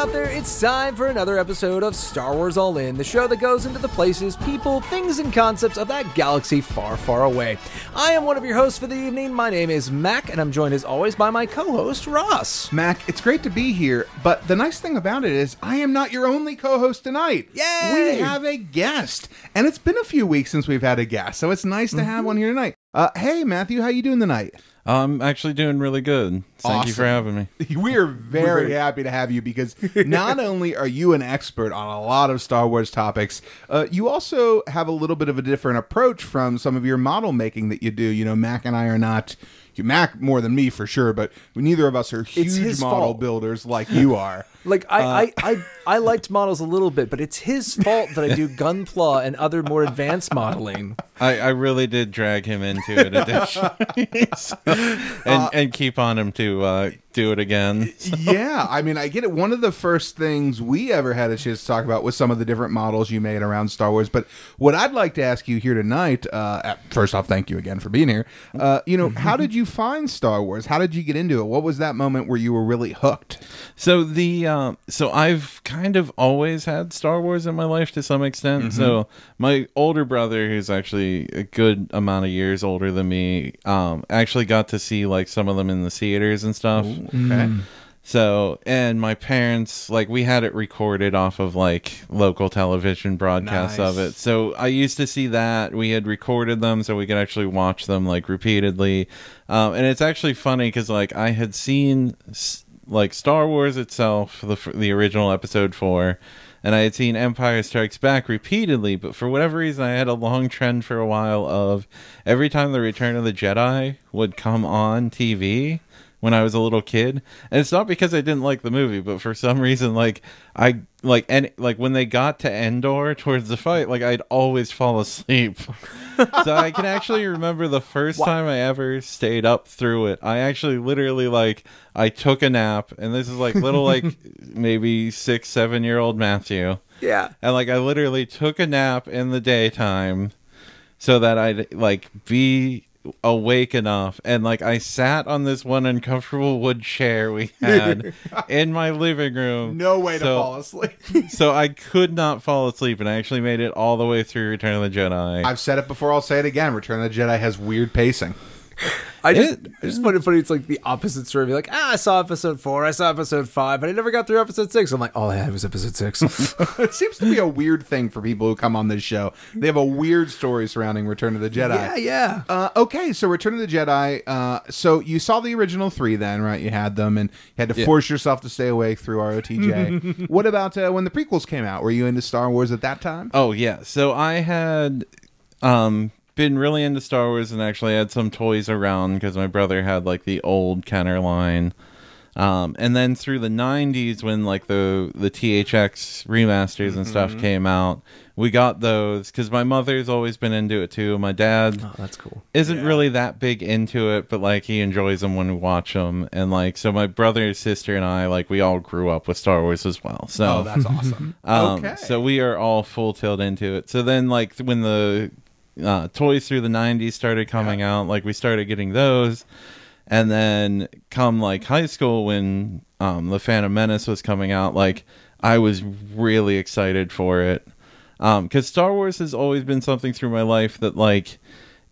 out there, it's time for another episode of Star Wars All In, the show that goes into the places, people, things, and concepts of that galaxy far, far away. I am one of your hosts for the evening. My name is Mac, and I'm joined as always by my co host, Ross. Mac, it's great to be here, but the nice thing about it is I am not your only co-host tonight. Yay! We have a guest, and it's been a few weeks since we've had a guest, so it's nice to have one here tonight. Uh, hey, Matthew, how you doing tonight? I'm actually doing really good. Thank you for having me. We are very happy to have you because not only are you an expert on a lot of Star Wars topics, uh, you also have a little bit of a different approach from some of your model making that you do. You know, Mac and I are not. You Mac more than me for sure, but neither of us are huge model fault. builders like you are. Like I, I, I, I liked models a little bit, but it's his fault that I do Gunpla and other more advanced modeling. I, I really did drag him into it additionally, So- and and keep on him to uh, do it again. yeah, I mean, I get it. One of the first things we ever had a chance to talk about was some of the different models you made around Star Wars. But what I'd like to ask you here tonight, uh, at- first off, thank you again for being here. Uh, you know, how did you find Star Wars? How did you get into it? What was that moment where you were really hooked? So the um, so I've kind of always had Star Wars in my life to some extent. So my older brother, who's actually a good amount of years older than me, um, actually got to see like some of them in the theaters and stuff. Okay. So, and my parents, like, we had it recorded off of like local television broadcasts of it. So I used to see that. We had recorded them so we could actually watch them like repeatedly. Um, and it's actually funny because, like, I had seen s- like Star Wars itself, the, the original episode four. And I had seen Empire Strikes Back repeatedly, but for whatever reason, I had a long trend for a while of every time the Return of the Jedi would come on TV, when I was a little kid. And it's not because I didn't like the movie, but for some reason like I like and like when they got to Endor towards the fight, like I'd always fall asleep. so I can actually remember the first time I ever stayed up through it. I actually literally like I took a nap and this is like little like maybe 6 7 year old Matthew. Yeah. And like I literally took a nap in the daytime so that I'd like be awake enough and like I sat on this one uncomfortable wood chair we had in my living room. No way to fall asleep. So I could not fall asleep and I actually made it all the way through Return of the Jedi. I've said it before. I'll say it again. Return of the Jedi has weird pacing. I just, It- I just find it funny. It's like the opposite story. Be like, ah, I saw episode four, I saw episode five, but I never got through episode six. I'm like, all I had was episode six. It seems to be a weird thing for people who come on this show. They have a weird story surrounding Return of the Jedi. yeah, yeah. Uh, okay, so Return of the Jedi. Uh, so you saw the original three, then, right? You had them, and you had to force yourself to stay awake through ROTJ. what about uh, when the prequels came out? Were you into Star Wars at that time? Oh yeah. So I had um been really into Star Wars and actually had some toys around because my brother had like the old Kenner line. Um, and then through the 90s when like the the THX remasters and stuff came out, we got those cuz my mother's always been into it too. My dad Oh, that's cool. isn't really that big into it, but like he enjoys them when we watch them. And like so my brother, sister and I like we all grew up with Star Wars as well. So Oh, that's awesome. um, okay. So we are all full tilt into it. So then, like when the uh, toys through the '90s started coming out, like we started getting those, and then come like high school when um, the Phantom Menace was coming out, like I was really excited for it. Because Star Wars has always been something through my life that like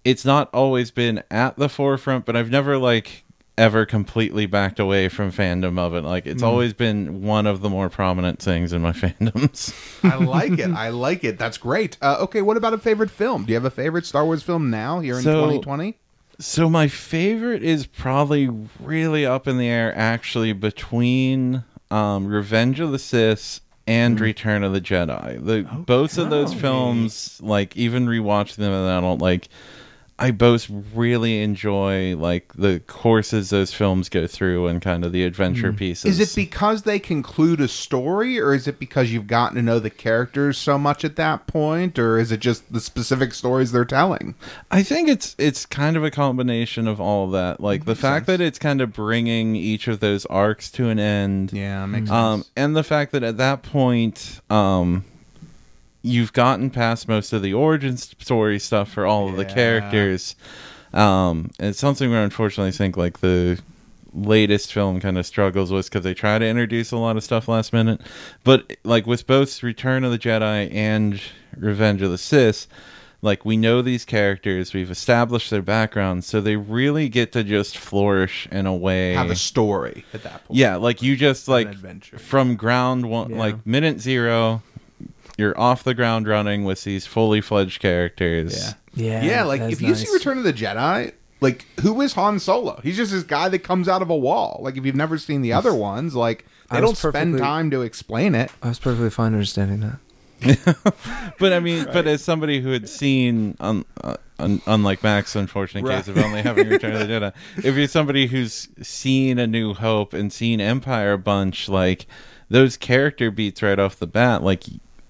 it's not always been at the forefront, but I've never like ever completely backed away from fandom of it. Like it's always been one of the more prominent things in my fandoms. I like it. I like it. That's great. Uh, okay, what about a favorite film? Do you have a favorite Star Wars film now here in So- 2020? So my favorite is probably really up in the air actually between um, Revenge of the Sith and Return of the Jedi. The both of those films, like even rewatching them, and I don't like. I both really enjoy like the courses those films go through and kind of the adventure pieces. Is it because they conclude a story, or is it because you've gotten to know the characters so much at that point, or is it just the specific stories they're telling? I think it's it's kind of a combination of all of that. Like the fact that it's kind of bringing each of those arcs to an end. Yeah, makes Um, sense. and the fact that at that point, um, you've gotten past most of the origin story stuff for all of the characters. Um, and it's something where unfortunately I think like the latest film kind of struggles with because they try to introduce a lot of stuff last minute. But like with both Return of the Jedi and Revenge of the Sith, like we know these characters, we've established their backgrounds, so they really get to just flourish in a way. Have a story at that point. yeah, like you just like adventure. from ground one, Yeah. like minute zero, you're off the ground running with these fully fledged characters. Yeah. Yeah, Yeah, like if you nice. see Return of the Jedi, like who is Han Solo? He's just this guy that comes out of a wall. Like if you've never seen the other ones, like they I don't was spend time to explain it. I was perfectly fine understanding that. But I mean, but as somebody who had seen, un, uh, un, unlike Mac's, unfortunate Right. case of only having Return of the Jedi, if you're somebody who's seen A New Hope and seen Empire a bunch, like those character beats right off the bat, like.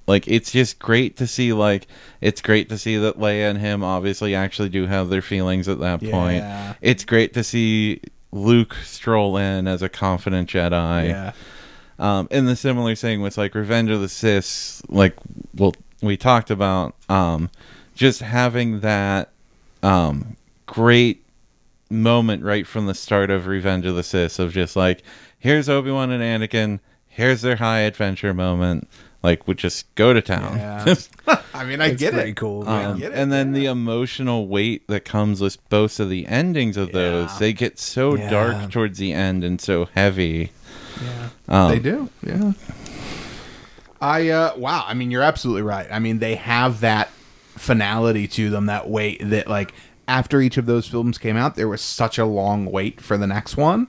Like it's just great to see. Like it's great to see that Leia and him obviously actually do have their feelings at that point. It's great to see Luke stroll in as a confident Jedi. Yeah. Um, and the similar thing with like Revenge of the Sith, like well, we talked about, um, just having that um, great moment right from the start of Revenge of the Sith of just like, here's Obi Wan and Anakin, here's their high adventure moment, like would just go to town. Yeah. I mean, I It's get pretty it. cool. I Um, get it, and then yeah. the emotional weight that comes with both of the endings of those, Yeah. they get so Yeah. dark towards the end and so heavy. yeah. Um, They do, yeah. I uh wow, I mean you're absolutely right. I mean they have that finality to them, that weight that like after each of those films came out, there was such a long wait for the next one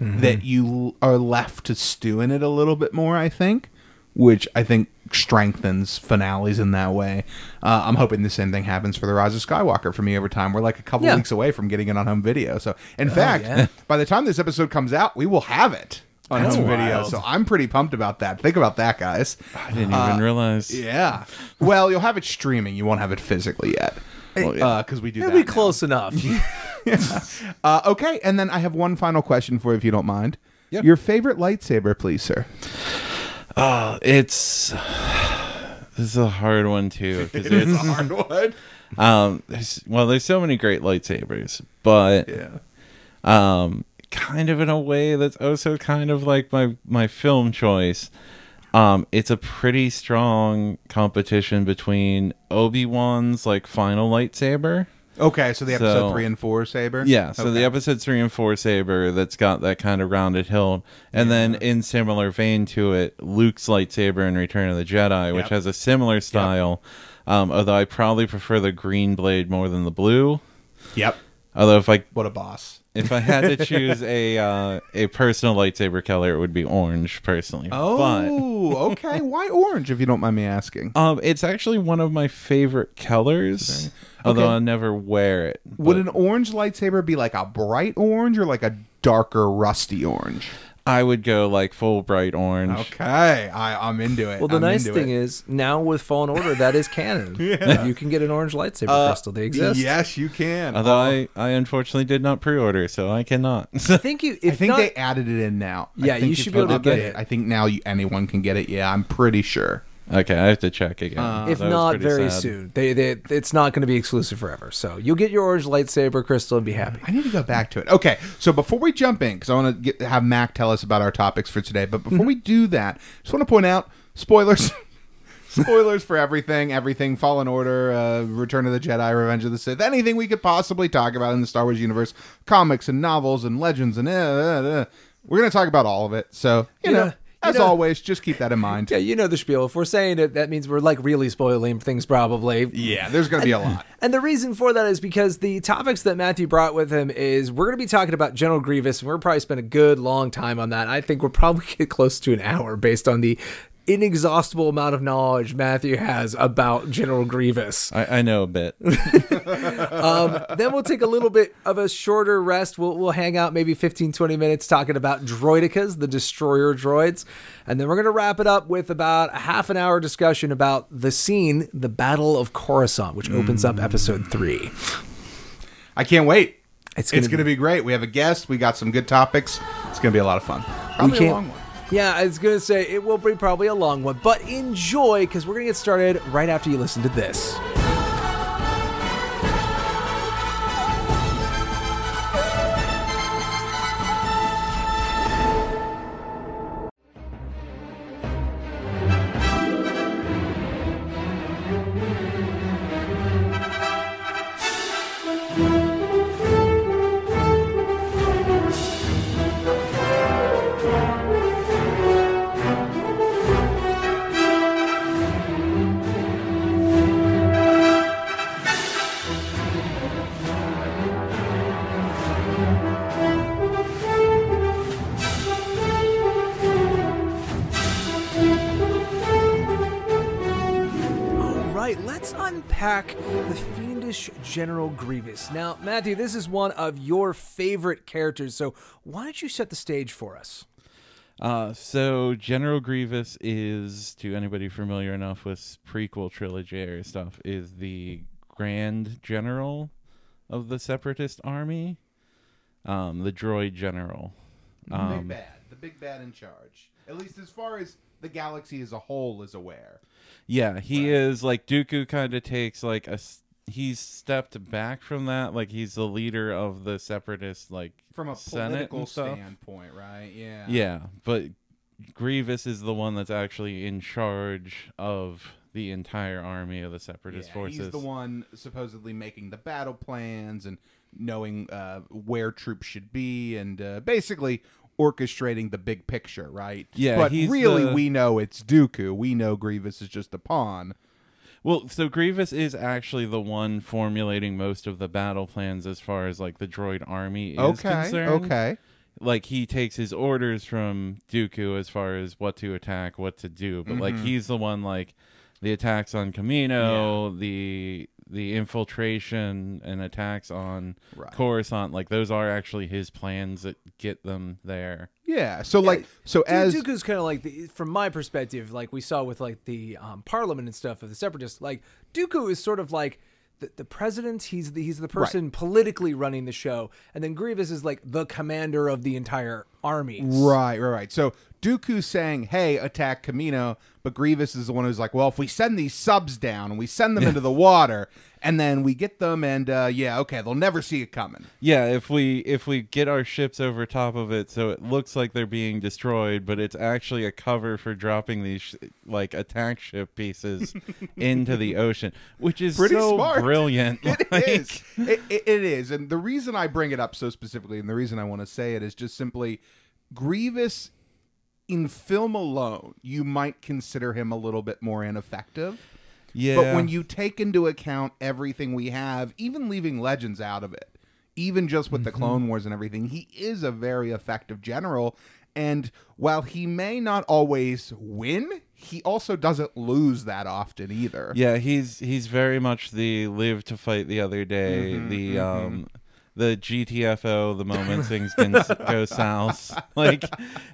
that you are left to stew in it a little bit more, I think, which I think strengthens finales in that way. Uh, I'm hoping the same thing happens for the Rise of Skywalker for me over time. We're like a couple Yeah. weeks away from getting it on home video. So, in fact, yeah. by the time this episode comes out, we will have it on That's home video. So I'm pretty pumped about that. Think about that, guys. I didn't even realize. Yeah. Well, you'll have it streaming. You won't have it physically yet. Well, yeah. Because we do It'll that. be now. close enough. Uh, okay, and then I have one final question for you, if you don't mind. Yeah. Your favorite lightsaber, please, sir. Oh, it's this is a hard one too it is there's hard one. um there's, well there's so many great lightsabers, but Yeah. um kind of in a way that's also kind of like my my film choice. Um, it's a pretty strong competition between Obi Wan's like final lightsaber. Okay, so the episode So- three and four saber. Yeah, so the Okay. episode three and four saber that's got that kind of rounded hilt, and then in similar vein to it, Luke's lightsaber in Return of the Jedi, which Yep. has a similar style. Um, although I probably prefer the green blade more than the blue. Yep. Although if I What a boss. if I had to choose a uh, a personal lightsaber color, it would be orange personally. but Oh, okay. Why orange, if you don't mind me asking? um, it's actually one of my favorite colors. Although Okay. I never wear it. Would an orange lightsaber be like a bright orange or like a darker rusty orange? I would go like full bright orange. Okay, I, I'm into it. Well, the I'm nice into thing it. is now with Fallen Order, that is canon. You can get an orange lightsaber Uh, crystal. They exist. Yes, you can. Although Uh, I, I unfortunately did not pre-order, so I cannot. I think you. I think not, they added it in now. I Yeah, think you should be able to update get it. I think now you, anyone can get it. Yeah, I'm pretty sure. Okay, I have to check again. Uh, if not very sad. soon, they, they it's not going to be exclusive forever. So you'll get your orange lightsaber crystal and be happy. I need to go back to it. Okay, so before we jump in, because I want to have Mac tell us about our topics for today, but before we do that, just want to point out spoilers. Spoilers for everything, everything, Fallen Order, uh, Return of the Jedi, Revenge of the Sith, anything we could possibly talk about in the Star Wars universe, comics and novels and legends and uh, uh, uh. we're going to talk about all of it. So, you, You know, know- you as know- always, just keep that in mind. Yeah, you know the spiel. If we're saying it, that means we're like really spoiling things, probably. Yeah, there's going to be a lot. And the reason for that is because the topics that Matthew brought with him is we're going to be talking about General Grievous, and we're probably spend a good long time on that. I think we'll probably get close to an hour based on the inexhaustible amount of knowledge Matthew has about General Grievous. I, I know a bit. Um, then we'll take a little bit of a shorter rest. We'll, we'll hang out maybe 15, 20 minutes talking about droidekas, the destroyer droids. And then we're going to wrap it up with about a half an hour discussion about the scene, the Battle of Coruscant, which opens up episode three. I can't wait. It's It's gonna going to be great. We have a guest. We got some good topics. It's going to be a lot of fun. Probably a can't- long one. Yeah, I was going to say it will be probably a long one, but enjoy because we're going to get started right after you listen to this. General Grievous. Now, Matthew, this is one of your favorite characters, so why don't you set the stage for us? Uh, so General Grievous is, to anybody familiar enough with prequel trilogy era stuff, is the Grand General of the Separatist Army, um, the Droid General. The Um, big bad, the big bad in charge. At least as far as the galaxy as a whole is aware. Yeah, he is like Dooku. Kind of takes like a. s- He's stepped back from that. Like he's the leader of the Separatist, like From a Senate political standpoint, right? Yeah. Yeah, but Grievous is the one that's actually in charge of the entire army of the Separatist Yeah, forces. He's the one supposedly making the battle plans and knowing uh, where troops should be and uh, basically orchestrating the big picture, right? Yeah, But really, the- we know it's Dooku. We know Grievous is just a pawn. Well, so Grievous is actually the one formulating most of the battle plans as far as like the droid army is Okay. concerned. Okay. Like he takes his orders from Dooku as far as what to attack, what to do, but like Mm-hmm. he's the one like the attacks on Kamino, the the infiltration and attacks on Right. Coruscant, like those are actually his plans that get them there. Yeah. So like, so Du- as Dooku's kind of like the, from my perspective, like we saw with like the um, Parliament and stuff of the Separatists. Like Dooku is sort of like the, the president. He's the he's the person politically running the show, and then Grievous is like the commander of the entire army. Right, right, right. So Dooku's saying, "Hey, attack Kamino," but Grievous is the one who's like, "Well, if we send these subs down and we send them into the water, and then we get them, and uh, yeah, okay, they'll never see it coming." Yeah, if we if we get our ships over top of it, so it looks like they're being destroyed, but it's actually a cover for dropping these sh- like attack ship pieces into the ocean, which is Pretty so smart. brilliant. It Like, is. It, it, it is. And the reason I bring it up so specifically, and the reason I want to say it, is just simply Grievous. In film alone, you might consider him a little bit more ineffective. Yeah, But when you take into account everything we have, even leaving Legends out of it, even just with the Mm-hmm. Clone Wars and everything, he is a very effective general. And while he may not always win, he also doesn't lose that often either. yeah, he's he's very much the live to fight the other day, Mm-hmm, the um the GTFO, the moment things can go south. Like,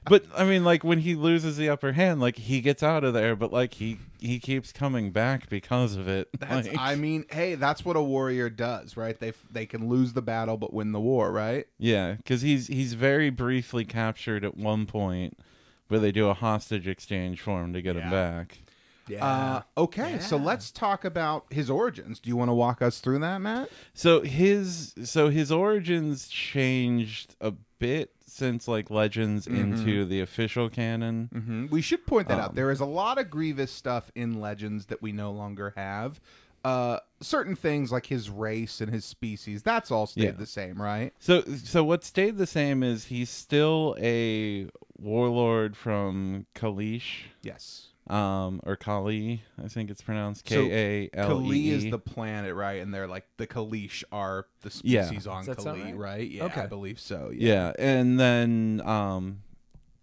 but I mean, like when he loses the upper hand, like he gets out of there, but like he he keeps coming back because of it. That's, Like- I mean, hey, that's what a warrior does, right? They they can lose the battle but win the war, right? Yeah, because he's he's very briefly captured at one point, where they do a hostage exchange for him to get him back. Yeah. Uh, okay, so let's talk about his origins. Do you want to walk us through that, Matt? So his so his origins changed a bit since like Legends into the official canon. hmm We should point that out. Um, There is a lot of Grievous stuff in Legends that we no longer have. Uh, certain things like his race and his species, that's all stayed Yeah. the same, right? So so what stayed the same is he's still a warlord from Kaleesh, Yes. Um, or Kalee, I think it's pronounced So, K A L Kali E. is the planet, right? And they're like the Kaleesh are the Yeah. species on Does that sound Kalee, right? right? Yeah, Okay. I believe so. Yeah. Yeah, and then um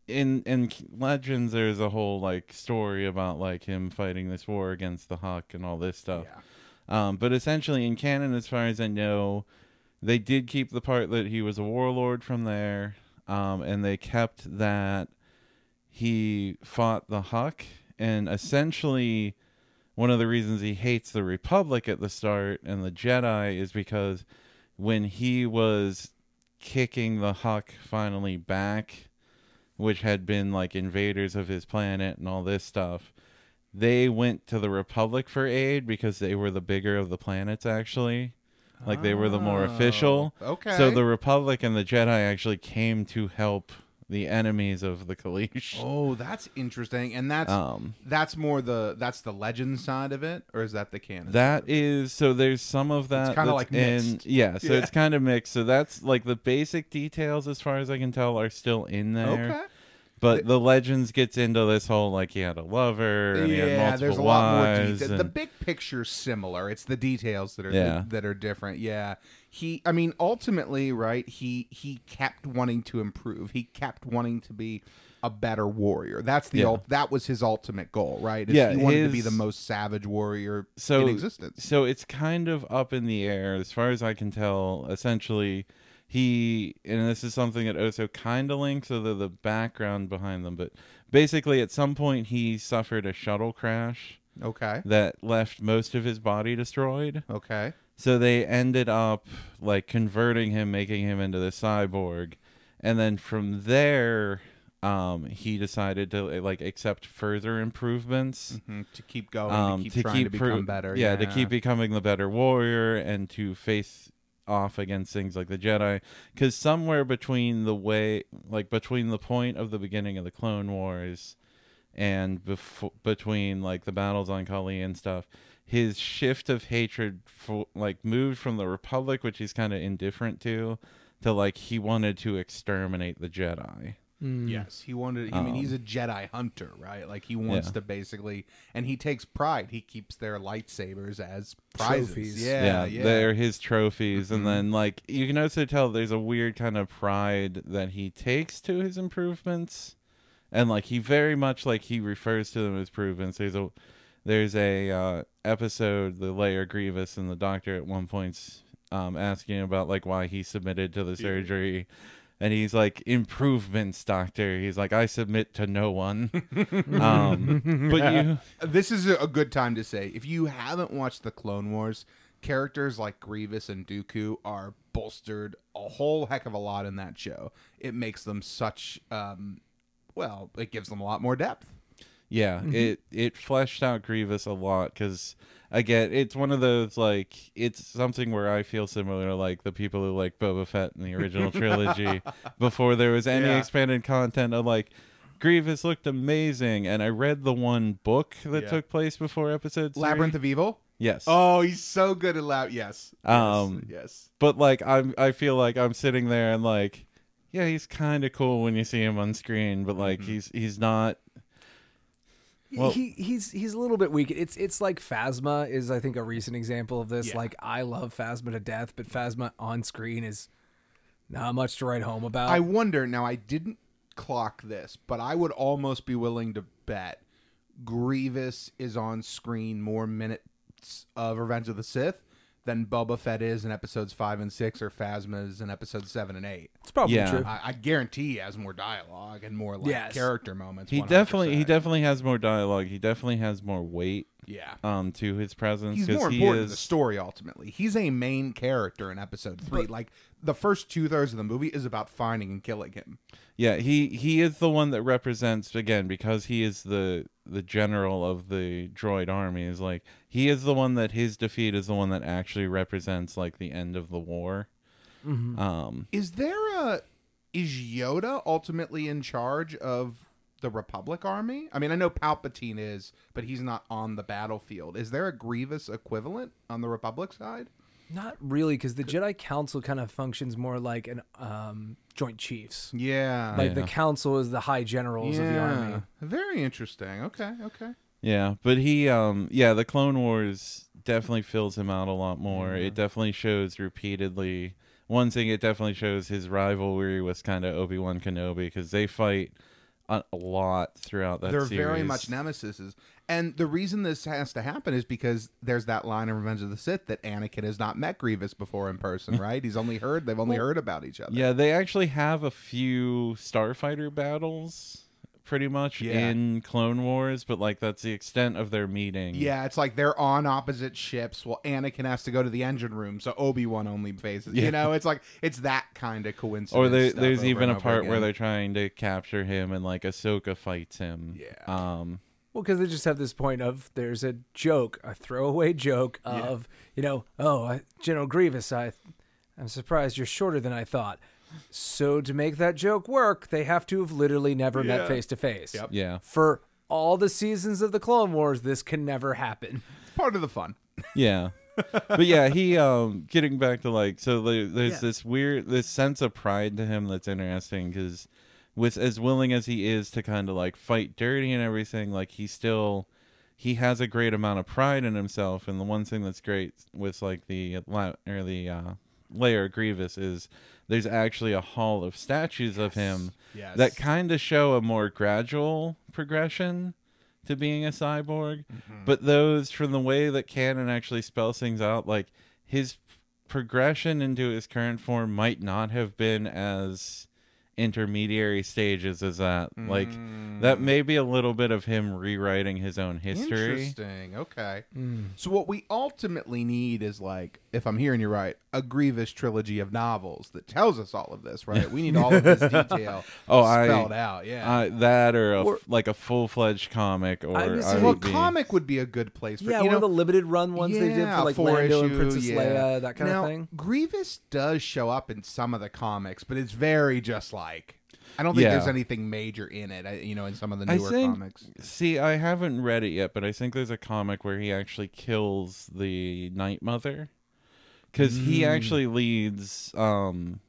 in in Legends there's a whole like story about like him fighting this war against the Huk and all this stuff. Yeah. Um but essentially in canon as far as I know, they did keep the part that he was a warlord from there. Um and they kept that he fought the Huk and essentially one of the reasons he hates the Republic at the start and the Jedi is because when he was kicking the Huk finally back, which had been like invaders of his planet and all this stuff, they went to the Republic for aid because they were the bigger of the planets, actually. Like they were the more official. Oh, okay. So the Republic and the Jedi actually came to help the enemies of the Kaleesh. Oh, that's interesting. And that's Um, that's more the that's the legend side of it, or is that the canon? That is so. There's some of that. kinda like mixed. in, yeah. So Yeah. it's kind of mixed. So that's like the basic details, as far as I can tell, are still in there. okay. But the legends gets into this whole like he had a lover and he had Yeah, multiple there's a lot more detail. The and- big picture's similar. It's the details that are Yeah. that, are different. Yeah. He I mean ultimately, right, he he kept wanting to improve. He kept wanting to be a better warrior. That's the Yeah. ult- that was his ultimate goal, right? Yeah, he wanted to be the most savage warrior so in existence. So it's kind of up in the air as far as I can tell. Essentially, he and this is something that Oso kind of links to the, the background behind them, but basically at some point he suffered a shuttle crash Okay. that left most of his body destroyed. Okay. So they ended up like converting him, making him into the cyborg, and then from there, um, he decided to like accept further improvements Mhm, To keep going, um, to keep to trying keep to become pro- better. Yeah, to keep becoming the better warrior and to face off against things like the Jedi. Because somewhere between the way, like between the point of the beginning of the Clone Wars and before between like the battles on Kalee and stuff, his shift of hatred for like moved from the Republic, which he's kind of indifferent to, to like he wanted to exterminate the Jedi. Yes, he wanted. I mean, Um, he's a Jedi hunter, right? Like he wants Yeah. to basically, and he takes pride. He keeps their lightsabers as prizes. Trophies. Yeah, yeah, yeah. they're his trophies Mm-hmm. and then like you can also tell there's a weird kind of pride that he takes to his improvements and like he very much like he refers to them as improvements there's a there's a uh episode the Lair grievous and the doctor at one point um asking about like why he submitted to the surgery and he's like improvements doctor he's like i submit to no one um but you This is a a good time to say if you haven't watched the Clone Wars, characters like Grievous and Dooku are bolstered a whole heck of a lot in that show. It makes them such. um well, it gives them a lot more depth. Yeah, it it fleshed out Grievous a lot because again, it's one of those like it's something where I feel similar like the people who like Boba Fett in the original trilogy before there was any Yeah. expanded content of like Grievous looked amazing, and I read the one book that Yeah. took place before episode three. Labyrinth of Evil. yes. Oh, he's so good at lab. Yes. Um, yes. yes. but like I'm I feel like I'm sitting there and like yeah, he's kind of cool when you see him on screen, but like Mm-hmm. he's he's not Well- he he's he's a little bit weak. It's it's like Phasma is I think a recent example of this. Yeah. Like I love Phasma to death, but Phasma on screen is not much to write home about. I wonder now. I didn't clock this, but I would almost be willing to bet Grievous is on screen more minutes of Revenge of the Sith than Boba Fett is in episodes five and six, or Phasma is in episodes seven and eight. it's probably Yeah. true. I, I guarantee he has more dialogue and more like Yes. character moments. he 100%. definitely he definitely has more dialogue. He definitely has more weight yeah. um to his presence He's 'cause more he important to the story ultimately. He's a main character in episode three. like the first two thirds of the movie is about finding and killing him. yeah he he is the one that represents again because he is the the general of the droid army is like he is the one that his defeat is the one that actually represents like the end of the war um Is there a is Yoda ultimately in charge of the Republic Army? I mean, I know Palpatine is, but he's not on the battlefield. Is there a Grievous equivalent on the Republic side? Not really, because the Jedi Council kind of functions more like an um, Joint Chiefs. Yeah. Like the Yeah. Council is the high generals of the army. Very interesting. Okay, okay. Yeah, but he um yeah, the Clone Wars definitely fills him out a lot more. It definitely shows repeatedly. One thing it definitely shows his rivalry with kind of Obi-Wan Kenobi cuz they fight a, lot throughout that They're series. very much nemesises. And the reason this has to happen is because there's that line in Revenge of the Sith that Anakin has not met Grievous before in person, right? He's only heard they've only heard about each other. Yeah, they actually have a few starfighter battles pretty much Yeah. in Clone Wars, but like that's the extent of their meeting. Yeah, it's like they're on opposite ships. Well, Anakin has to go to the engine room, so Obi Wan only faces. Yeah. You know, it's like it's that kind of coincidence. Or there, stuff there's even a over part where they're trying to capture him and like Ahsoka fights him. Yeah. Um Well, because they just have this point of there's a joke, a throwaway joke of you know, oh, General Grievous, I, I'm surprised you're shorter than I thought. So to make that joke work, they have to have literally never Yeah. met face to face. Yep. yeah. For all the seasons of the Clone Wars, this can never happen. It's part of the fun. Yeah. but yeah, he um getting back to like so there's Yeah. this weird this sense of pride to him that's interesting because with as willing as he is to kind of like fight dirty and everything, like he still he has a great amount of pride in himself. And the one thing that's great with like the la- or the uh Lair Grievous is there's actually a hall of statues of him Yes. that kind of show a more gradual progression to being a cyborg. Mm-hmm. But those, from the way that Canon actually spells things out, like his progression into his current form might not have been as intermediary stages as that. Like Mm. that may be a little bit of him rewriting his own history. Interesting. Okay. So what we ultimately need is like, if I'm hearing you right, a Grievous trilogy of novels that tells us all of this, right? We need all of this detail Oh, I- spelled out. Yeah. Uh, that or, a, Or- like a full fledged comic, or I was I well, be- comic would be a good place for Yeah, you one know, of the limited run ones they did for like four Lando and issue, Princess yeah. Leia, that kind now, of thing. Grievous does show up in some of the comics, but it's very just like I don't think Yeah. there's anything major in it. I, you know, in some of the I newer think. comics. See, I haven't read it yet, but I think there's a comic where he actually kills the Night Mother because he Mm. actually leads. um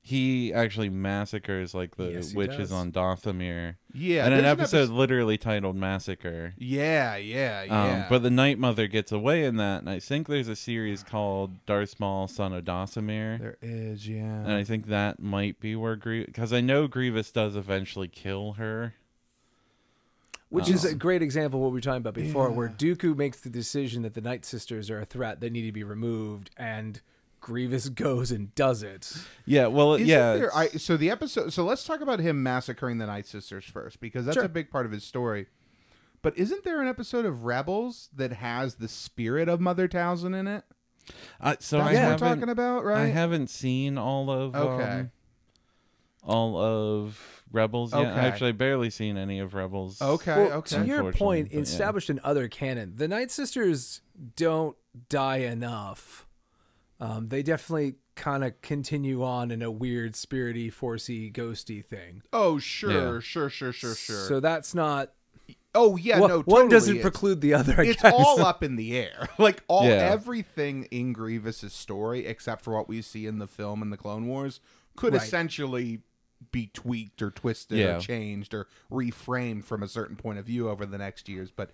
He actually massacres like the Yes, witches does. on Dathomir. Yeah, and an there's an episode episode- literally titled "Massacre." Yeah, yeah, Um, yeah. but the Night Mother gets away in that, and I think there's a series called Darth Maul, Son of Dathomir. there is, yeah. And I think that might be where Grievous, because I know Grievous does eventually kill her. Which is a great example of what we were talking about before, where Dooku makes the decision that the Night Sisters are a threat that need to be removed, and Grievous goes and does it. Yeah, well, Isn't yeah, there- I, so the episode. So let's talk about him massacring the Night Sisters first, because that's Sure. a big part of his story. But isn't there an episode of Rebels that has the spirit of Mother Talzin in it? I, so That's I what we're haven't, talking about, right? I haven't seen all of Okay. um, all of Rebels yet. Okay. Actually, I barely seen any of Rebels. Okay, Well, okay. to your point, but yeah. established in other canon, the Night Sisters don't die enough. Um, they definitely kind of continue on in a weird, spirity, forcey, ghosty thing. Oh, sure, Yeah. sure, sure, sure, sure. So that's not. oh, yeah, one, no, one doesn't It's- preclude the other. I it's guess. all up in the air. Like all Yeah. everything in Grievous's story, except for what we see in the film and the Clone Wars, could Right. essentially be tweaked or twisted Yeah. or changed or reframed from a certain point of view over the next years. But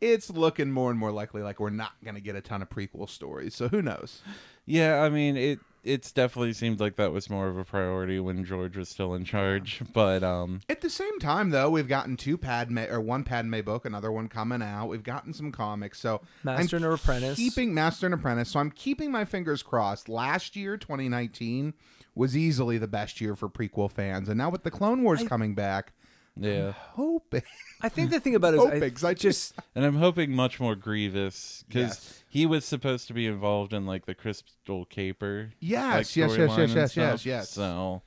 it's looking more and more likely like we're not going to get a ton of prequel stories. So who knows? Yeah, I mean it. It's definitely seemed like that was more of a priority when George was still in charge. But um, At the same time, though, we've gotten two Padme or one Padme book, another one coming out. We've gotten some comics, so Master I'm and Apprentice. keeping Master and Apprentice. So I'm keeping my fingers crossed. Last year, 2019, was easily the best year for prequel fans, and now with the Clone Wars coming back, yeah, hoping. I think the thing about it is, Hoping, I, 'cause I just and I'm hoping much more Grievous because Yes. he was supposed to be involved in like the Crystal Caper. Yes, like, yes, yes, yes, yes, stuff. yes, yes. So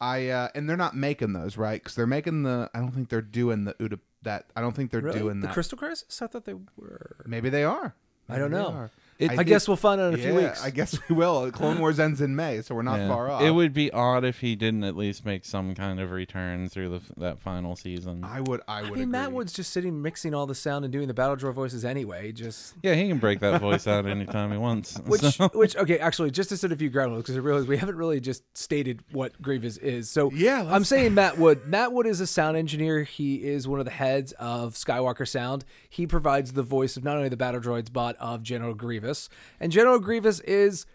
I uh, and they're not making those right because they're making the. I don't think they're doing the Uda. That I don't think they're really? doing the that. Crystal Crisis. I thought they were. Maybe they are. I don't know. Are. It- I, think- guess we'll find out in a few yeah, weeks. I guess we will. Clone Wars ends in May, so we're not yeah. far off. It would be odd if he didn't at least make some kind of return through the, that final season. I would. I would. I mean, agree. Matt Wood's just sitting mixing all the sound and doing the battle droid voices anyway. Just yeah, he can break that voice out anytime he wants. which, So- which okay, actually, just to set a few ground rules because I realize we haven't really just stated what Grievous is. So Yeah, let's- I'm saying Matt Wood. Matt Wood is a sound engineer. He is one of the heads of Skywalker Sound. He provides the voice of not only the battle droids but of General Grievous. And General Grievous is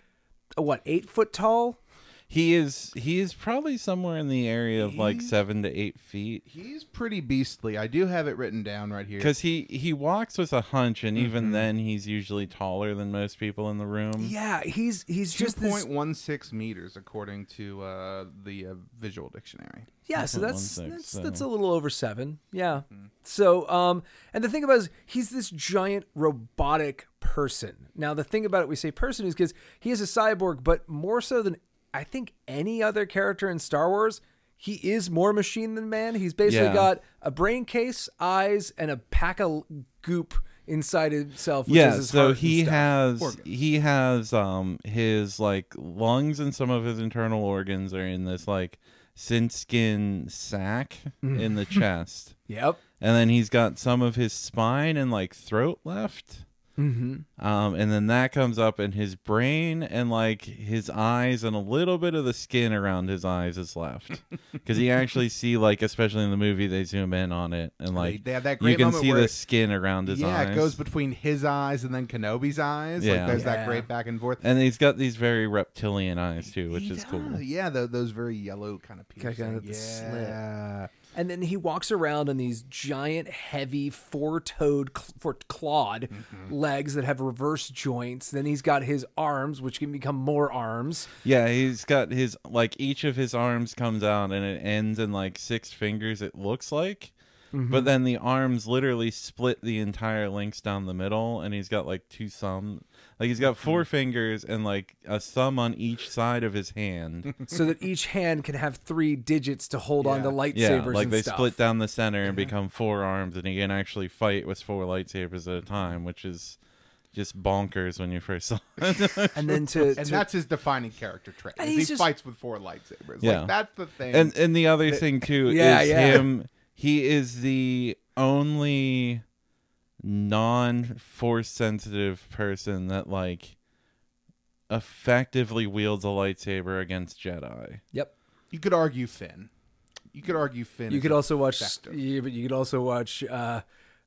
what eight foot tall. he is he is probably somewhere in the area of like seven to eight feet. He's pretty beastly. I do have it written down right here. Because he he walks with a hunch, and Mm-hmm. even then, he's usually taller than most people in the room. Yeah, he's he's Two just this. point one six meters, according to uh, the uh, Visual Dictionary. Yeah, so that's 1.16, that's so- that's a little over seven. Yeah. Mm-hmm. So, um, and the thing about it is he's this giant robotic person. Now, the thing about it, we say person, is because he is a cyborg, but more so than I think any other character in Star Wars, he is more machine than man. He's basically Yeah. got a brain case, eyes, and a pack of goop inside himself. Which yeah, is his so heart and he stuff. has Organs. he has um his like lungs and some of his internal organs are in this like sin skin sac Mm. in the chest. Yep. And then he's got some of his spine and like throat left. Mm-hmm. Um, and then that comes up, and his brain and like his eyes and a little bit of the skin around his eyes is left because you actually see like, especially in the movie, they zoom in on it and like they have that you can see where the skin around his eyes. yeah, eyes. it goes between his eyes and then Kenobi's eyes. Yeah. Like there's Yeah. that great back and forth. and he's got these very reptilian eyes too, which He is cool. Yeah, tho- those very yellow kind of Kinda piercing. the slit. yeah. And then he walks around on these giant, heavy, four-toed, four clawed Mm-hmm. legs that have reverse joints. Then he's got his arms, which can become more arms. Yeah, he's got his like each of his arms comes out and it ends in like six fingers. It looks like, Mm-hmm. but then the arms literally split the entire length down the middle, and he's got like two thumb. Like he's got four fingers and like a thumb on each side of his hand. so that each hand can have three digits to hold on to lightsabers yeah, like and they stuff. split down the center and become four arms, and he can actually fight with four lightsabers at a time, which is just bonkers when you first saw it. and then to, And to- that's his defining character trait. And is he's He just- fights with four lightsabers. Yeah. Like that's the thing. and and the other thing too Yeah, is yeah. him he is the only non force sensitive person that like effectively wields a lightsaber against jedi yep. you could argue Finn. You could argue Finn. You could also watch, effective. yeah, but you could also watch, uh,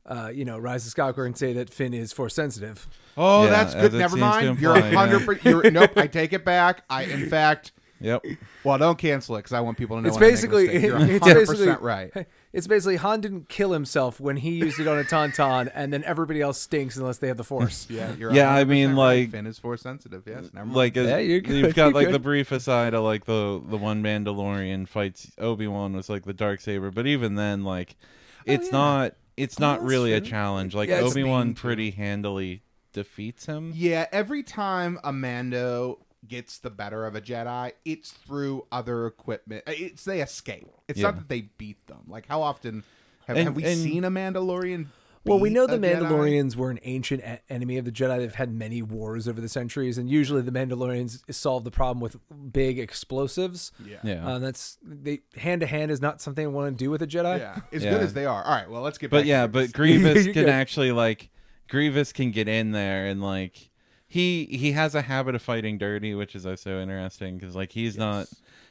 uh, you know, Rise of Skywalker and say that Finn is force sensitive. Oh, Yeah, that's good. Never seems to mind. You're a hundred. per- You're nope. I take it back. I in fact. yep Well, don't cancel it because I want people to know. It's when I make a basically, mistake. You're it's 100% basically right. It's basically Han didn't kill himself when he used it on a tauntaun, and then everybody else stinks unless they have the force. Yeah, you're Yeah, I mean, right. like- Finn is force sensitive. Yes, never mind. like as, Yeah, you're good, you've got you're like good. the brief aside of like the the one mandalorian fights obi-wan was like the dark saber but even then like oh, it's yeah. not it's oh, not that's really a challenge like Yeah, obi-wan pretty handily defeats him Yeah, every time a Mando gets the better of a Jedi, it's through other equipment. Uh, It's they escape. It's not that they beat them. Like how often have, And- have we and- seen a Mandalorian? Well, we know a the Jedi? Mandalorians were an ancient e- enemy of the Jedi. They've had many wars over the centuries, and usually the Mandalorians solve the problem with big explosives. Yeah. yeah Uh, that's they hand to hand is not something I want to do with a Jedi. Yeah, as Yeah. good as they are. All right, well, let's get. But back yeah, to but. Grievous can good. actually like Grievous can get in there and like he he has a habit of fighting dirty, which is also interesting because like he's not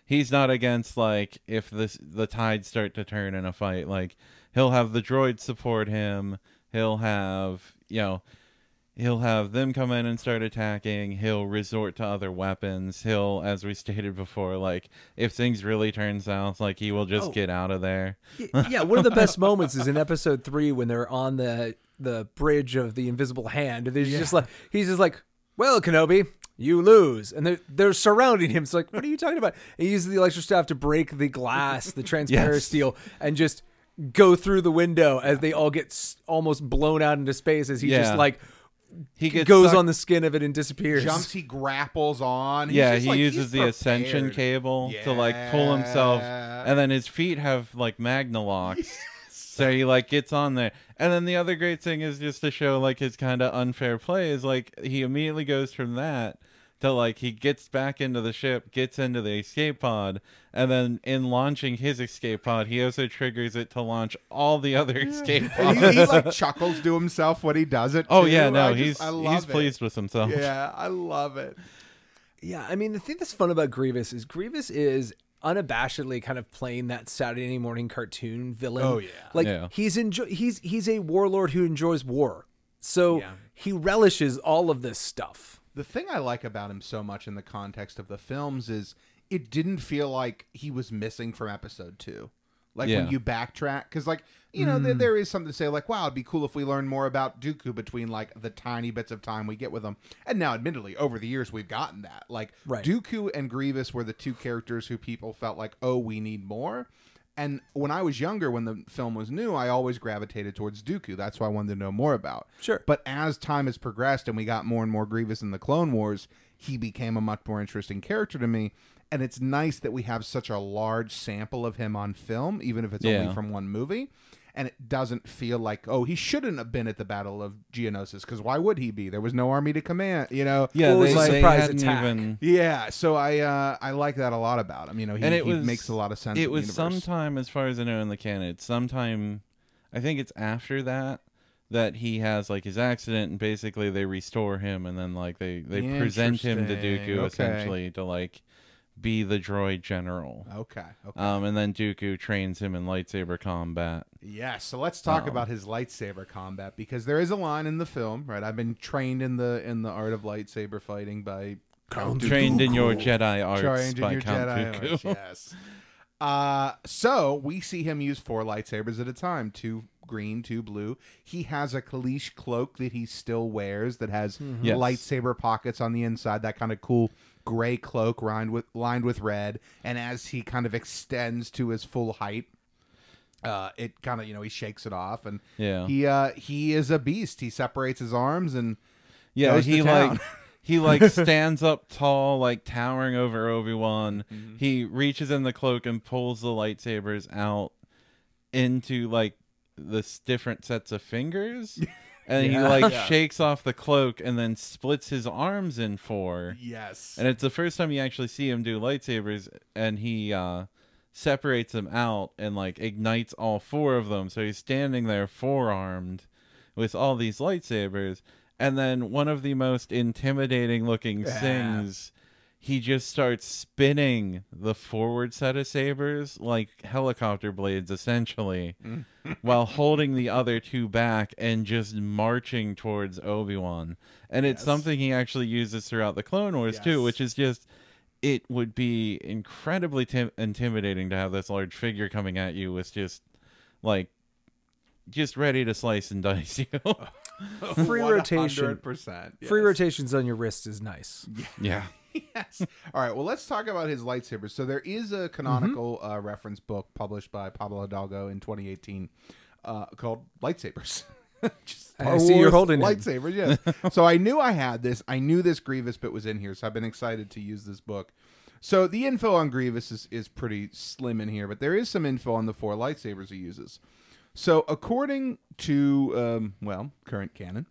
he's not against like if this the tides start to turn in a fight, like he'll have the droids support him, he'll have you know he'll have them come in and start attacking he'll resort to other weapons he'll as we stated before like if things really turn south like he will just Oh. get out of there yeah, one of the best moments is in episode three when they're on the the bridge of the invisible hand. And there's just like he's just like, "Well, Kenobi, you lose," and they're they're surrounding him. It's like, "What are you talking about?" And he uses the electric staff to break the glass, the transparent Yes. steel, and just go through the window as they all get s- almost blown out into space. As he Yeah. just like he gets goes sucked- on the skin of it and disappears. jumps, he grapples on. He's yeah, just he like- uses he's the ascension prepared. cable to like pull himself, and then his feet have like magna locks. So he like gets on there, and then the other great thing is just to show like his kind of unfair play is like he immediately goes from that to like he gets back into the ship, gets into the escape pod, and then in launching his escape pod, he also triggers it to launch all the other escape pods. He, he like chuckles to himself when he does it. oh too. yeah, no, I just- he's I love he's it. pleased with himself. Yeah, I love it. Yeah, I mean the thing that's fun about Grievous is Grievous is unabashedly kind of playing that Saturday morning cartoon villain. Oh, yeah. like Yeah. he's enjoy he's he's a warlord who enjoys war, so Yeah. he relishes all of this stuff. The thing I like about him so much in the context of the films is it didn't feel like he was missing from episode two. Like Yeah. when you backtrack, because like you know there, hmm. there is something to say like, wow, it'd be cool if we learned more about Dooku between like the tiny bits of time we get with him. And now, admittedly, over the years we've gotten that. Like Right. Dooku and Grievous were the two characters who people felt like, oh, we need more. And when I was younger, when the film was new, I always gravitated towards Dooku. That's why I wanted to know more about. Sure. But as time has progressed and we got more and more Grievous in the Clone Wars, he became a much more interesting character to me. And it's nice that we have such a large sample of him on film, even if it's Yeah. only from one movie. And it doesn't feel like, oh, he shouldn't have been at the Battle of Geonosis, because why would he be? There was no army to command, you know? Yeah, What was they, the they surprise hadn't attack? even Yeah, so I uh, I like that a lot about him. You know, he, and it he was makes a lot of sense. It was sometime, as far as I know, in the canon. It's sometime, I think it's after that that he has like his accident and basically they restore him and then like they they present him to Dooku Okay. essentially to like be the droid general. Okay. Okay. Um, and then Dooku trains him in lightsaber combat. Yes, so let's talk Um, about his lightsaber combat because there is a line in the film, right? I've been trained in the in the art of lightsaber fighting by Count Trained in your Jedi arts Trained in by your Count Jedi Dooku. arts, yes. Uh, so we see him use four lightsabers at a time, two green, two blue. He has a Kaleesh cloak that he still wears that has Yes. lightsaber pockets on the inside, that kind of cool gray cloak lined with lined with red. And as he kind of extends to his full height, uh, it kind of you know he shakes it off and Yeah. he uh he is a beast. He separates his arms and Yeah, to he town. like he like stands up tall, like towering over Obi Wan. Mm-hmm. He reaches in the cloak and pulls the lightsabers out into like this different sets of fingers. And he like Yeah. shakes off the cloak and then splits his arms in four. yes, And it's the first time you actually see him do lightsabers, and he uh, separates them out and like ignites all four of them. So he's standing there four-armed with all these lightsabers, and then one of the most intimidating looking things. He just starts spinning the forward set of sabers like helicopter blades, essentially, mm. while holding the other two back and just marching towards Obi Wan. And it's Yes. something he actually uses throughout the Clone Wars too, Yes. which is just it would be incredibly tim- intimidating to have this large figure coming at you with just like just ready to slice and dice you. Free rotation. 100%, Free yes. rotations on your wrist is nice. yeah. Yes. All right. Well, let's talk about his lightsabers. So there is a canonical uh, reference book published by Pablo Hidalgo in 2018 uh, called Lightsabers. I see you're holding it. lightsabers. Yes. so I knew I had this. I knew this Grievous bit was in here, so I've been excited to use this book. So the info on Grievous is, is pretty slim in here, but there is some info on the four lightsabers he uses. So according to um, well current canon,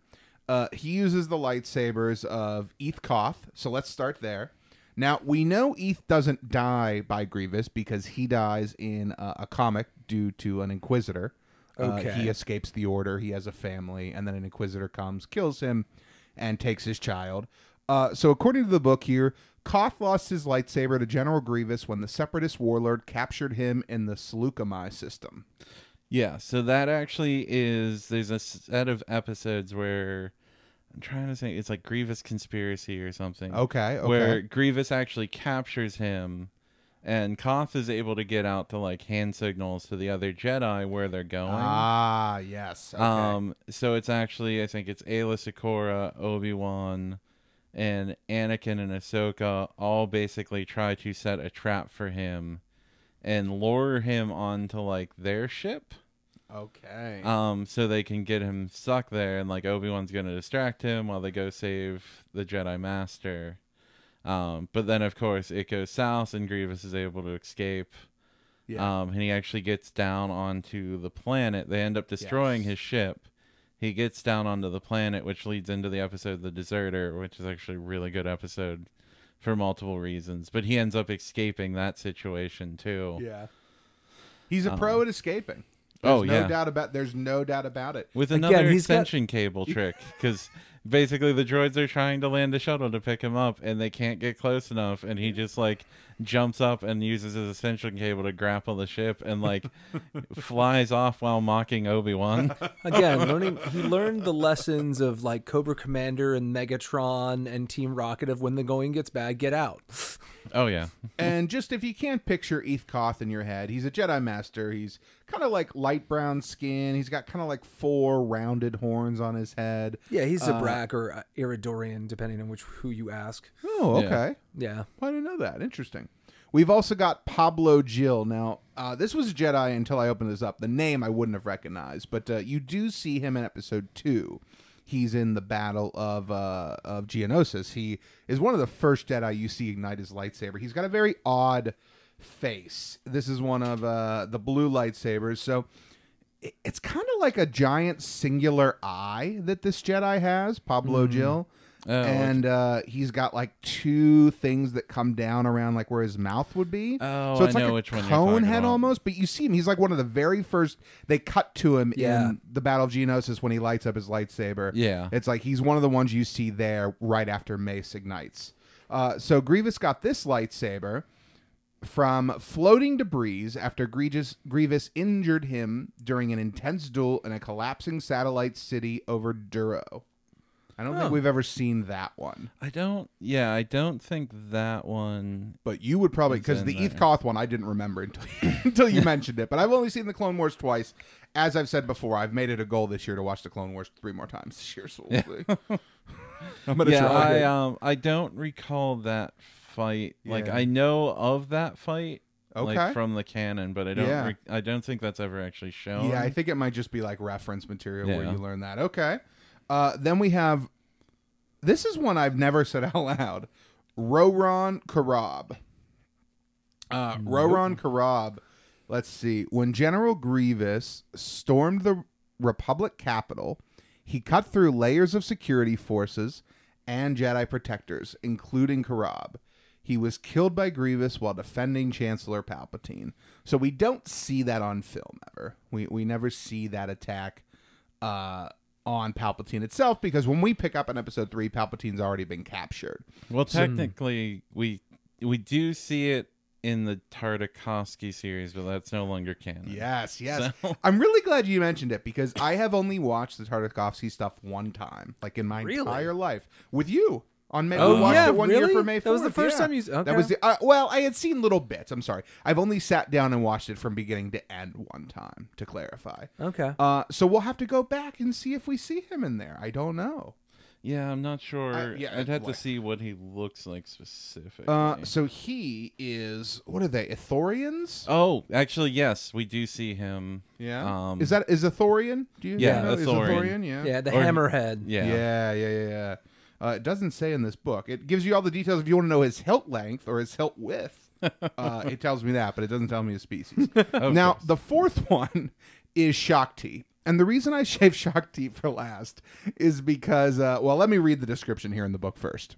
uh, he uses the lightsabers of Eth Koth. So let's start there. Now we know Eth doesn't die by Grievous because he dies in uh, a comic due to an Inquisitor. Uh, Okay. he escapes the Order. He has a family, and then an Inquisitor comes, kills him, and takes his child. Uh, so according to the book here, Koth lost his lightsaber to General Grievous when the Separatist warlord captured him in the Saleucami system. Yeah, so that actually is there's a set of episodes where I'm trying to say it's like Grievous conspiracy or something. Okay, okay. Where Grievous actually captures him and Koth is able to get out to like hand signals to the other Jedi where they're going. Ah, yes. Okay. Um so it's actually I think it's Aayla Secura, Obi-Wan and Anakin and Ahsoka all basically try to set a trap for him and lure him onto like their ship okay. um so they can get him stuck there and like obi-wan's gonna distract him while they go save the jedi master um but then of course it goes south and grievous is able to escape yeah. um and he actually gets down onto the planet they end up destroying Yes. his ship he gets down onto the planet which leads into the episode the deserter which is actually a really good episode for multiple reasons but he ends up escaping that situation too yeah. He's a pro at escaping. Oh, There's no yeah. doubt about. There's no doubt about it. with another he's got- extension cable trick because basically the droids are trying to land a shuttle to pick him up and they can't get close enough and he just like jumps up and uses his extension cable to grapple the ship and like flies off while mocking obi-wan Again, learning he learned the lessons of like Cobra Commander and Megatron and Team Rocket of when the going gets bad, get out. oh yeah and just if you can't picture Eth Koth in your head, he's a Jedi Master. He's kind of like light brown skin. He's got kind of like four rounded horns on his head. Yeah, he's Zabrak or uh, Iridonian, depending on which who you ask. Oh, Yeah. Yeah, I didn't know that. Interesting. We've also got Pablo-Jill. Now, uh, this was a Jedi until I opened this up. The name I wouldn't have recognized, but uh, you do see him in episode two. He's in the battle of uh, of Geonosis. He is one of the first Jedi you see ignite his lightsaber. He's got a very odd face. This is one of uh, the blue lightsabers. So it's kind of like a giant singular eye that this Jedi has, Pablo-Jill. Oh, and uh, he's got like two things that come down around like where his mouth would be. Oh, so it's I like know a which one you're cone talking head about. almost. But you see him; he's like one of the very first. They cut to him Yeah. in the Battle of Geonosis when he lights up his lightsaber. Yeah. it's like he's one of the ones you see there right after Mace ignites. Uh, so Grievous got this lightsaber from floating debris after Grievous, Grievous injured him during an intense duel in a collapsing satellite city over Duro. I don't think we've ever seen that one, I don't. Yeah, I don't think that one. but you would probably because the. Eth Koth one I didn't remember until until you mentioned it. But I've only seen the Clone Wars twice. As I've said before, I've made it a goal this year to watch the Clone Wars three more times this year. So we'll see. I'm gonna Yeah, try. I um, I don't recall that fight. Like Yeah. I know of that fight. Okay. Like from the canon, but I don't. Yeah. Re- I don't think that's ever actually shown. Yeah, I think it might just be like reference material where Yeah. you learn that. Okay. Uh, then we have this is one I've never said out loud. Roron Corobb. Uh, Roron Corobb. Let's see. When General Grievous stormed the Republic capital, he cut through layers of security forces and Jedi protectors, including Corobb. He was killed by Grievous while defending Chancellor Palpatine. So we don't see that on film ever. We we never see that attack uh, on Palpatine itself because when we pick up in Episode Three, Palpatine's already been captured. Well, technically, we we do see it in the Tartakovsky series, but that's no longer canon. Yes, yes. So- I'm really glad you mentioned it because I have only watched the Tartakovsky stuff one time, like in my Really? entire life, with you on May. Oh, we watched yeah, it one really? year for May. That was the first yeah. time you okay. That was the uh, well. I had seen little bits. I'm sorry. I've only sat down and watched it from beginning to end one time to clarify. Okay. Uh, so we'll have to go back and see if we see him in there. I don't know. Yeah, I'm not sure. I- yeah, I'd have like- to see what he looks like specifically. Uh, so he is what are they? Ithorians? oh, actually, yes, we do see him. yeah. Um, is that is Ithorian? Do you Yeah, know? Is Ithorian. Ithorian? Yeah. yeah, the or- hammerhead. Yeah. Yeah, yeah, yeah, yeah. Uh, it doesn't say in this book. It gives you all the details if you want to know his hilt length or his hilt width. uh, it tells me that, but it doesn't tell me his species. now, course. the fourth one is Shaak Ti. And the reason I shaved Shaak Ti for last is because, uh, well, let me read the description here in the book first.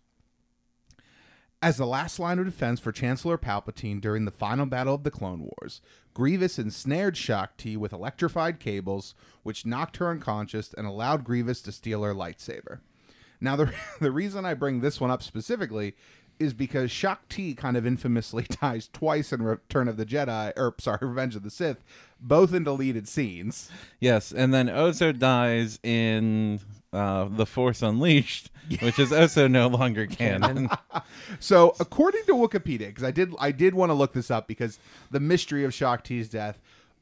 As the last line of defense for Chancellor Palpatine during the final battle of the Clone Wars, Grievous ensnared Shaak Ti with electrified cables, which knocked her unconscious and allowed Grievous to steal her lightsaber. Now, the, the reason I bring this one up specifically is because Shaak Ti kind of infamously dies twice in Return of the Jedi, or sorry, Revenge of the Sith, both in deleted scenes. Yes, and then Ozo dies in uh, The Force Unleashed, which is also no longer canon. So, according to Wikipedia, because I did, I did want to look this up because the mystery of Shaak Ti's death.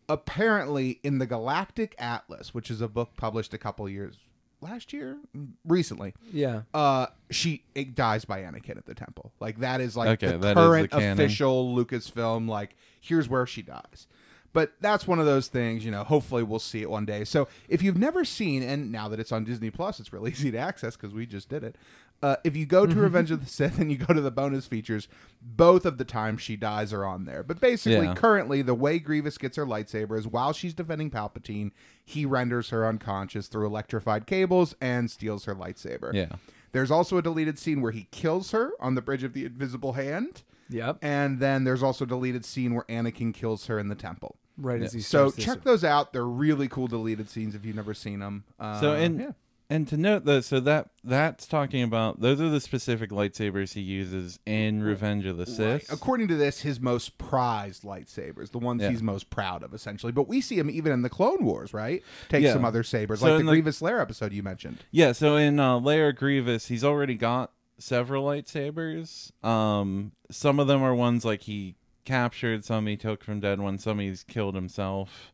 Apparently, in the Galactic Atlas, which is a book published a couple years last year, recently, Yeah. uh, she it dies by Anakin at the temple. Like that is like Okay, the that is the current canon. official Lucasfilm. Like here's where she dies. But that's one of those things, you know. Hopefully, we'll see it one day. So, if you've never seen, and now that it's on Disney Plus, it's really easy to access because we just did it. Uh, if you go to Revenge of the Sith and you go to the bonus features, both of the times she dies are on there. But basically, Yeah. currently, the way Grievous gets her lightsaber is while she's defending Palpatine, he renders her unconscious through electrified cables and steals her lightsaber. Yeah. There's also a deleted scene where he kills her on the bridge of the invisible hand. Yep. And then there's also a deleted scene where Anakin kills her in the temple. Right as he So starts this- check those out. They're really cool deleted scenes if you've never seen them. Uh, So and yeah. And to note though, so that that's talking about those are the specific lightsabers he uses in Revenge of the Sith. according to this, his most prized lightsabers, the ones Yeah. he's most proud of, essentially. But we see him even in the Clone Wars, right? Take Yeah. some other sabers, So like the the- Grievous Lair episode you mentioned. Yeah, so in uh, Lair Grievous, he's already got several lightsabers. Um, some of them are ones like he captured, some he took from dead ones, some he's killed himself.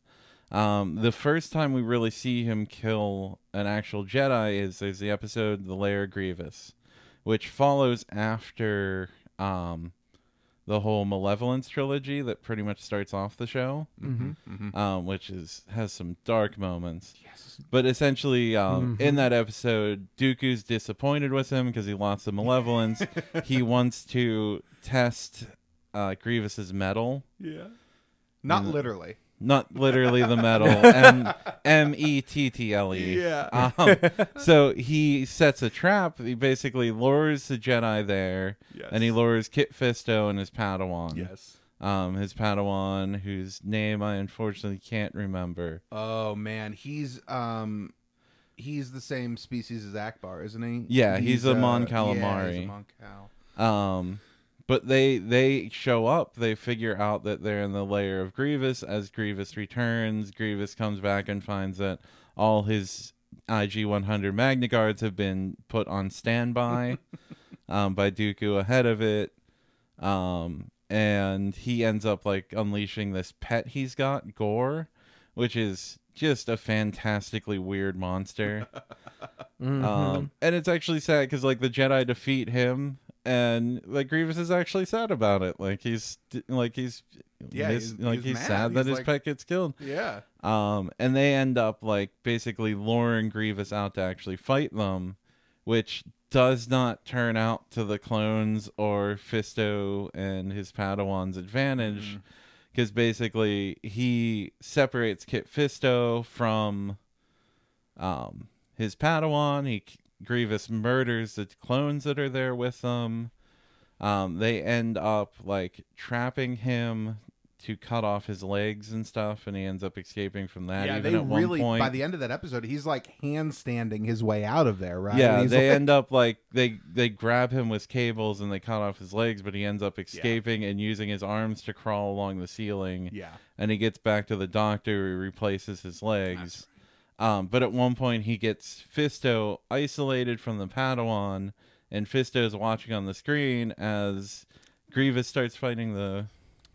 Um, the first time we really see him kill an actual Jedi is there's the episode The Lair Grievous, which follows after um, the whole Malevolence trilogy that pretty much starts off the show, mm-hmm, Um, which is has some dark moments. Yes, but essentially, um, in that episode, Dooku's disappointed with him because he lost the Malevolence. he wants to test uh, Grievous's metal. Yeah. Not literally. Not literally the metal. M M E T T L E. Yeah. Um, so he sets a trap. He basically lures the Jedi there, Yes. and he lures Kit Fisto and his Padawan. Yes. Um, his Padawan, whose name I unfortunately can't remember. Oh man, he's um, he's the same species as Ackbar, isn't he? Yeah, he's a Mon Calamari. Yeah, Calamari. he's a Mon Cal. Um, but they they show up. They figure out that they're in the layer of Grievous. As Grievous returns, Grievous comes back and finds that all his IG 100 Magna Guards have been put on standby um, by Dooku ahead of it. Um, and he ends up like unleashing this pet he's got, Gore, which is just a fantastically weird monster. Um, and it's actually sad because like the Jedi defeat him, and like Grievous is actually sad about it. Like he's like he's Yeah, he's- like he's he's, sad that He's his pet gets killed. Yeah. Um, and they end up like basically luring Grievous out to actually fight them, which does not turn out to the clones or Fisto and his Padawan's advantage, because basically he separates Kit Fisto from um his Padawan. He Grievous murders the clones that are there with them. Um, they end up like trapping him to cut off his legs and stuff, and he ends up escaping from that. yeah, even they at one really point. by the end of that episode, he's like handstanding his way out of there, right? yeah, they like- end up like they they grab him with cables and they cut off his legs, but he ends up escaping and using his arms to crawl along the ceiling. Yeah. and he gets back to the doctor. He replaces his legs. Um, but at one point, he gets Fisto isolated from the Padawan, and Fisto's watching on the screen as Grievous starts fighting the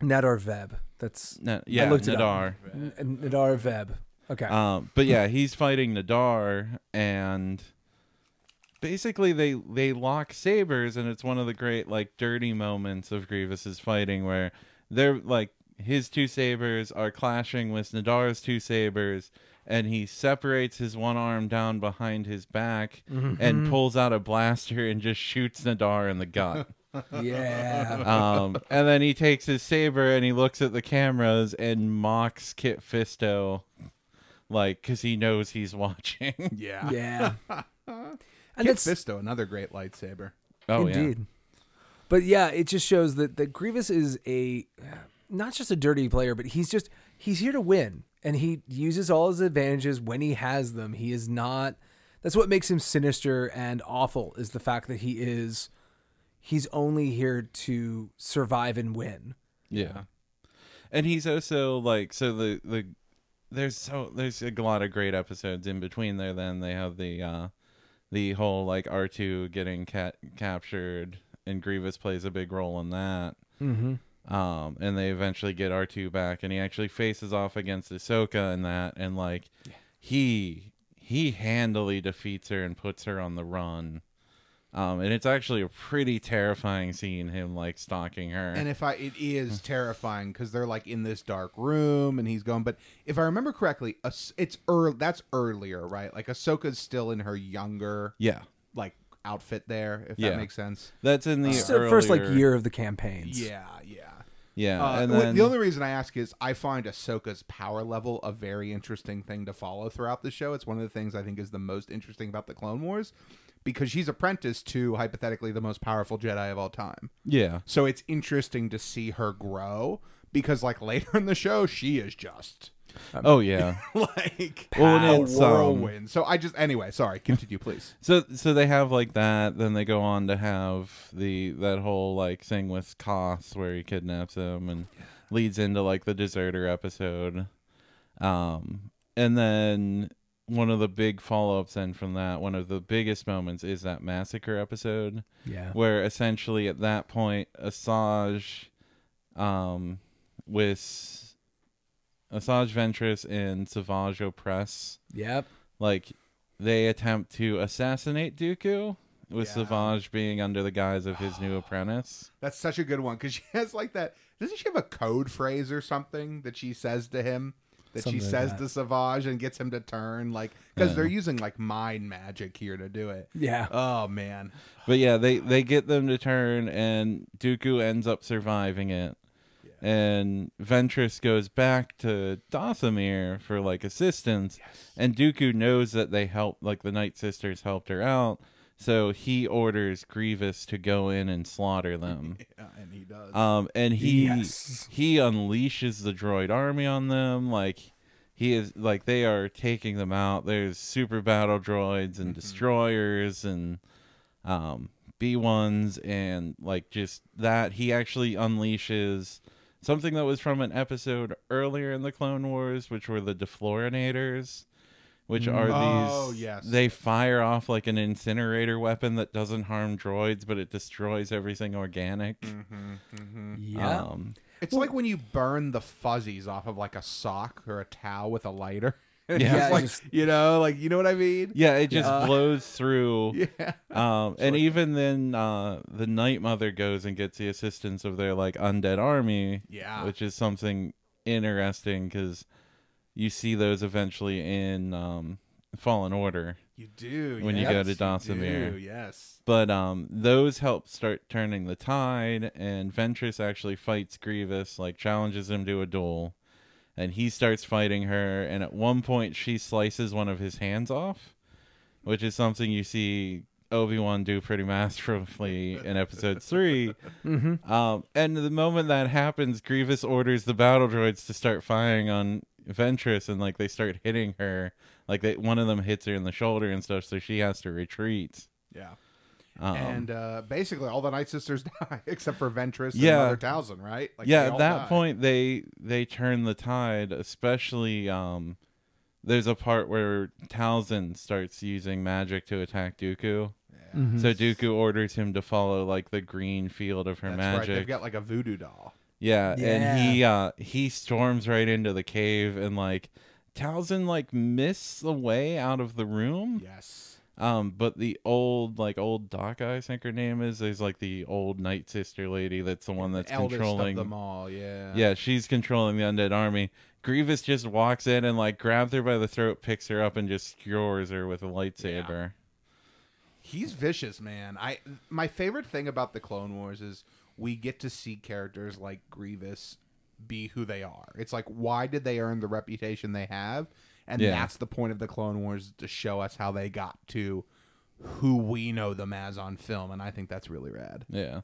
Nahdar Vebb. That's Na- yeah looked it up. Nahdar. N- Nahdar Vebb. Okay. Um, but yeah, he's fighting Nahdar, and basically they they lock sabers, and it's one of the great like dirty moments of Grievous's fighting where they're like his two sabers are clashing with Nahdar's two sabers, and he separates his one arm down behind his back mm-hmm. and mm-hmm. pulls out a blaster and just shoots Nahdar in the gut. yeah. um, and then he takes his saber and he looks at the cameras and mocks Kit Fisto, like because he knows he's watching. Yeah. yeah. And Kit Fisto, another great lightsaber. oh indeed. But yeah, it just shows that that Grievous is a uh, not just a dirty player, but he's just he's here to win, and he uses all his advantages when he has them. He is not. That's what makes him sinister and awful. Is the fact that he is. He's only here to survive and win. yeah. And he's also like so the the there's so there's a lot of great episodes in between there. Then they have the uh the whole like R two getting cat captured and Grievous plays a big role in that. Mm-hmm. Um, and they eventually get R two back, and he actually faces off against Ahsoka in that, and like he he handily defeats her and puts her on the run. Um, and it's actually a pretty terrifying scene, him like stalking her. And if I, it is terrifying because they're like in this dark room and he's going. But if I remember correctly, it's early. That's earlier, right? Like Ahsoka's still in her younger yeah, like outfit there. If Yeah. that makes sense. that's in the It's the first like year of the campaigns. Yeah, yeah. Yeah, Uh, and then the only reason I ask is I find Ahsoka's power level a very interesting thing to follow throughout the show. It's one of the things I think is the most interesting about the Clone Wars because she's apprenticed to hypothetically the most powerful Jedi of all time. yeah, So it's interesting to see her grow because like later in the show she is just oh yeah. like Well, it's, um, whirlwind. so I just anyway, sorry, continue please. So so they have like that. Then they go on to have the that whole like thing with Koth where he kidnaps him and leads into like the deserter episode. Um, and then one of the big follow ups then from that, one of the biggest moments is that massacre episode Yeah. where essentially at that point Asajj, um, with Asajj Ventress and Savage Opress Yep. like they attempt to assassinate Dooku with Yeah. Savage being under the guise of his new apprentice. That's such a good one because she has like that. Doesn't she have a code phrase or something that she says to him? That Something she like says that. to Savage and gets him to turn, like because Yeah. they're using like mind magic here to do it. Yeah. Oh man, But yeah, they they get them to turn and Dooku ends up surviving it. And Ventress goes back to Dathomir for like assistance, and Dooku knows that they helped, like the Night Sisters helped her out, so he orders Grievous to go in and slaughter them. Yeah, and he does. Um, and he Yes. he unleashes the droid army on them. Like he is like they are taking them out. There's super battle droids and destroyers and um, B ones and like just that. He actually unleashes something that was from an episode earlier in the Clone Wars, which were the deflorinators, Which mm. are Oh, these? yes. They fire off like an incinerator weapon that doesn't harm droids, but it destroys everything organic. Mm-hmm, mm-hmm. Yeah. Um, it's like when you burn the fuzzies off of like a sock or a towel with a lighter. Yeah. Like just- you know, like you know what I mean? yeah, it just Yeah. blows through. Yeah. Um, and even then, uh, the Night Mother goes and gets the assistance of their like undead army. Yeah. which is something interesting because you see those eventually in um, Fallen Order. You do When you go to you Dathomir. Yes. But um, those help start turning the tide, and Ventress actually fights Grievous, like challenges him to a duel, and he starts fighting her. And at one point, she slices one of his hands off, which is something you see Obi Wan do pretty masterfully in Episode 3 Um, and the moment that happens, Grievous orders the battle droids to start firing on Ventress, and like they start hitting her. Like they, one of them hits her in the shoulder and stuff, so she has to retreat. Yeah. Um, and uh, basically, all the Night Sisters die except for Ventress Yeah. and Mother Talzin, right? Like, yeah at that die. point they they turn the tide especially um there's a part where Talzin starts using magic to attack Dooku. So Dooku orders him to follow like the green field of her That's right. magic. They've got like a voodoo doll. yeah, Yeah. and he uh he storms right into the cave and like Talzin like miss the way out of the room. Yes. Um, but the old like old Doc, I think her name is, is like the old Night Sister lady. That's the one that's Eldest controlling of them all. Yeah. Yeah, she's controlling the undead army. Grievous just walks in and like grabs her by the throat, picks her up, and just skewers her with a lightsaber. He's vicious, man. I my favorite thing about the Clone Wars is we get to see characters like Grievous be who they are. It's like why did they earn the reputation they have? And Yeah. that's the point of the Clone Wars to show us how they got to who we know them as on film, and I think that's really rad. Yeah,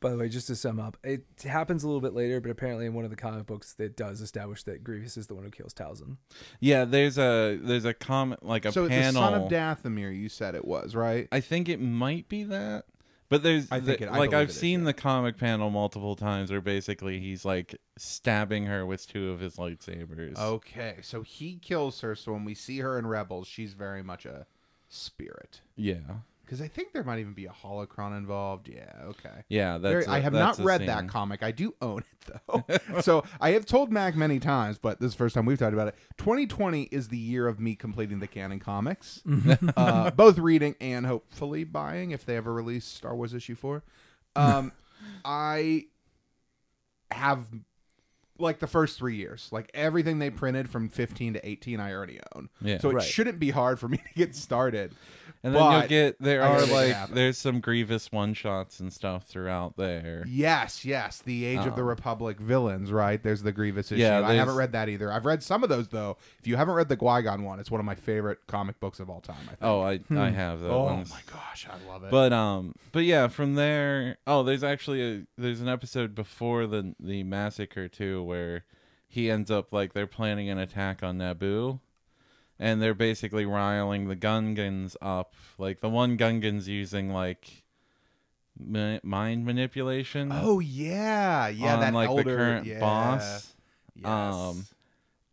By the way, just to sum up, it happens a little bit later, but apparently in one of the comic books, it does establish that Grievous is the one who kills Talzin. yeah. There's a there's a comment like a so panel. the son of Dathomir, you said it was right. I think it might be that, but there's I think it- I like believe I've it is, seen yeah. the comic panel multiple times where basically he's like stabbing her with two of his lightsabers. Okay, so he kills her. So when we see her in Rebels, she's very much a spirit. yeah, Because I think there might even be a holocron involved. Yeah, okay. yeah. That's Very- a- I have that's not read that comic. I do own it though. so I have told Mac many times, but this is the first time we've talked about it. 2020 is the year of me completing the canon comics, uh, both reading and hopefully buying if they ever release Star Wars issue four. Um, I have like the first three years, like everything they printed from 15 to 18, I already own. Yeah. so it Right. shouldn't be hard for me to get started. And then you'll get there I are gotta it like happen. there's some grievous one shots and stuff throughout there. Yes, yes, the Age of the Republic villains, right? There's the Grievous issue. Um, Yeah, I there's- haven't read that either. I've read some of those though. If you haven't read the Qui Gon one, it's one of my favorite comic books of all time. I think. Oh, I I have those. oh ones. my gosh, I love it. But um, but yeah, from there. Oh, there's actually a there's an episode before the the massacre too, where he ends up like they're planning an attack on Naboo, and they're basically riling the Gungans up. Like the one Gungan's using like ma- mind manipulation. oh yeah, yeah, on that like the current yeah, boss. Yes. Um,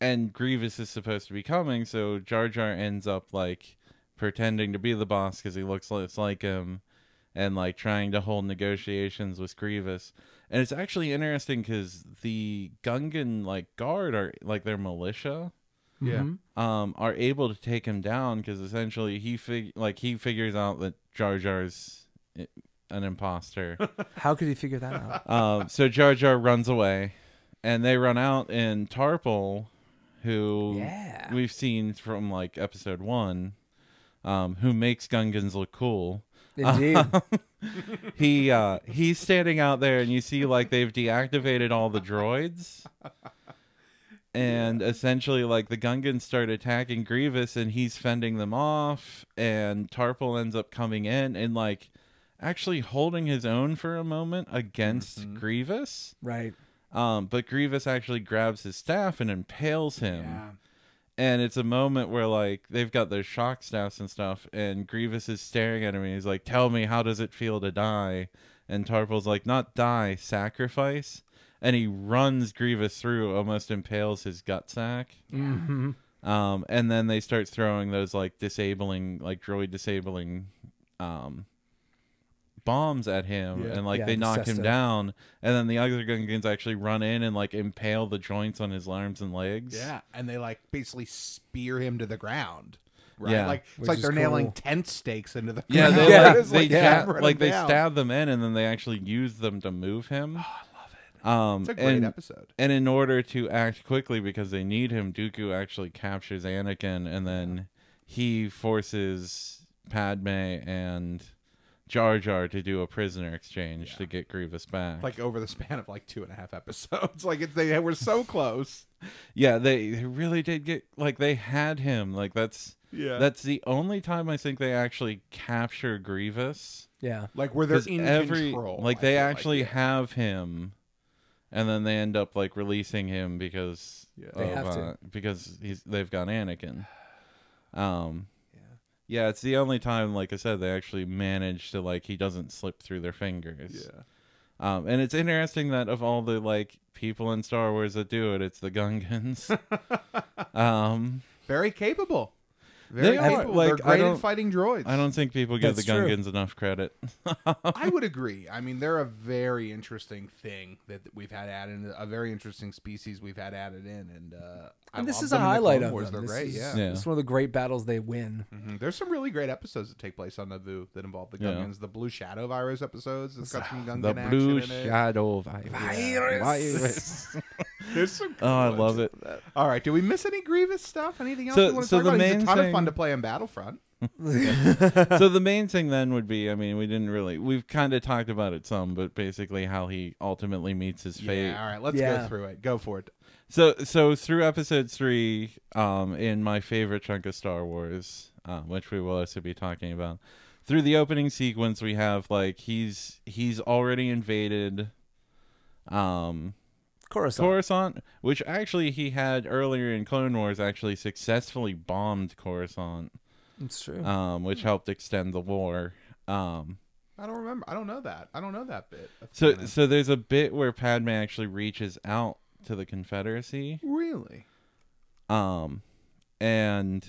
and Grievous is supposed to be coming, so Jar Jar ends up like pretending to be the boss because he looks less like him, and like trying to hold negotiations with Grievous. And it's actually interesting because the Gungan like guard are like their militia yeah. um are able to take him down because essentially he fig- like he figures out that Jar Jar's i- an imposter. How could he figure that out? Um, so Jar Jar runs away, and they run out, and Tarple, who Yeah. we've seen from like episode one, um, who makes Gungans look cool. Indeed. he uh he's standing out there and you see like they've deactivated all the droids and essentially like the gungans start attacking grievous and he's fending them off and tarple ends up coming in and like actually holding his own for a moment against grievous. Right. um but grievous actually grabs his staff and impales him. Yeah. and it's a moment where like they've got their shock staffs and stuff and grievous is staring at him and he's like tell me how does it feel to die? And tarple's like not die sacrifice and he runs grievous through almost impales his gut sack hmm um and then they start throwing those like disabling like droid disabling um bombs at him Yeah. and like Yeah, they the knock him Sesto. down and then the other gungans actually run in and like impale the joints on his arms and legs Yeah, and they like basically spear him to the ground. Right? Yeah. like it's Which like they're nailing tent stakes into the Yeah, ground. they Yeah. like It's they yeah, like they stab them in, and then they actually use them to move him. Um, It's a great and, episode. and in order to act quickly because they need him, Dooku actually captures Anakin, and then he forces Padme and Jar Jar to do a prisoner exchange to get Grievous back. Like over the span of like two and a half episodes, like it's, they were so close. yeah, they, they really did get like they had him. Like that's Yeah, that's the only time I think they actually capture Grievous. Yeah. like where they're 'Cause in every control. like I they actually yeah. have him and then they end up like releasing him because Yeah. They of, have to. uh, because he's they've got Anakin. Um Yeah. yeah, it's the only time like I said they actually manage to like he doesn't slip through their fingers. Yeah. Um and it's interesting that of all the like people in Star Wars that do it, it's the Gungans. um Very capable. Very They are, capable. like, they're I great don't- at fighting droids. I don't think people give That's the true. Gungans enough credit. I would agree. I mean, they're a very interesting thing that we've had added, a very interesting species we've had added in, and uh, I And this love is a them in the highlight Clone of Wars. them. They're This great. is, Yeah. Yeah. It's one of the great battles they win. Mhm. There's some really great episodes that take place on Naboo that involve the Yeah. Gungans. The Blue Shadow virus episodes. It's got some Gungan the action blue in it. shadow virus. Virus. There's some Oh, I cool love it. All right, do we miss any Grievous stuff? Anything else So- we want to so talk the about? He's main a ton of thing- fun to play in Battlefront. so the main thing then would be, I mean, we didn't really, we've kind of talked about it some, but basically how he ultimately meets his fate. Yeah. All right, let's Yeah. go through it. Go for it. So, so through episode three, um, in my favorite chunk of Star Wars, uh, which we will also be talking about, through the opening sequence, we have like he's he's already invaded, um, Coruscant. Coruscant, which actually he had earlier in Clone Wars actually successfully bombed Coruscant, it's true. um, which helped extend the war. Um, I don't remember. I don't know that. I don't know that bit. of So canon. so there's a bit where Padme actually reaches out to the Confederacy, really, um, and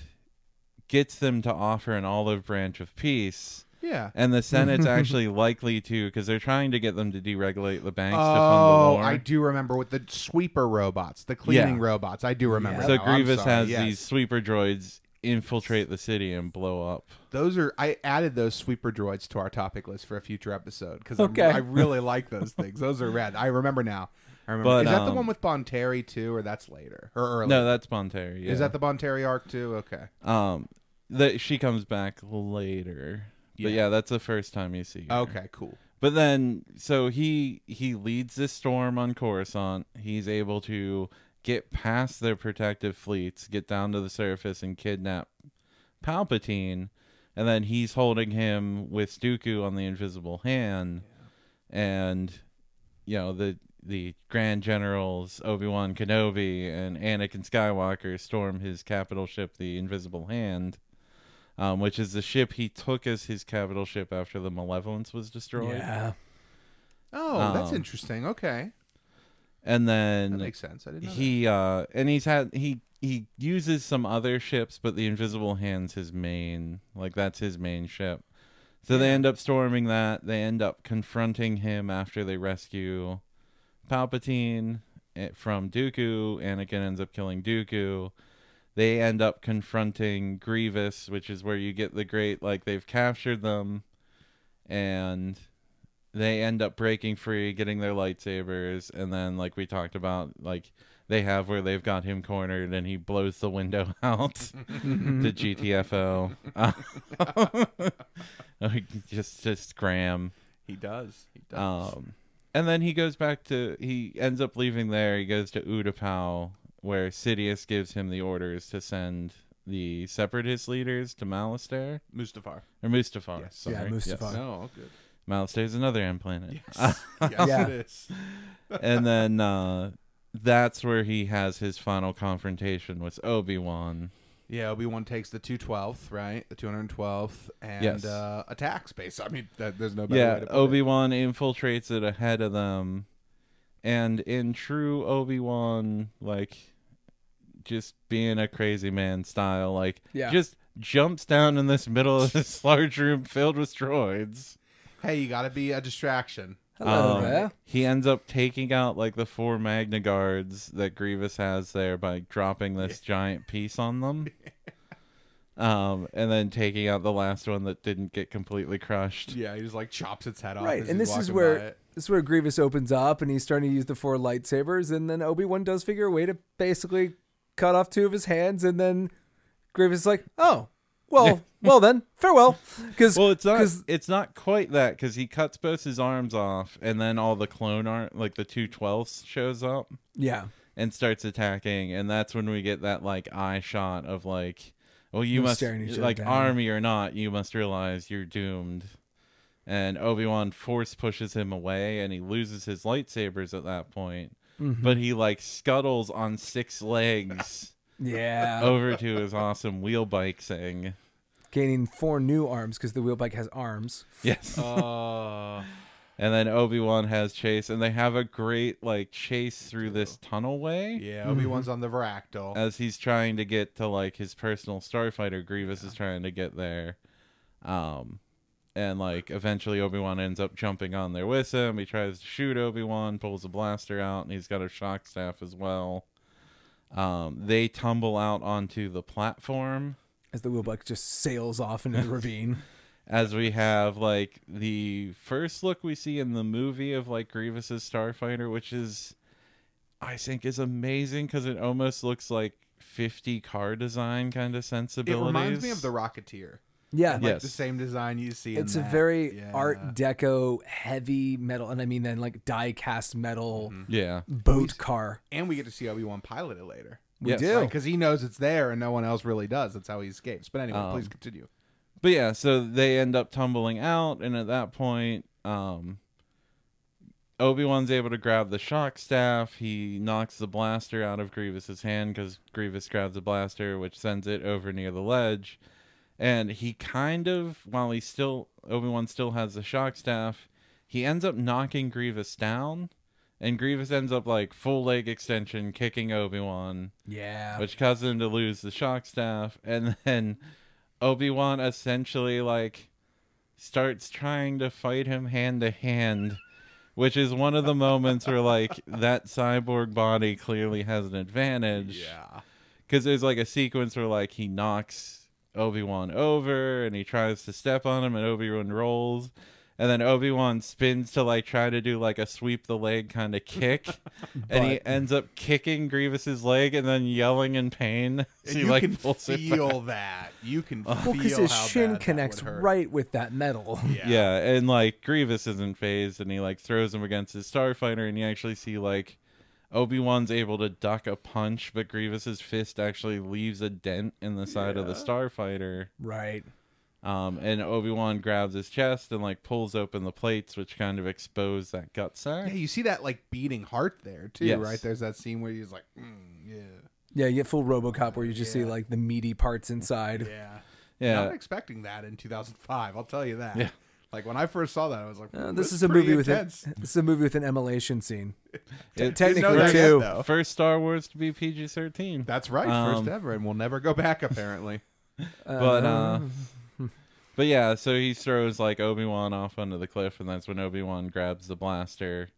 gets them to offer an olive branch of peace. Yeah. And the Senate's actually likely to, because they're trying to get them to deregulate the banks to fund the Oh. I do remember with the sweeper robots, the cleaning Yeah. robots. I do remember. Yeah. so now. Grievous has yes. these sweeper droids infiltrate the city and blow up. Those are I added those sweeper droids to our topic list for a future episode because Okay. I really like those things. Those are rad. I remember now. I remember. But, is that the um, one with Bonteri too, or that's later or early? No, that's Bonteri. Yeah. Is that the Bonteri arc too? Okay. um? That she comes back later. But Yeah. yeah, that's the first time you see her. Okay. Cool. But then, so he he leads this storm on Coruscant. He's able to get past their protective fleets, get down to the surface, and kidnap Palpatine. And then he's holding him with Dooku on the Invisible Hand, and you know the the Grand Generals Obi Wan Kenobi and Anakin Skywalker storm his capital ship, the Invisible Hand. Um, which is the ship he took as his capital ship after the Malevolence was destroyed. yeah. Oh, that's Um, interesting. Okay, and that then makes sense. I didn't know he uh and he's had he he uses some other ships but the invisible hands his main like that's his main ship so they end up storming that they end up confronting him after they rescue palpatine eh, from dooku anakin ends up killing dooku they end up confronting grievous which is where you get the great like they've captured them and they end up breaking free, getting their lightsabers, and then like we talked about, like they have where they've got him cornered, and he blows the window out to GTFO. just just Graham. He does. He does. Um, and then he goes back to he ends up leaving there. He goes to Utapau, where Sidious gives him the orders to send the separatist leaders to Malastare Mustafar. or Mustafar. Yes. sorry. Yeah, Mustafar. No, all good. Malastare is another end planet. yes, Yeah. it is. and then uh, that's where he has his final confrontation with Obi Wan. Yeah, Obi Wan takes the two twelfth, right? The two hundred twelfth, and Yes. uh, attacks. Base. I mean, that, there's no better way Yeah, to put Obi Wan infiltrates it ahead of them, and in true Obi Wan, like just being a crazy man style, like Yeah. just jumps down in this middle of this large room filled with droids. Hey, you got to be a distraction. Hello Um, there. He ends up taking out like the four Magna Guards that Grievous has there by dropping this giant piece on them. Um, and then taking out the last one that didn't get completely crushed. Yeah, he just like chops its head off. Right, and this is where this is where Grievous opens up and he's starting to use the four lightsabers, and then Obi Wan does figure a way to basically cut off two of his hands, and then Grievous is like, "Oh, well, well then, farewell." Because Well, it's not. It's not quite that because he cuts both his arms off, and then all the clone art, like the two twelfths, shows up yeah, and starts attacking, and that's when we get that like eye shot of like, well, you must staring each other like army or not, you must realize you're doomed. And Obi Wan force pushes him away, and he loses his lightsabers at that point. Mm-hmm. But he like scuttles on six legs yeah, over to his awesome wheel bike thing. gaining four new arms because the wheel bike has arms. Yes. Uh, And then Obi Wan has chase, and they have a great like chase through this tunnel way yeah, Obi Wan's on the Varactyl. as he's trying to get to like his personal starfighter. Grievous is trying to get there, um, and like eventually Obi Wan ends up jumping on there with him. He tries to shoot Obi Wan, pulls a blaster out, and he's got a shock staff as well. Um, they tumble out onto the platform. As the wheel bike just sails off into the ravine. as we have like the first look we see in the movie of like Grievous's starfighter, which is I think is amazing because it almost looks like 50 car design kind of sensibility. It reminds me of the Rocketeer. Yeah, Like Yes. the same design you see. it's in a that. very Yeah. Art Deco heavy metal, and I mean then like die cast metal yeah. boat car. and we get to see Obi Wan pilot it later. We Yes. do. because he knows it's there and no one else really does. That's how he escapes. But anyway, Um, please continue. But yeah, so they end up tumbling out, and at that point, um, Obi Wan's able to grab the shock staff. He knocks the blaster out of Grievous's hand because Grievous grabs the blaster, which sends it over near the ledge. And he kind of, while he still Obi Wan still has the shock staff, he ends up knocking Grievous down, and Grievous ends up like full leg extension kicking Obi Wan Yeah, which causes him to lose the shock staff. And then obi-wan essentially like starts trying to fight him hand to hand. Which is one of the moments where like that cyborg body clearly has an advantage. Yeah. because there's like a sequence where like he knocks obi-wan over and he tries to step on him and obi-wan rolls and then Obi-Wan spins to like try to do like a sweep the leg kind of kick, and he ends up kicking Grievous's leg and then yelling in pain. So you like can pulls it feel that. You can well, feel because his how shin bad that connects would hurt. right with that metal. Yeah. Yeah, and like Grievous isn't phased, and he like throws him against his starfighter, and you actually see like Obi Wan's able to duck a punch, but Grievous's fist actually leaves a dent in the side of the starfighter. Right. Um, and Obi Wan grabs his chest and like pulls open the plates, which kind of expose that gut sack. Yeah, you see that like beating heart there too, Yes. right? There's that scene where he's like, mm, yeah, Yeah, you get full RoboCop where you just see like the meaty parts inside. yeah, Yeah. Not expecting that in 2005. I'll tell you that. Yeah. Like when I first saw that, I was like, Uh, "Hmm, this, is a pretty movie with intense. an, this is a movie with an emulation scene. It- Technically, know that yet, too. though. First Star Wars to be PG thirteen. That's right, Um, first ever, and we'll never go back. Apparently, But uh But yeah, so he throws like Obi Wan off onto the cliff, and that's when Obi Wan grabs the blaster,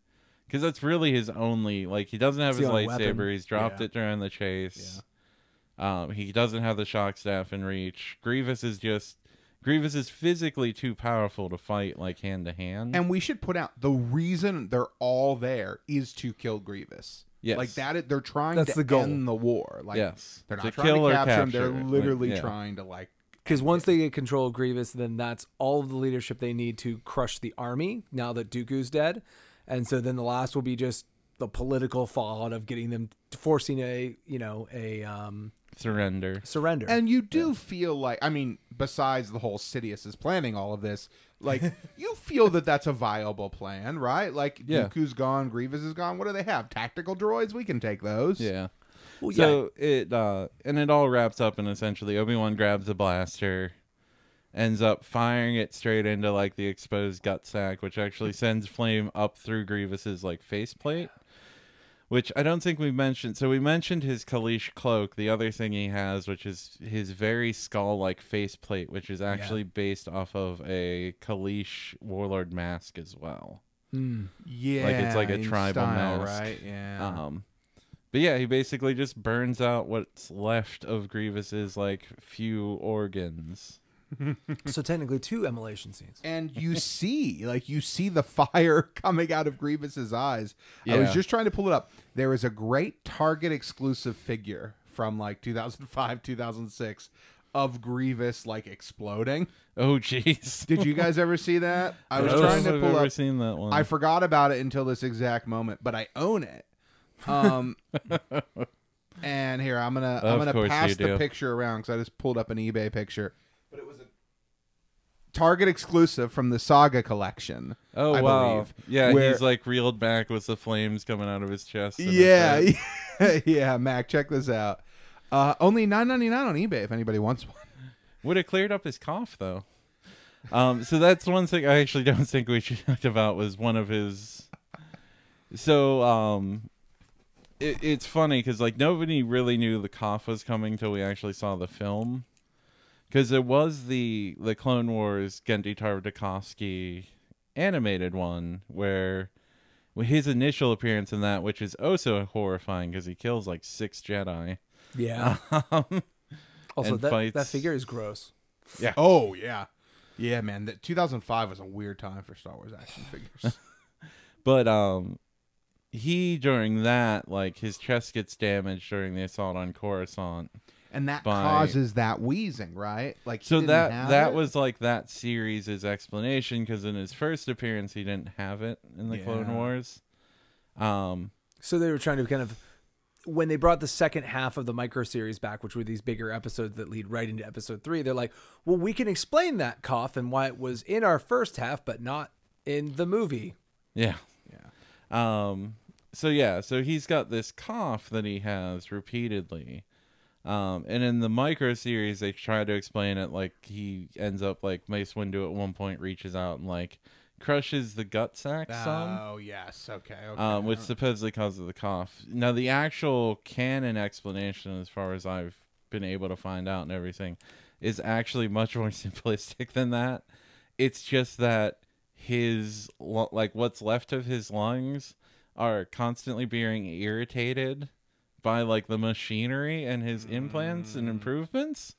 because that's really his only. Like he doesn't have It's his lightsaber; weapon. he's dropped Yeah. it during the chase. Um, he doesn't have the shock staff in reach. Grievous is just Grievous is physically too powerful to fight like hand to hand. And we should put out the reason they're all there is to kill Grievous. Yes. Like that they're trying That's to the goal. end the war. Like Yes. they're To trying kill to or capture him. They're Like, literally yeah. trying to like Because once they get control of Grievous, then that's all of the leadership they need to crush the army. Now that Dooku's dead, and so then the last will be just the political fallout of getting them forcing a you know a um, Surrender. surrender. And you do feel like, I mean, besides the whole Sidious is planning all of this, like you feel that that's a viable plan, right? Like Yeah. Dooku's gone, Grievous is gone. What do they have? Tactical droids? We can take those. Yeah. Well, yeah. So it uh and it all wraps up and essentially Obi Wan grabs a blaster, ends up firing it straight into like the exposed gut sack, which actually sends flame up through Grievous's like faceplate. Which I don't think we mentioned. So we mentioned his Kaleesh cloak. The other thing he has, which is his very skull-like faceplate, which is actually based off of a Kaleesh warlord mask as well. Yeah. Like, it's like a tribal style, mask. right? Yeah. Um, but yeah, he basically just burns out what's left of Grievous's like few organs. so technically two immolation scenes. and you see like you see the fire coming out of Grievous's eyes. Yeah. I was just trying to pull it up. There is a great Target exclusive figure from like 2005, 2006 of Grievous like exploding. Oh jeez. Did you guys ever see that? I was don't trying to pull up. seen that one. I forgot about it until this exact moment, but I own it. Um, and here I'm gonna I'm gonna pass the picture around because I just pulled up an eBay picture, but it was a Target exclusive from the Saga collection. oh I wow. believe. Yeah, Where- he's like reeled back with the flames coming out of his chest. his Yeah, yeah, Mac, check this out. Uh, only nine ninety nine on eBay if anybody wants one. Would have cleared up his cough though. Um, so that's one thing I actually don't think we should talk about was one of his. So um, it, it's funny because like nobody really knew the cough was coming till we actually saw the film, because it was the the Clone Wars Genndy Tartakovsky animated one where his initial appearance in that, which is also horrifying because he kills like six Jedi. Yeah. also, that fights- that figure is gross. Yeah. Oh yeah, yeah, man. That 2005 was a weird time for Star Wars action figures. But um he during that, like his chest gets damaged during the assault on Coruscant. And that By- causes that wheezing, right? Like So that that it? was like that series' explanation because in his first appearance he didn't have it in the Clone Wars. Um So they were trying to kind of when they brought the second half of the micro series back, which were these bigger episodes that lead right into episode three, they're like, well, we can explain that cough and why it was in our first half, but not in the movie. yeah. yeah. Um so yeah, so he's got this cough that he has repeatedly. Um, and in the micro series, they try to explain it like he ends up like Mace Windu at one point reaches out and like crushes the gut sac some. Oh yes, okay, okay. um, which supposedly causes the cough. Now, the actual canon explanation, as far as I've been able to find out and everything, is actually much more simplistic than that. It's just that his like what's left of his lungs are constantly being irritated by like the machinery and his implants and improvements.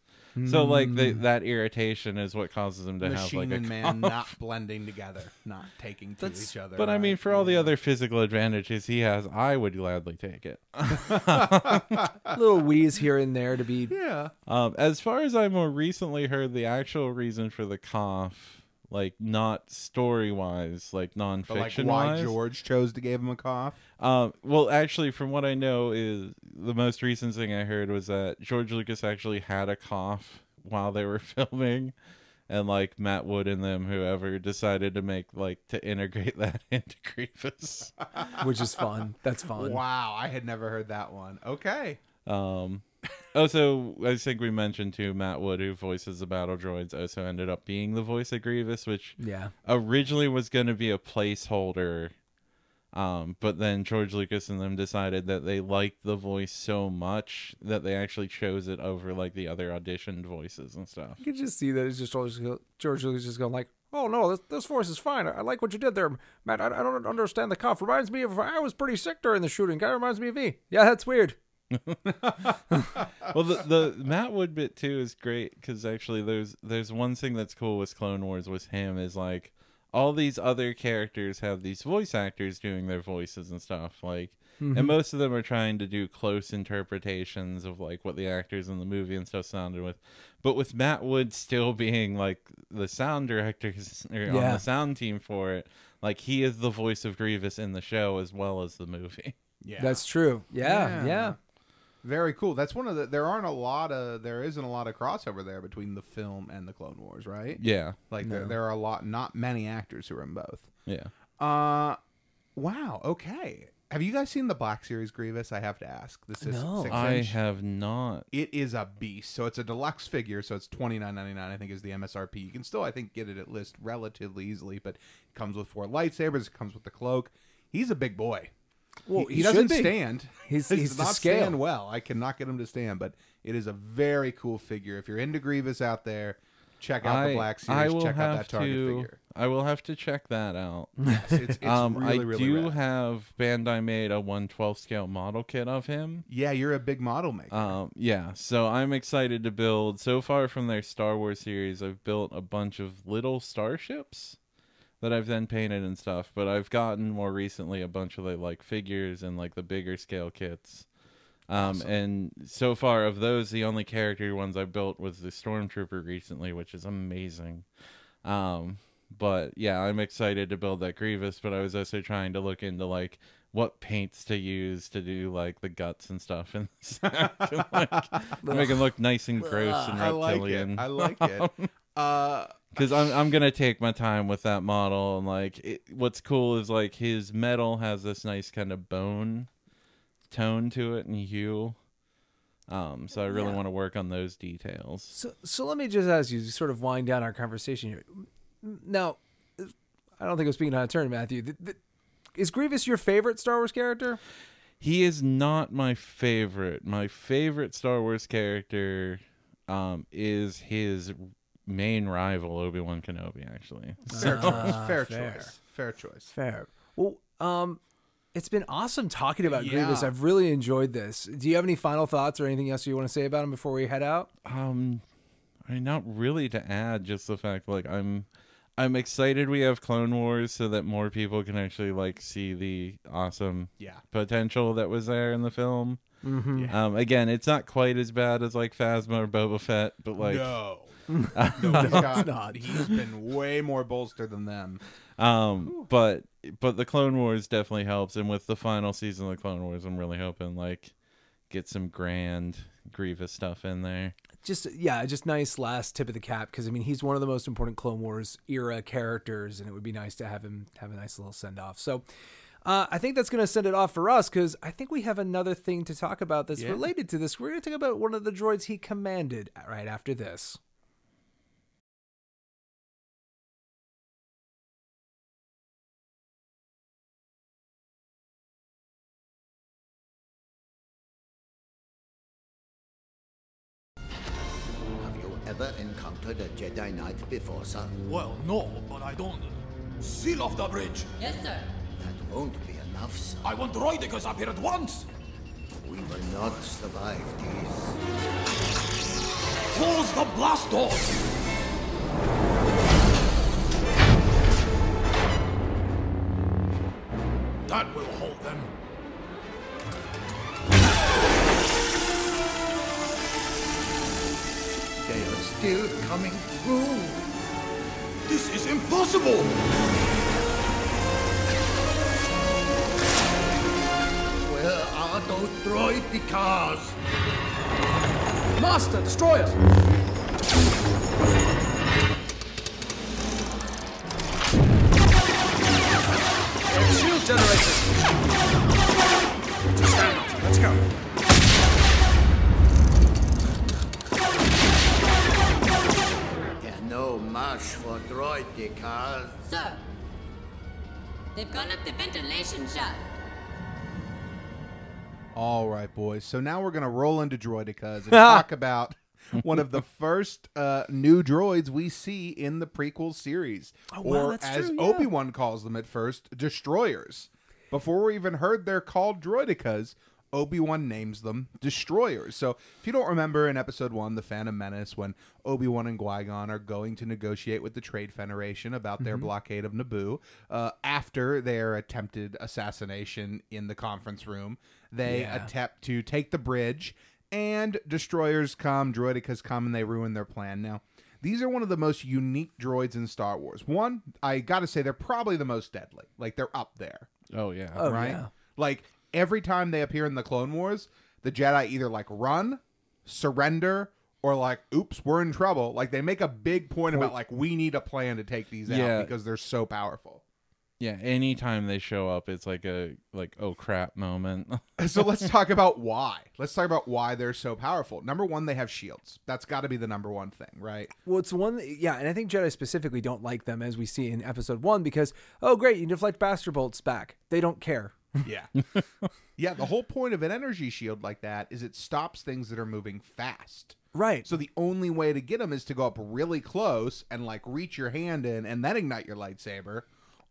So like the, that irritation is what causes him to have machine like a and man not blending together, not taking to That's- each other. But I right? mean, for all the other physical advantages he has, I would gladly take it. Little wheeze here and there to be yeah, Um, as far as I more recently heard, the actual reason for the cough, like not story wise, like but like nonfiction why wise. George chose to give him a cough. Um, well, actually, from what I know, is the most recent thing I heard was that George Lucas actually had a cough while they were filming, and like Matt Wood and them, whoever, decided to make like to integrate that into Grievous. which is fun. That's fun. Wow, I had never heard that one. Okay, Um, also, I think we mentioned too Matt Wood, who voices the battle droids, also ended up being the voice of Grievous, which Yeah. originally was going to be a placeholder. Um, but then George Lucas and them decided that they liked the voice so much that they actually chose it over like the other auditioned voices and stuff. You can just see that it's just always George Lucas just going like, "Oh no, this, this voice is fine. I, I like what you did there, Matt. I, I don't understand the cough. Reminds me of I was pretty sick during the shooting. Guy reminds me of me. Yeah, that's weird. well, the the Matt Wood bit too is great because actually there's there's one thing that's cool with Clone Wars with him is like all these other characters have these voice actors doing their voices and stuff like and mm-hmm. most of them are trying to do close interpretations of like what the actors in the movie and stuff sounded with but with matt wood still being like the sound director or on the sound team for it like he is the voice of grievous in the show as well as the movie Yeah, That's true. Yeah, Yeah. yeah. Very cool. That's one of the. There aren't a lot of. There isn't a lot of crossover there between the film and the Clone Wars, right? yeah Like there, there are a lot, not many actors who are in both. yeah Uh, wow. Okay. Have you guys seen the Black Series Grievous? I have to ask. This is No. six i have not It is a beast. So it's a deluxe figure. So it's twenty nine ninety nine. I think is the MSRP. You can still, I think, get it at list relatively easily. But it comes with four lightsabers. It comes with the cloak. He's a big boy. Well, he, he he doesn't stand. He's- He he's doesn't scale. stand well. I cannot get him to stand. But it is a very cool figure. If you're into Grievous out there, check out the Black Series. I will check have out that Target to, figure. I will have to check that out. Yes, it's, it's um, really, I really do rad. have Bandai made a 112 scale model kit of him. Yeah, you're a big model maker. Um, yeah, so I'm excited to build. So far from their Star Wars series, I've built a bunch of little starships that I've then painted and stuff. But I've gotten more recently a bunch of the, like figures and like the bigger scale kits. Um, and so far of those, the only character ones I built was the Stormtrooper recently, which is amazing. Um, but yeah, I'm excited to build that Grievous. But I was also trying to look into like what paints to use to do like the guts and stuff, and like, make it look nice and gross and reptilian. I like it. I like it. Uh, Because I'm I'm gonna take my time with that model, and like it, what's cool is like his metal has this nice kind of bone tone to it and hue. Um, so I really Yeah. want to work on those details. So, so let me just ask you to sort of wind down our conversation here. Now, I don't think I'm speaking out of turn, Matthew. Th- th- Is Grievous your favorite Star Wars character? He is not my favorite. My favorite Star Wars character um, is his main rival, Obi Wan Kenobi. Actually, fair choice. Fair, fair. choice. Fair choice. Fair. Well, um, it's been awesome talking about Grievous. I've really enjoyed this. Do you have any final thoughts or anything else you want to say about him before we head out? Um, I mean, not really to add, just the fact like I'm, I'm excited we have Clone Wars so that more people can actually like see the awesome Yeah. potential that was there in the film. Mm-hmm. Um, again, it's not quite as bad as like Phasma or Boba Fett, but like, no. no, he's got, He's been way more bolstered than them. um, but but the Clone Wars definitely helps, and with the final season of the Clone Wars, I'm really hoping like get some grand Grievous stuff in there. Just yeah, just nice last tip of the cap because I mean he's one of the most important Clone Wars era characters, and it would be nice to have him have a nice little send off. So. Uh, I think that's going to send it off for us because I think we have another thing to talk about that's Yeah. related to this. We're going to talk about one of the droids he commanded right after this. Have you ever encountered a Jedi Knight before, sir? Well, no, but I don't. Seal off the bridge! Yes, sir. Won't be enough, sir. I want Droidekas up here at once! We will not survive this. Close the blast doors! That will hold them. They are still coming through. This is impossible! Where are those droidekas? Master, destroyers! Shield generators! Stand up, let's go. They're no match for droidekas. Sir. They've gone up the ventilation shaft. All right, boys. So now we're going to roll into Droidekas and talk about one of the first uh, new droids we see in the prequel series. Oh, wow, or as true, yeah. Obi Wan calls them at first, destroyers. Before we even heard they're called Droidekas, Obi Wan names them destroyers. So if you don't remember in Episode One, The Phantom Menace, when Obi Wan and Qui Gon are going to negotiate with the Trade Federation about their blockade of Naboo, uh, after their attempted assassination in the conference room, they Yeah. attempt to take the bridge, and destroyers come, droidekas come, and they ruin their plan. Now. These are one of the most unique droids in Star Wars. One, I got to say, they're probably the most deadly. Like they're up there Oh yeah. Oh, right? yeah. Like every time they appear in the Clone Wars, the Jedi either like run, surrender, or like, oops, we're in trouble. Like they make a big point about like we need a plan to take these Yeah. out because they're so powerful. Yeah. Anytime they show up, it's like a like oh crap moment. so let's talk about why. Let's talk about why they're so powerful. Number one, they have shields. That's got to be the number one thing, right? Well, it's one, yeah, and I think Jedi specifically don't like them, as we see in Episode One, because oh, great, you deflect blaster bolts back. They don't care. Yeah. yeah, the whole point of an energy shield like that is it stops things that are moving fast. Right. So the only way to get them is to go up really close and like reach your hand in and then ignite your lightsaber,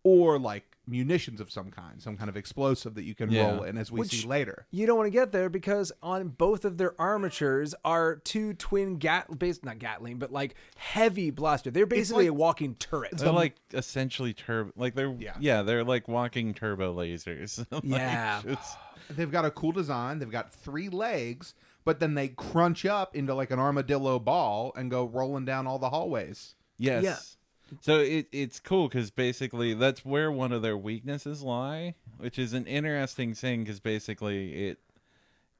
or like munitions of some kind, some kind of explosive that you can Yeah. roll in, as we Which- see later. You don't want to get there because on both of their armatures are two twin gat based not Gatling, but like heavy blaster. They're basically like- a walking turret. they're like essentially turbo. Like they're Yeah. yeah. they're like walking turbo lasers. Like, Yeah. it's- They've got a cool design. They've got three legs, but then they crunch up into like an armadillo ball and go rolling down all the hallways. Yes. Yeah. So it it's cool because basically that's where one of their weaknesses lie, which is an interesting thing because basically it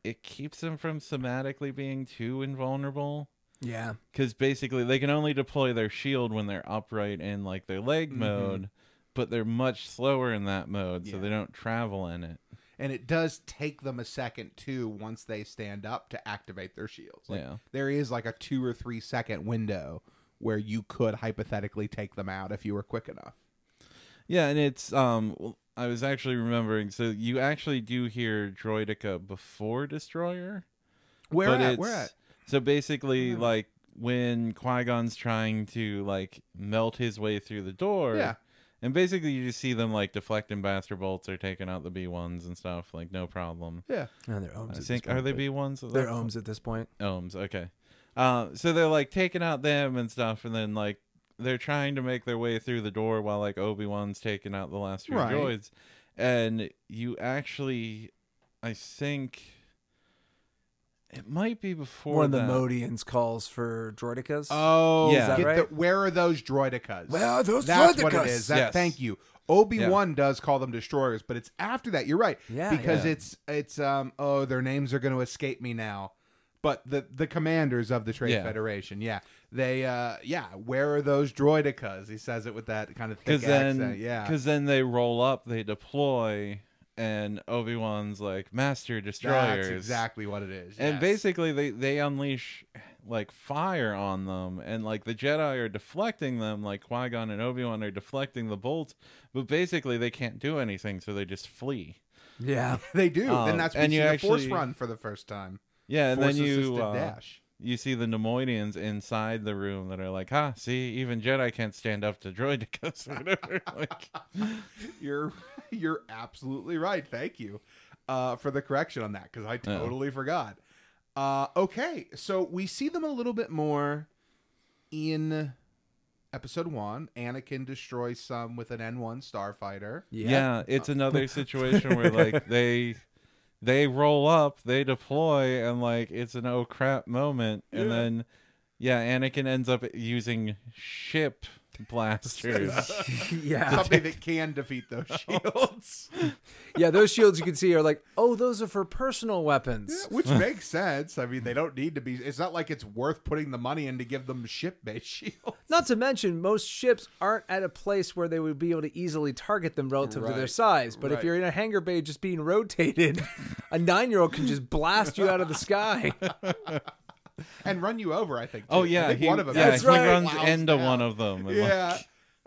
it keeps them from somatically being too invulnerable. yeah. Because basically they can only deploy their shield when they're upright in like their leg Mm-hmm. mode, but they're much slower in that mode, so they don't travel in it. And it does take them a second too once they stand up to activate their shields. Like, Yeah. There is like a two or three second window where you could hypothetically take them out if you were quick enough. Yeah, and it's um I was actually remembering so you actually do hear Droideka before Destroyer. Where but at? Where at? So basically, like when Qui Gon's trying to like melt his way through the door, Yeah. and basically you just see them like deflecting blaster bolts or taking out the B ones and stuff, like no problem. Yeah. And they're ohms. I at this think point, are they B ones? They're ohms at this point. Ohms. Okay. Uh, so they're like taking out them and stuff, and then like they're trying to make their way through the door while like Obi Wan's taking out the last few Right. droids, and you actually, I think. It might be before One of the that. Modians calls for droidekas. Oh, Yeah. Is that get right? the- where are those droidekas? Where are those That's what it is. That, Yes. Thank you. Obi Wan does call them destroyers, but it's after that. You're right. Yeah, because yeah. it's it's um oh their names are going to escape me now. But the the commanders of the Trade Yeah. Federation, yeah, they uh yeah, where are those droidekas? He says it with that kind of thick then accent. Yeah, because then they roll up, they deploy, and Obi Wan's like master destroyers. that's exactly what it is. And yes. basically, they they unleash like fire on them, and like the Jedi are deflecting them, like Qui Gon and Obi Wan are deflecting the bolts, but basically they can't do anything, so they just flee. yeah. they do. um, then that's when you see the Force run for the first time. Yeah, and then you uh, dash. you see the Neimoidians inside the room that are like, "Ha, see, even Jedi can't stand up to droidekas or whatever." like, You're you're absolutely right. Thank you uh, for the correction on that because I totally forgot. Uh, okay, so we see them a little bit more in episode one. Anakin destroys some with an N1 starfighter. Yeah. it's another situation where like they they roll up, they deploy, and like it's an oh crap moment, and then yeah, Anakin ends up using ship blasters. yeah. Something that can defeat those shields, Yeah, those shields you can see are like, oh, those are for personal weapons. which makes sense. I mean, they don't need to be. It's not like it's worth putting the money in to give them ship-based shields. Not to mention, most ships aren't at a place where they would be able to easily target them relative to their size. But if you're in a hangar bay just being rotated, a nine year old can just blast you out of the sky. and run you over. I think. too. oh yeah, think he, one of them. yeah, That's he right. runs Plows into down. one of them. and, like, Yeah.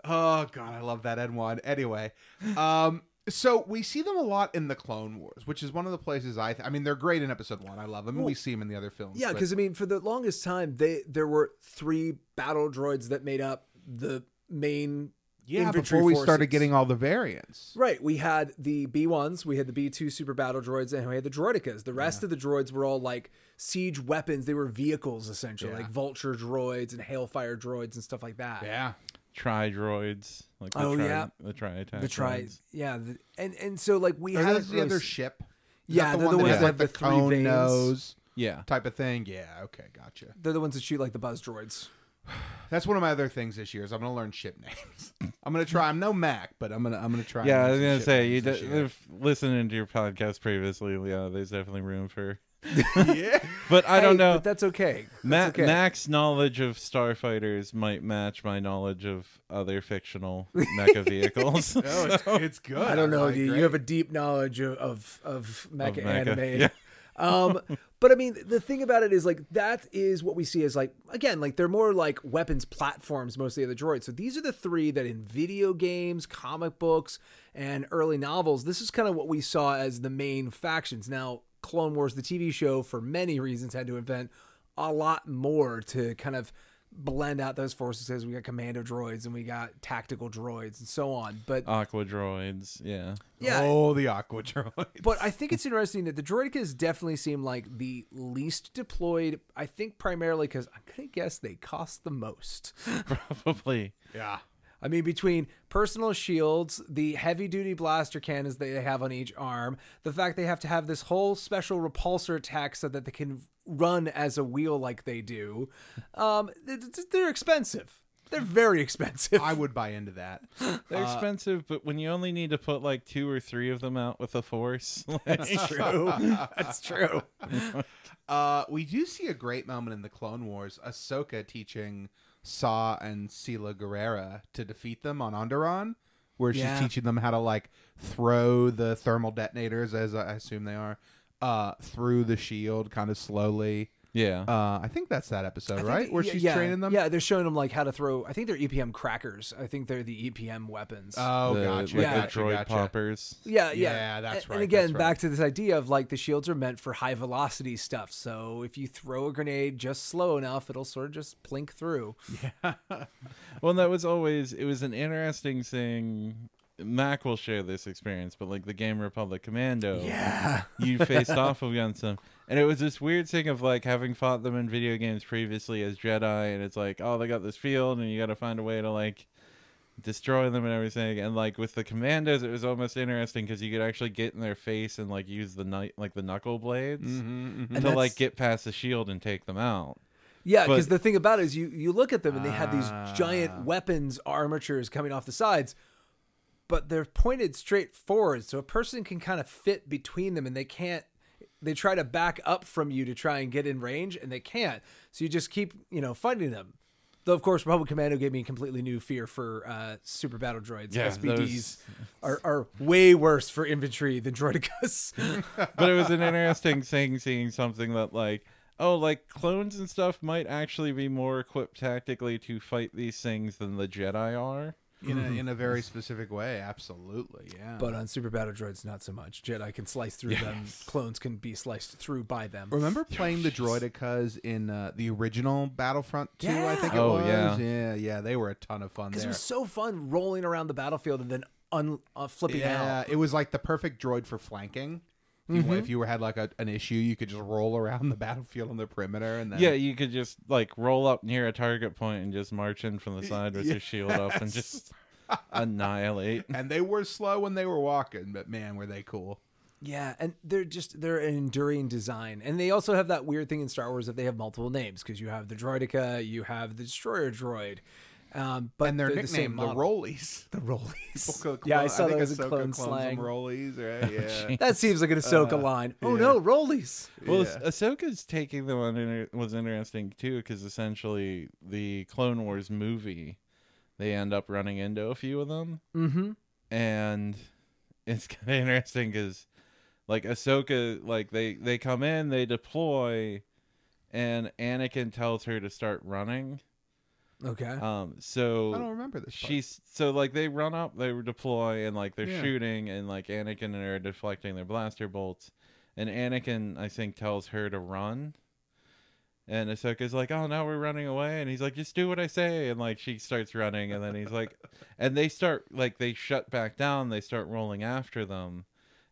Oh god, I love that N1. Anyway, um, so we see them a lot in the Clone Wars, which is one of the places I. Th- I mean, they're great in Episode One. I love them. and we see them in the other films. Yeah, but- because I mean, for the longest time, they there were three battle droids that made up the main Yeah, infantry before we forces. started getting all the variants. Right, we had the B1s, we had the B2 super battle droids, and we had the droidekas. The rest of the droids were all like siege weapons. They were vehicles essentially, Yeah. like vulture droids and hailfire droids and stuff like that. Yeah. Tri droids. Like the Oh, tri, yeah. the tri attack. the tri, yeah, the, and and so like we Are had those the other ship? Is Yeah, that they're the that ones that like the the three cone veins. nose Yeah. type of thing. Yeah. Okay. Gotcha. They're the ones that shoot like the buzz droids. That's one of my other things this year. Is I'm gonna learn ship names. I'm gonna try. I'm no Mac, but I'm gonna I'm gonna try. Yeah, I learn was gonna say you names this de- year. if listening to your podcast previously. Yeah, there's definitely room for. yeah. But I don't Hey, know. but that's okay. Ma- okay. Mac's knowledge of starfighters might match my knowledge of other fictional mecha vehicles. Oh, it's, it's good. I don't know. Like, you, you have a deep knowledge of of, of mecha, mecha, anime. yeah. Um, but I mean, the thing about it is like that is what we see as like again, like they're more like weapons platforms. Mostly of the droids. So these are the three that in video games, comic books, and early novels, this is kind of what we saw as the main factions. Now, Clone Wars, the TV show, for many reasons, had to invent a lot more to kind of blend out those forces as we got commando droids and we got tactical droids and so on. But Aqua droids. Yeah. yeah, Oh, the aqua droid. but I think it's interesting that the Droidekas definitely seem like the least deployed. I think primarily because I'm going to guess they cost the most. Probably. yeah. I mean, between personal shields, the heavy duty blaster cannons that they have on each arm, the fact they have to have this whole special repulsor attack so that they can run as a wheel like they do, um, they're expensive. They're very expensive. I would buy into that. They're expensive, but when you only need to put like two or three of them out with a force, like, true. That's true. Uh, we do see a great moment in the Clone Wars. Ahsoka teaching Saw and Steela Gerrera to defeat them on Onderon, where she's Yeah. teaching them how to like throw the thermal detonators, as I assume they are, uh, through the shield, kind of slowly. Yeah. Uh, I think that's that episode, right? that- Where yeah, she's yeah, training them. Yeah, they're showing them like how to throw. I think they're EPM crackers. I think they're the EPM weapons. Oh, the, gotcha. like Yeah. the droid gotcha. poppers. yeah, yeah, yeah, that's And- right, And again, that's right. back to this idea of like the shields are meant for high velocity stuff. So if you throw a grenade just slow enough, it'll sort of just plink through. Yeah. well, that was always it was an interesting thing. Mac will share this experience, but like the Game Republic Commando, Yeah. you faced off against them, and it was this weird thing of like having fought them in video games previously as Jedi, and it's like, oh, they got this field, and you got to find a way to like destroy them and everything. And like with the commandos, it was almost interesting because you could actually get in their face and like use the night like the knuckle blades And to like get past the shield and take them out. Yeah, because the thing about it is you you look at them and they have these Ah. giant weapons armatures coming off the sides, but they're pointed straight forward, so a person can kind of fit between them, and they can't. They try to back up from you to try and get in range, and they can't. So you just keep you know fighting them. Though of course, Republic Commando gave me a completely new fear for uh, super battle droids. Yeah, SBDs are, are way worse for infantry than droidekas. but it was an interesting thing seeing something that like oh like clones and stuff might actually be more equipped tactically to fight these things than the jedi are in a in a very specific way. Absolutely, yeah. but on super battle droids, not so much. Jedi can slice through them. Clones can be sliced through by them. Remember playing the droidekas in uh, the original Battlefront 2, I think it Oh, was? yeah. Yeah, yeah, they were a ton of fun Because it there. was so fun rolling around the battlefield and then un- uh, flipping yeah, out. it was like the perfect droid for flanking. If you, if mm-hmm. you had like a, an issue, you could just roll around the battlefield on the perimeter and then yeah you could just like roll up near a target point and just march in from the side with your shield up and just annihilate. And they were slow when they were walking, but man, were they cool. Yeah, and they're just they're an enduring design, and they also have that weird thing in Star Wars that they have multiple names because you have the Droideka, you have the Destroyer Droid, um, but And their they're the same nickname, the, model. Rollies. the Rollies. Clone- yeah, I saw think that as a clone slang. them Rollies, right? Yeah. That seems like an Ahsoka line. Oh no, Rollies. Well, Yeah. Ahsoka's taking them on inter- was interesting too because essentially the Clone Wars movie, they end up running into a few of them, mm-hmm. and it's kind of interesting because like Ahsoka, like they they come in, they deploy, and Anakin tells her to start running. Okay. Um, so I don't remember this part. She's so like they run up, they deploy, and like they're Yeah. shooting, and like Anakin and her are deflecting their blaster bolts, and Anakin I think tells her to run, And Ahsoka's like, "Oh, now we're running away," and he's like, "Just do what I say." And like she starts running, and then he's like, and they start like they shut back down. They start rolling after them,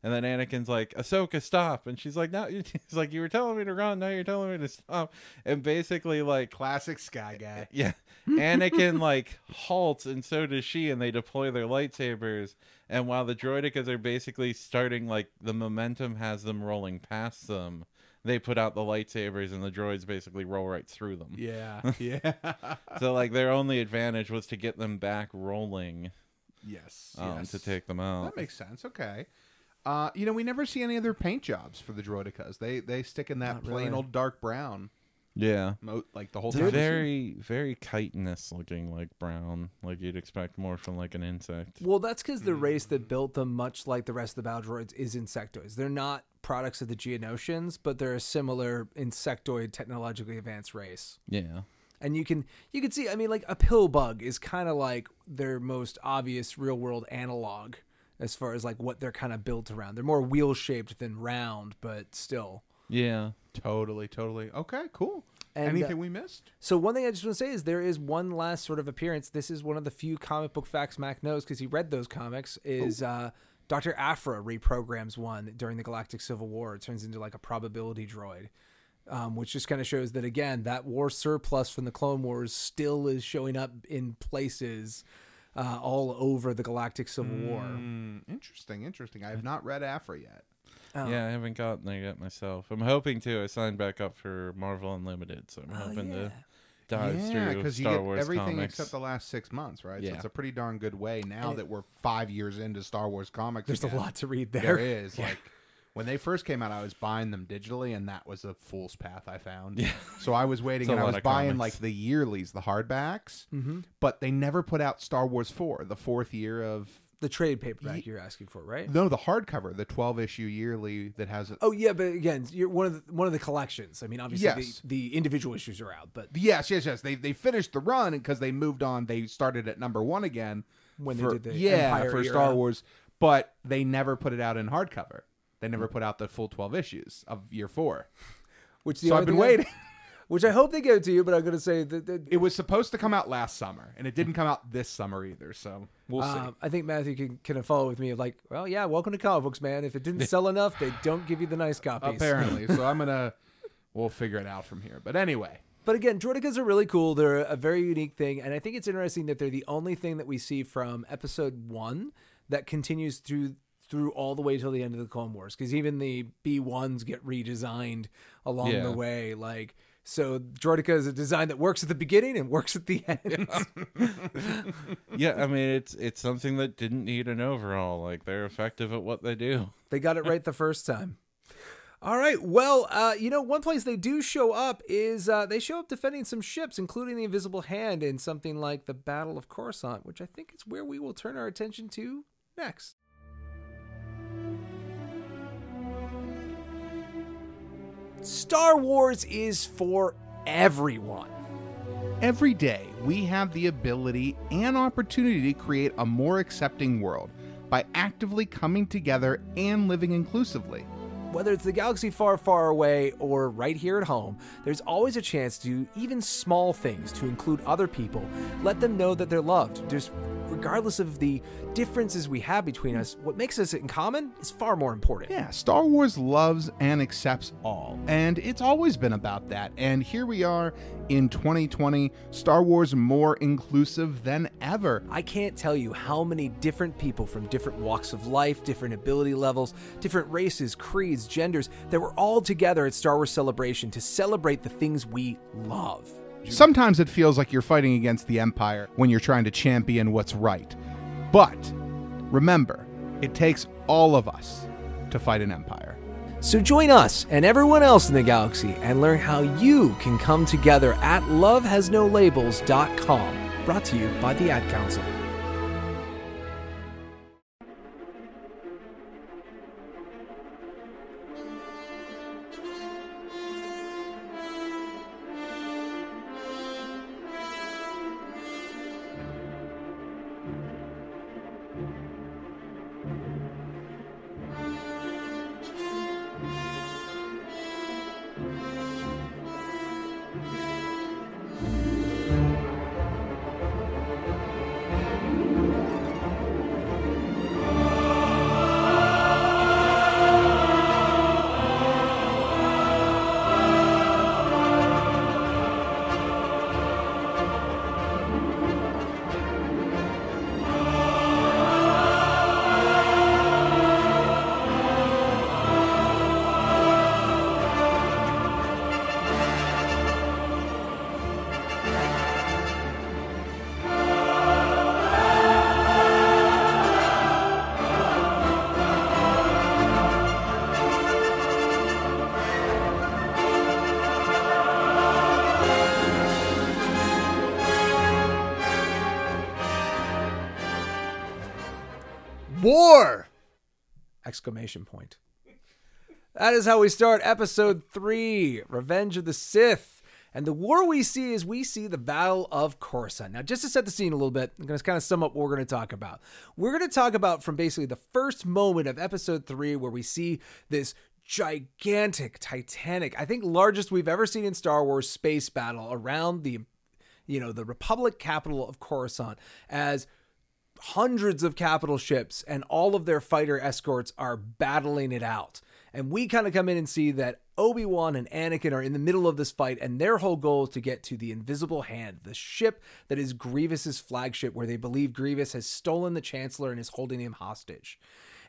and then Anakin's like, "Ahsoka, stop!" And she's like, "No," he's like, "You were telling me to run. Now you're telling me to stop." And basically, like, Classic Sky Guy. yeah, Anakin like halts, and so does she, and they deploy their lightsabers. And while the droidekas are basically starting, like the momentum has them rolling past them, they put out the lightsabers, and the droids basically roll right through them. Yeah, yeah. So like their only advantage was to get them back rolling yes, um, yes. to take them out. That makes sense. Okay. Uh, you know, we never see any other paint jobs for the droidekas. They they stick in that Not plain really. old dark brown, yeah. mo- like the whole It's time. very, very chitinous looking, like brown, like you'd expect more from like an insect. Well, that's because the race that built them, much like the rest of the battle droids, is insectoids. They're not products of the Geonosians, but they're a similar insectoid, technologically advanced race. Yeah. And you can you can see, I mean, like a pill bug is kind of like their most obvious real world analog as far as like what they're kind of built around. They're more wheel shaped than round, but still. Yeah. Totally, totally. Okay, cool. And, Anything uh, we missed? So one thing I just want to say is there is one last sort of appearance. This is one of the few comic book facts Mac knows because he read those comics. Is uh, Doctor Aphra reprograms one during the Galactic Civil War? It turns into like a probability droid, um, which just kind of shows that again that war surplus from the Clone Wars still is showing up in places uh, all over the Galactic Civil War. Mm, interesting, interesting. I have not read Aphra yet. Oh. Yeah, I haven't gotten there yet myself. I'm hoping to. I signed back up for Marvel Unlimited, so I'm hoping Oh, yeah. to dive yeah, through because you Star get Wars everything comics. except the last six months, right? So Yeah. it's a pretty darn good way now And- that we're five years into Star Wars comics. There's a lot to read there. There is like when they first came out, I was buying them digitally, and that was a fool's path I found. Yeah. So I was waiting, It's a and I lot was of buying comics. like the yearlies, the hardbacks, mm-hmm. but they never put out Star Wars four, the fourth year of. The trade paperback you're asking for, right? No, the hardcover, the twelve issue yearly that has it. Oh yeah, but again, you're one of the, one of the collections. I mean, obviously Yes. the, the individual issues are out, but Yes, yes, yes. They they finished the run because they moved on. They started at number one again When they did the yeah Empire for era. Star Wars, but they never put it out in hardcover. They never put out the full twelve issues of year four. which the So I've been I- waiting. which I hope they go to you. But I'm going to say that, that It was supposed to come out last summer, and it didn't come out this summer either. So we'll see. um, I think Matthew can can follow with me. of Like, well, yeah, welcome to comic books, man. If it didn't sell enough, they don't give you the nice copies. Apparently, so I'm gonna we'll figure it out from here. But anyway, But again, Droidekas are really cool. They're a very unique thing, and I think it's interesting that they're the only thing that we see from Episode One that continues through through all the way till the end of the Clone Wars. Because even the B ones get redesigned along Yeah. the way. Like, so Droideka is a design that works at the beginning and works at the end. yeah, I mean it's it's something that didn't need an overhaul. Like they're effective at what they do. They got it right the first time. All right. Well, uh, you know, one place they do show up is uh, they show up defending some ships, including the Invisible Hand in something like the Battle of Coruscant, which I think is where we will turn our attention to next. Star Wars is for everyone. every day we have the ability and opportunity to create a more accepting world by actively coming together and living inclusively. Whether it's the galaxy far, far away or right here at home, there's always a chance to do even small things to include other people. Let them know that they're loved. Just regardless of the differences we have between us, what makes us in common is far more important. Yeah, Star Wars loves and accepts all, and it's always been about that. And here we are in 2020, Star Wars more inclusive than ever. I can't tell you how many different people from different walks of life, different ability levels, different races, creeds, genders that were all together at Star Wars Celebration to celebrate the things we love. Sometimes it feels like you're fighting against the Empire when you're trying to champion what's right. But remember, it takes all of us to fight an empire. So join us and everyone else in the galaxy and learn how you can come together at lovehasnolabels.com. Brought to you by the Ad Council. Exclamation point. That is how we start episode three Revenge of the Sith. And the war we see is we see the Battle of Coruscant. Now, just to set the scene a little bit, I'm going to kind of sum up what we're going to talk about. We're going to talk about from basically the first moment of episode three, where we see this gigantic, titanic, I think largest we've ever seen in Star Wars space battle around the, you know, the Republic capital of Coruscant as hundreds of capital ships and all of their fighter escorts are battling it out. And we kind of come in and see that Obi-Wan and Anakin are in the middle of this fight and their whole goal is to get to the invisible hand, the ship that is Grievous's flagship where they believe Grievous has stolen the chancellor and is holding him hostage.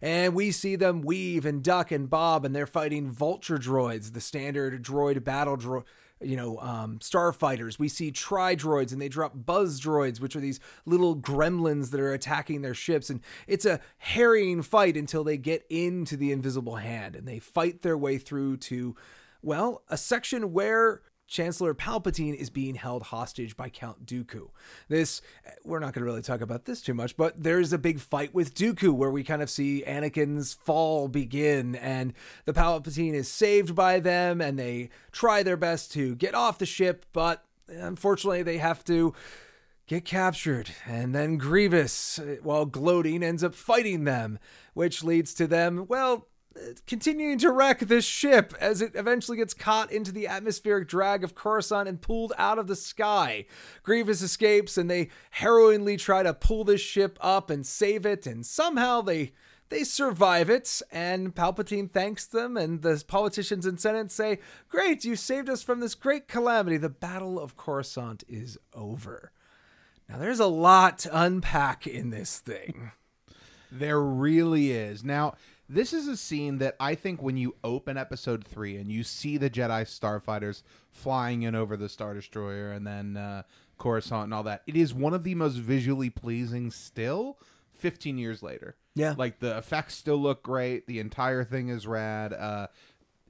And we see them weave and duck and bob and they're fighting vulture droids, the standard droid battle droid you know, um, starfighters. We see tri droids and they drop buzz droids, which are these little gremlins that are attacking their ships. And it's a harrying fight until they get into the invisible hand and they fight their way through to, well, a section where Chancellor Palpatine is being held hostage by Count Dooku. This, we're not going to really talk about this too much, but there's a big fight with Dooku where we kind of see Anakin's fall begin and the Palpatine is saved by them and they try their best to get off the ship, but unfortunately they have to get captured. And then Grievous, while gloating, ends up fighting them, which leads to them, well, continuing to wreck this ship as it eventually gets caught into the atmospheric drag of Coruscant and pulled out of the sky. Grievous escapes and they harrowingly try to pull this ship up and save it, and somehow they they survive it, and Palpatine thanks them, and the politicians and Senate say, Great, you saved us from this great calamity. The Battle of Coruscant is over. Now, there's a lot to unpack in this thing. There really is. Now, this is a scene that I think when you open episode three and you see the Jedi starfighters flying in over the Star Destroyer and then uh, Coruscant and all that, it is one of the most visually pleasing still 15 years later. Yeah. Like the effects still look great. The entire thing is rad. Uh,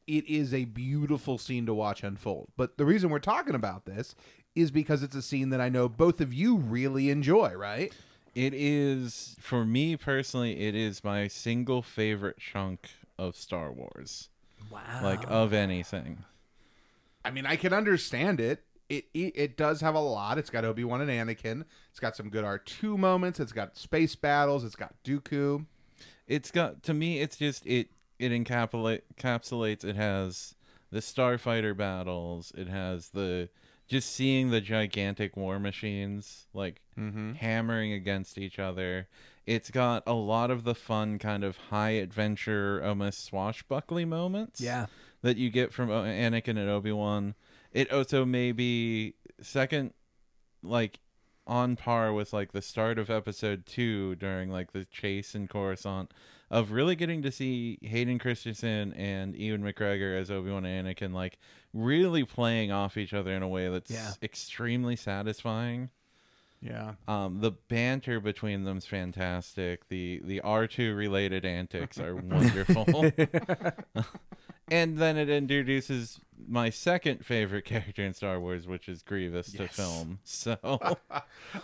it is a beautiful scene to watch unfold. But the reason we're talking about this is because it's a scene that I know both of you really enjoy, right? It is for me personally. It is my single favorite chunk of Star Wars, Wow. like of anything. I mean, I can understand it. It, it it does have a lot. It's got Obi Wan and Anakin. It's got some good R two moments. It's got space battles. It's got Dooku. It's got to me. It's just it. It encapsulate encapsulates. It has the starfighter battles. It has the just seeing the gigantic war machines like mm-hmm. hammering against each other. It's got a lot of the fun kind of high adventure, almost swashbuckly moments. Yeah. that you get from Anakin and Obi Wan. It also may be second, like on par with like the start of episode two during like the chase in Coruscant of really getting to see Hayden Christensen and Ewan McGregor as Obi Wan and Anakin like really playing off each other in a way that's Yeah. extremely satisfying. Yeah. Um, the banter between them's fantastic. The the R two related antics are wonderful. and then it introduces my second favorite character in Star Wars, which is Grievous to film. So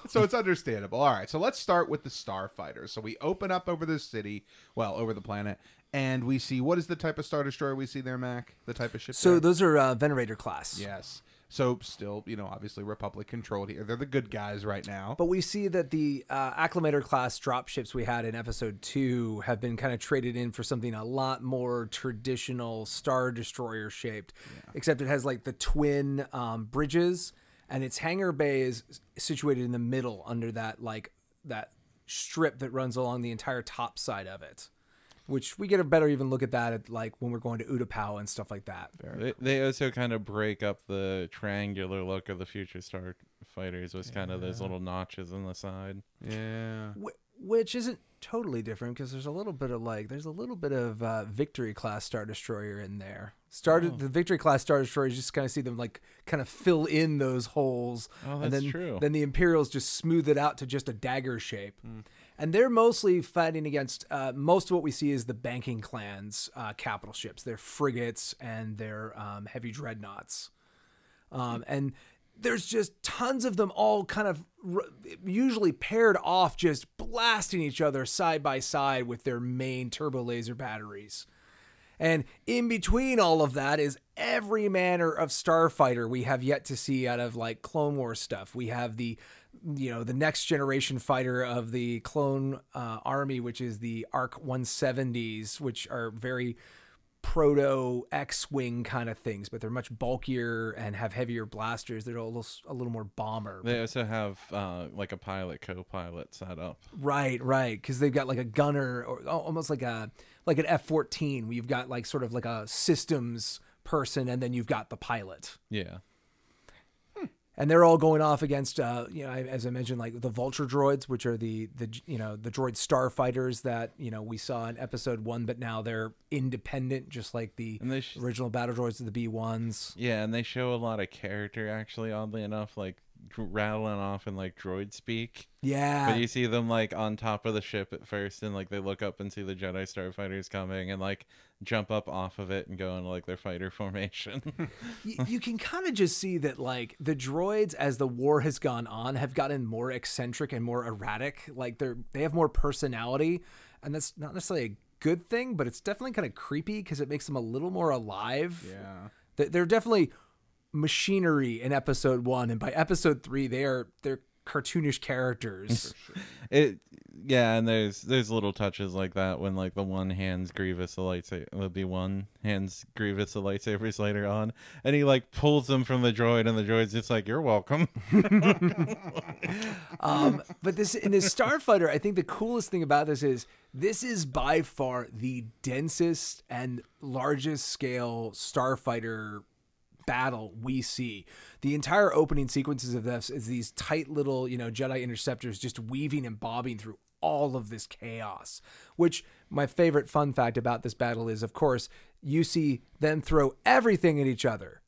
so it's understandable. All right, so let's start with the starfighters. So we open up over the city, well, over the planet, and we see what is the type of star destroyer we see there, Mac? The type of ship. So there? those are uh, Venerator class. yes. So still, you know, obviously Republic controlled here. They're the good guys right now. But we see that the uh, Acclamator class dropships we had in episode two have been kind of traded in for something a lot more traditional Star Destroyer shaped, except it has like the twin um, bridges, and its hangar bay is situated in the middle under that like that strip that runs along the entire top side of it. Which we get a better even look at that at like when we're going to Utapau and stuff like that. they, they also kind of break up the triangular look of the future Star fighters with kind of those little notches on the side. yeah. Wh- which isn't totally different because there's a little bit of like there's a little bit of uh, victory class star destroyer in there star Oh. the victory class star destroyers just kind of see them like kind of fill in those holes Oh, and that's then true. then the imperials just smooth it out to just a dagger shape Hmm. And they're mostly fighting against uh, most of what we see is the banking clans uh, capital ships their frigates and their um, heavy dreadnoughts um, and there's just tons of them all kind of r- usually paired off, just blasting each other side by side with their main turbo laser batteries. And in between all of that is every manner of starfighter we have yet to see out of like Clone Wars stuff. We have the, you know, the next generation fighter of the Clone uh, Army, which is the Arc 170s, which are very proto X-wing kind of things, but they're much bulkier and have heavier blasters. They're a little a little more bomber. They also have uh, like a pilot, co-pilot set up. Right, right, because they've got like a gunner or almost like a like an F fourteen. Where you've got like sort of like a systems person, and then you've got the pilot, Yeah. And they're all going off against uh, you know as I mentioned like the Vulture droids, which are the the you know the droid starfighters that you know we saw in Episode one, but now they're independent, just like the sh- original battle droids of the B ones. Yeah, and they show a lot of character actually. Oddly enough, like rattling off in like droid speak. Yeah, But you see them like on top of the ship at first, and like they look up and see the Jedi starfighters coming, and like jump up off of it and go into like their fighter formation. y- you can kind of just see that like the droids as the war has gone on have gotten more eccentric and more erratic like they're they have more personality and that's not necessarily a good thing but it's definitely kind of creepy because it makes them a little more alive Yeah. They're definitely machinery in episode one and by episode three they are they're cartoonish characters it, yeah, and there's there's little touches like that when like the one hands Grievous the lightsaber, be one hands Grievous the lightsabers later on, and he like pulls them from the droid, and the droid's just like, "You're welcome." Um, but this in this starfighter, I think the coolest thing about this is this is by far the densest and largest scale starfighter battle we see. The entire opening sequences of this is these tight little, you know, Jedi interceptors just weaving and bobbing through all of this chaos. Which my favorite fun fact about this battle is, of course, you see them throw everything at each other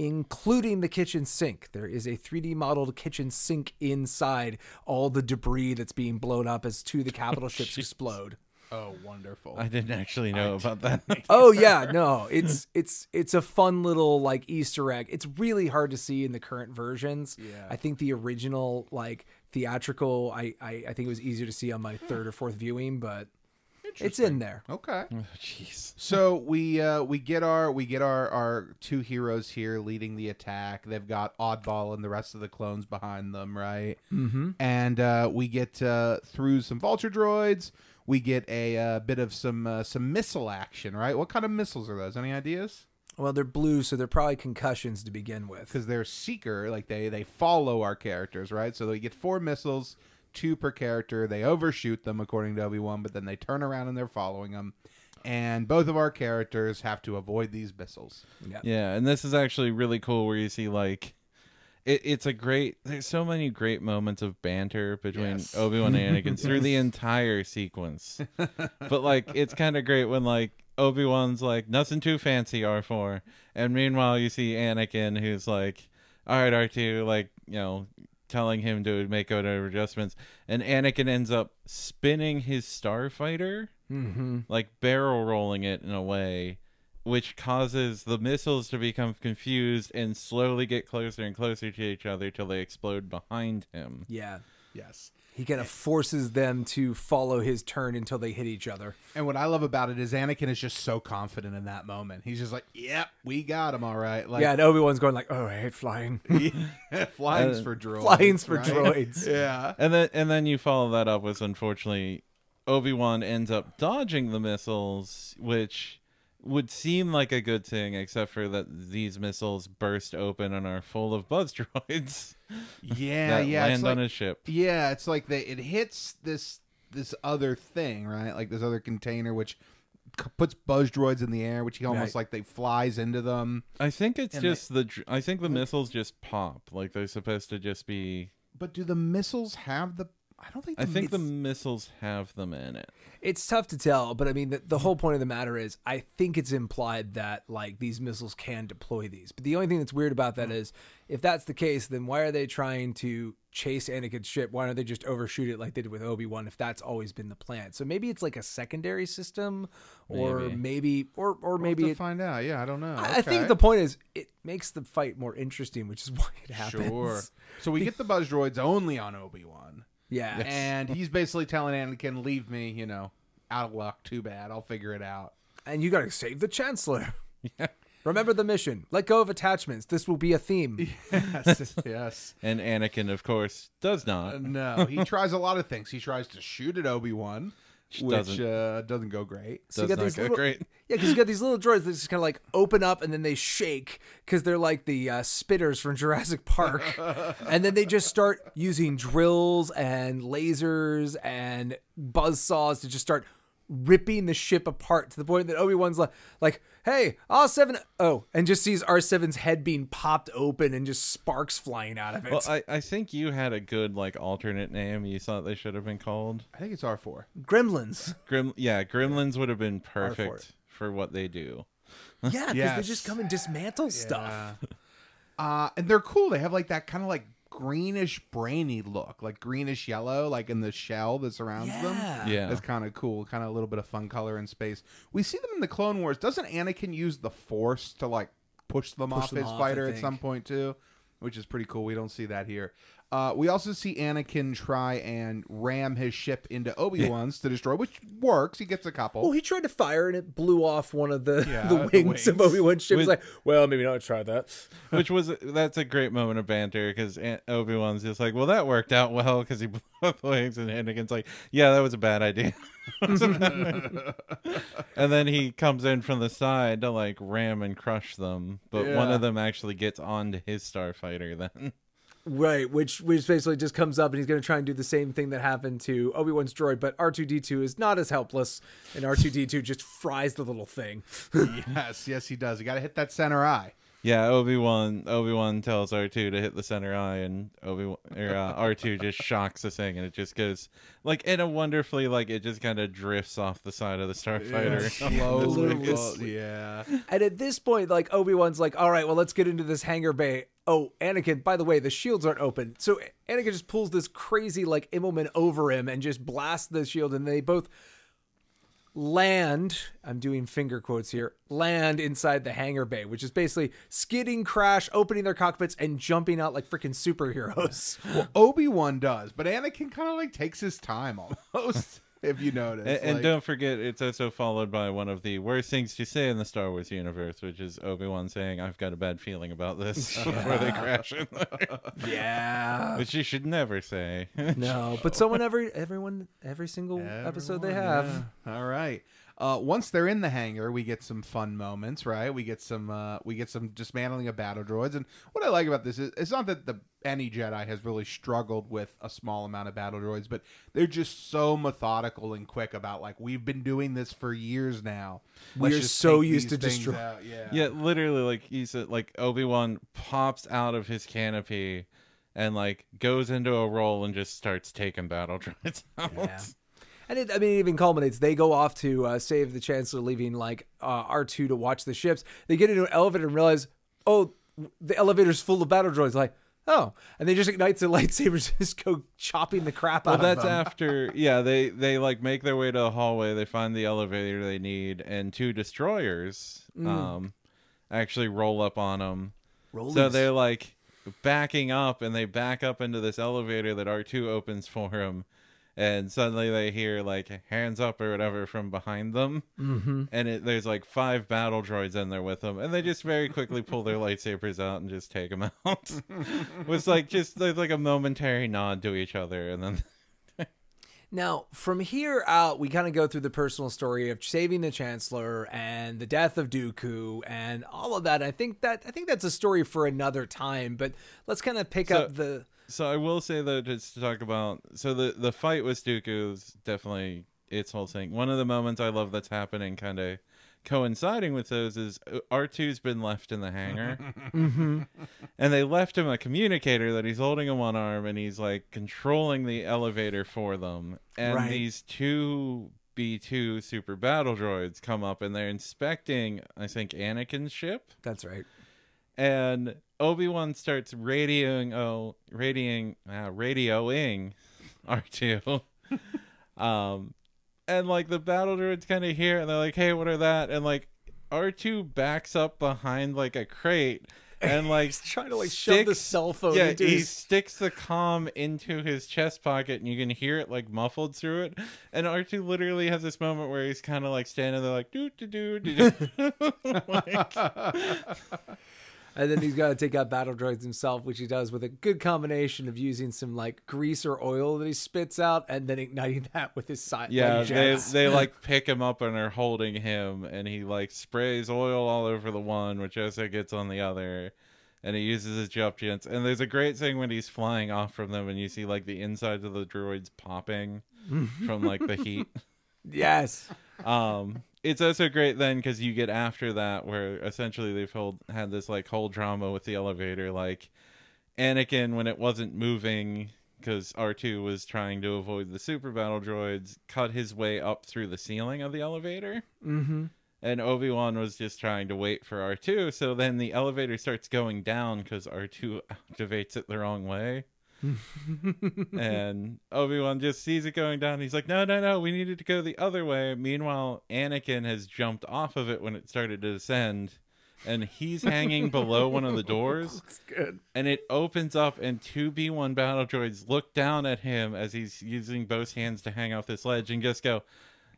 including the kitchen sink. There is a 3D modeled kitchen sink inside all the debris that's being blown up as two of the capital oh, ships explode. Oh, wonderful. I didn't actually know about that. Oh yeah, no, it's it's it's a fun little like Easter egg. It's really hard to see in the current versions. Yeah. I think the original like theatrical, I I, I think it was easier to see on my third or fourth viewing, but it's in there. Okay. Jeez. So we uh, we get our we get our our two heroes here leading the attack. They've got Oddball and the rest of the clones behind them, right? Mm-hmm. And uh, we get uh, through some vulture droids. We get a uh, bit of some uh, some missile action, right? What kind of missiles are those? Any ideas? Well, they're blue, so they're probably concussions to begin with. Because they're seeker, like they they follow our characters, right? So they get four missiles, two per character. They overshoot them according to Obi Wan, but then they turn around and they're following them. And both of our characters have to avoid these missiles. Yeah, and this is actually really cool where you see like it, it's a great there's so many great moments of banter between Yes. Obi-Wan and Anakin through the entire sequence. but like it's kind of great when like Obi-Wan's like nothing too fancy R4 and meanwhile you see Anakin who's like all right R2 like you know telling him to make whatever adjustments. And Anakin ends up spinning his starfighter mm-hmm. like barrel rolling it in a way which causes the missiles to become confused and slowly get closer and closer to each other till they explode behind him. Yeah. Yes. He kind of forces them to follow his turn until they hit each other. And what I love about it is Anakin is just so confident in that moment. He's just like, "Yep, we got him all right." Like, yeah, and Obi Wan's going like, "Oh, I hate flying. flying's Uh, for droids. Flying's for right? droids." Yeah. And then and then you follow that up with unfortunately Obi-Wan ends up dodging the missiles, which would seem like a good thing except for that these missiles burst open and are full of buzz droids Yeah, that yeah. it's land like, on his ship. Yeah, it's like they it hits this this other thing, right? Like this other container which c- puts buzz droids in the air, which he almost Right. like they flies into them. I think it's And just the I think the missiles just pop like they're supposed to just be But do the missiles have the I don't think. I the- think the missiles have them in it. It's tough to tell, but I mean, the, the whole point of the matter is, I think it's implied that like these missiles can deploy these. But the only thing that's weird about that hmm. is, if that's the case, then why are they trying to chase Anakin's ship? Why don't they just overshoot it like they did with Obi Wan? If that's always been the plan, so maybe it's like a secondary system, or Maybe. maybe, or or maybe maybe to it, find out. Yeah, I don't know. I I think the point is it makes the fight more interesting, which is why it happens. Sure. So we get the buzz droids only on Obi Wan, Yeah. and he's basically telling Anakin, "Leave me, you know, out of luck. Too bad. I'll figure it out." and you got to save the Chancellor. Yeah. Remember the mission. Let go of attachments. This will be a theme. yes, yes. And Anakin, of course, does not. Uh, no, he tries a lot of things. He tries to shoot at Obi Wan, which doesn't- uh, doesn't go great. So you got these go little, great. Yeah, because you got these little droids that just kind of like open up and then they shake because they're like the uh, spitters from Jurassic Park, and then they just start using drills and lasers and buzz saws to just start ripping the ship apart to the point that Obi Wan's like, like, hey, R seven, oh, and just sees R 7s head being popped open and just sparks flying out of it. Well, I, I think you had a good like alternate name. You thought they should have been called I think it's R four. Gremlins. Grim. Yeah, Gremlins would have been R4. perfect for what they do. Yeah, because Yes. they just come and dismantle stuff. Uh, and they're cool. They have like that kind of like greenish brainy look, like greenish yellow, like in the shell that surrounds Yeah. them. Yeah. That's kind of cool. Kind of a little bit of fun color in space. We see them in the Clone Wars. Doesn't Anakin use the Force to like push them off them his off, fighter at some point too? Which is pretty cool. We don't see that here. Uh, we also see Anakin try and ram his ship into Obi Wan's to destroy, which works. He gets a couple. Well, he tried to fire and it blew off one of the, Yeah, the, the wings wings. of Obi Wan's ship. He's With- like, well, maybe not try that. Which was that's a great moment of banter because Obi Wan's just like, well, that worked out well because he blew up the wings, and Anakin's like, yeah, that was a bad idea. A bad and then he comes in from the side to like ram and crush them, but one of them actually gets onto his starfighter. Then Right, which which basically just comes up and he's going to try and do the same thing that happened to Obi Wan's droid, but R two D two is not as helpless, and R two D two just fries the little thing. yes, yes, he does. You got to hit that center eye. Yeah, Obi Wan Obi Wan tells R two to hit the center eye, and Obi or uh, R two just shocks the thing, and it just goes like in a wonderfully like it just kind of drifts off the side of the starfighter. Slowly, This yeah. And at this point, like Obi Wan's like, all right, well, let's get into this hangar bay. Oh, Anakin, by the way, the shields aren't open. So Anakin just pulls this crazy like Immelman over him and just blasts the shield, and they both land. I'm doing finger quotes here. Land inside the hangar bay, which is basically skidding, crash, opening their cockpits, and jumping out like freaking superheroes. Obi Wan does, but Anakin kind of like takes his time almost. if you notice, And, and Like, don't forget, it's also followed by one of the worst things to say in the Star Wars universe, which is Obi Wan saying, "I've got a bad feeling about this" before they crash in there, yeah. which you should never say. No, but someone every everyone every single episode they have. yeah. All right. Uh, once they're in the hangar, we get some fun moments, right? We get some uh, we get some dismantling of battle droids, and what I like about this is it's not that the any Jedi has really struggled with a small amount of battle droids, but they're just so methodical and quick about like we've been doing this for years now. Let's We're so used to destroy- out. Yeah, yeah, literally, like you said, like Obi Wan pops out of his canopy and like goes into a roll and just starts taking battle droids out. Yeah. And it, I mean, it even culminates. They go off to uh, save the Chancellor, leaving like uh, R2 to watch the ships. They get into an elevator and realize, oh, the elevator's full of battle droids. Like, oh. And they just ignite their lightsabers and just go chopping the crap Well, out of. Well that's after yeah they they like make their way to the hallway. They find the elevator they need, and two destroyers um actually roll up on them. So they're like backing up, and they back up into this elevator that R two opens for them. And suddenly they hear like hands up or whatever from behind them, mm-hmm. and it, there's like five battle droids in there with them, and they just very quickly pull their lightsabers out and just take them out. It's like just there's like a momentary nod to each other, and then Now, from here out, we kind of go through the personal story of saving the Chancellor and the death of Dooku and all of that. I think that I think that's a story for another time. But let's kind of pick So- up the So I will say though, just to talk about, so the the fight with Dooku is definitely its whole thing. One of the moments I love that's happening, kind of coinciding with those, is uh, R2's been left in the hangar, Mm-hmm. and they left him a communicator that he's holding in one arm, and he's like controlling the elevator for them. And Right. these two B2 super battle droids come up, and they're inspecting, I think, Anakin's ship That's right. And Obi Wan starts radioing, oh, radioing, uh, radioing R two, um, and like the battle droids kind of hear, and they're like, "Hey, what are that?" And like R two backs up behind like a crate, and like He's trying to, like, shove the cell phone Yeah, he his- sticks the comm into his chest pocket, and you can hear it like muffled through it. And R two literally has this moment where he's kind of like standing there, like doo doo doo doo. And then he's got to take out battle droids himself, which he does with a good combination of using some like grease or oil that he spits out, and then igniting that with his side. Yeah, they they like pick him up and are holding him, and he like sprays oil all over the one, which also gets on the other, and he uses his jump jets. And there's a great thing when he's flying off from them, and you see like the insides of the droids popping from like the heat. yes. Um, it's also great then because you get after that where essentially they've hold, had this like whole drama with the elevator, like Anakin when it wasn't moving because R2 was trying to avoid the super battle droids, cut his way up through the ceiling of the elevator. Mm-hmm. And Obi Wan was just trying to wait for R2. So then the elevator starts going down because R2 activates it the wrong way. and Obi Wan just sees it going down. He's like, "No, no, no! We needed to go the other way." Meanwhile, Anakin has jumped off of it when it started to descend, and he's hanging below one of the doors. It's good. And it opens up, and two B one battle droids look down at him as he's using both hands to hang off this ledge, and just go,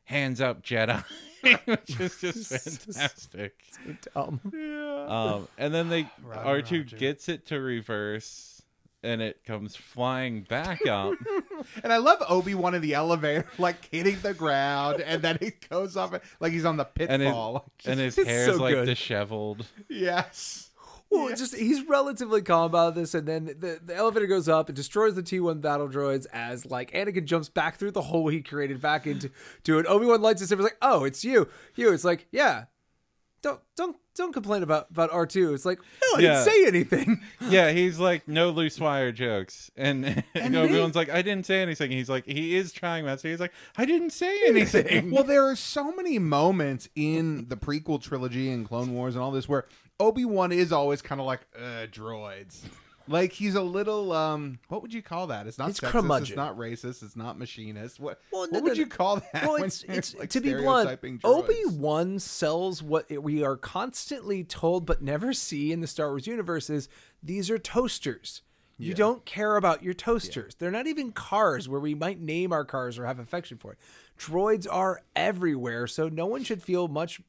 "Hands up, Jedi," which is just fantastic. Dumb. Um, and then they R two gets it to reverse, and it comes flying back up. And I love Obi Wan in the elevator, like hitting the ground, and then he goes up like he's on the and his, pitfall. Just- and his it's hair's so like good. disheveled. yes. Well, it's just he's relatively calm about this, and then the, the elevator goes up and destroys the T one battle droids as like Anakin jumps back through the hole he created back into to it. Obi Wan lights his and like, "Oh, it's you, you." It's like, yeah, don't don't don't complain about about R two. It's like, no, I Yeah. didn't say anything. Yeah, he's like no loose wire jokes, and, and they- Wan's like, I didn't say anything. He's like, he is trying that, so he's like, I didn't say anything. Well, there are so many moments in the prequel trilogy and Clone Wars and all this where Obi Wan is always kind of like uh, droids. Like he's a little um, what would you call that? It's not It's sexist. curmudgeon. It's not racist. It's not machinist. What Well, what no, would no, you call that? Well, it's it's like, to be blunt. droids? Obi Wan sells what we are constantly told but never see in the Star Wars universe is these are toasters. You don't care about your toasters. They're not even cars where we might name our cars or have affection for it. Droids are everywhere, so no one should feel much.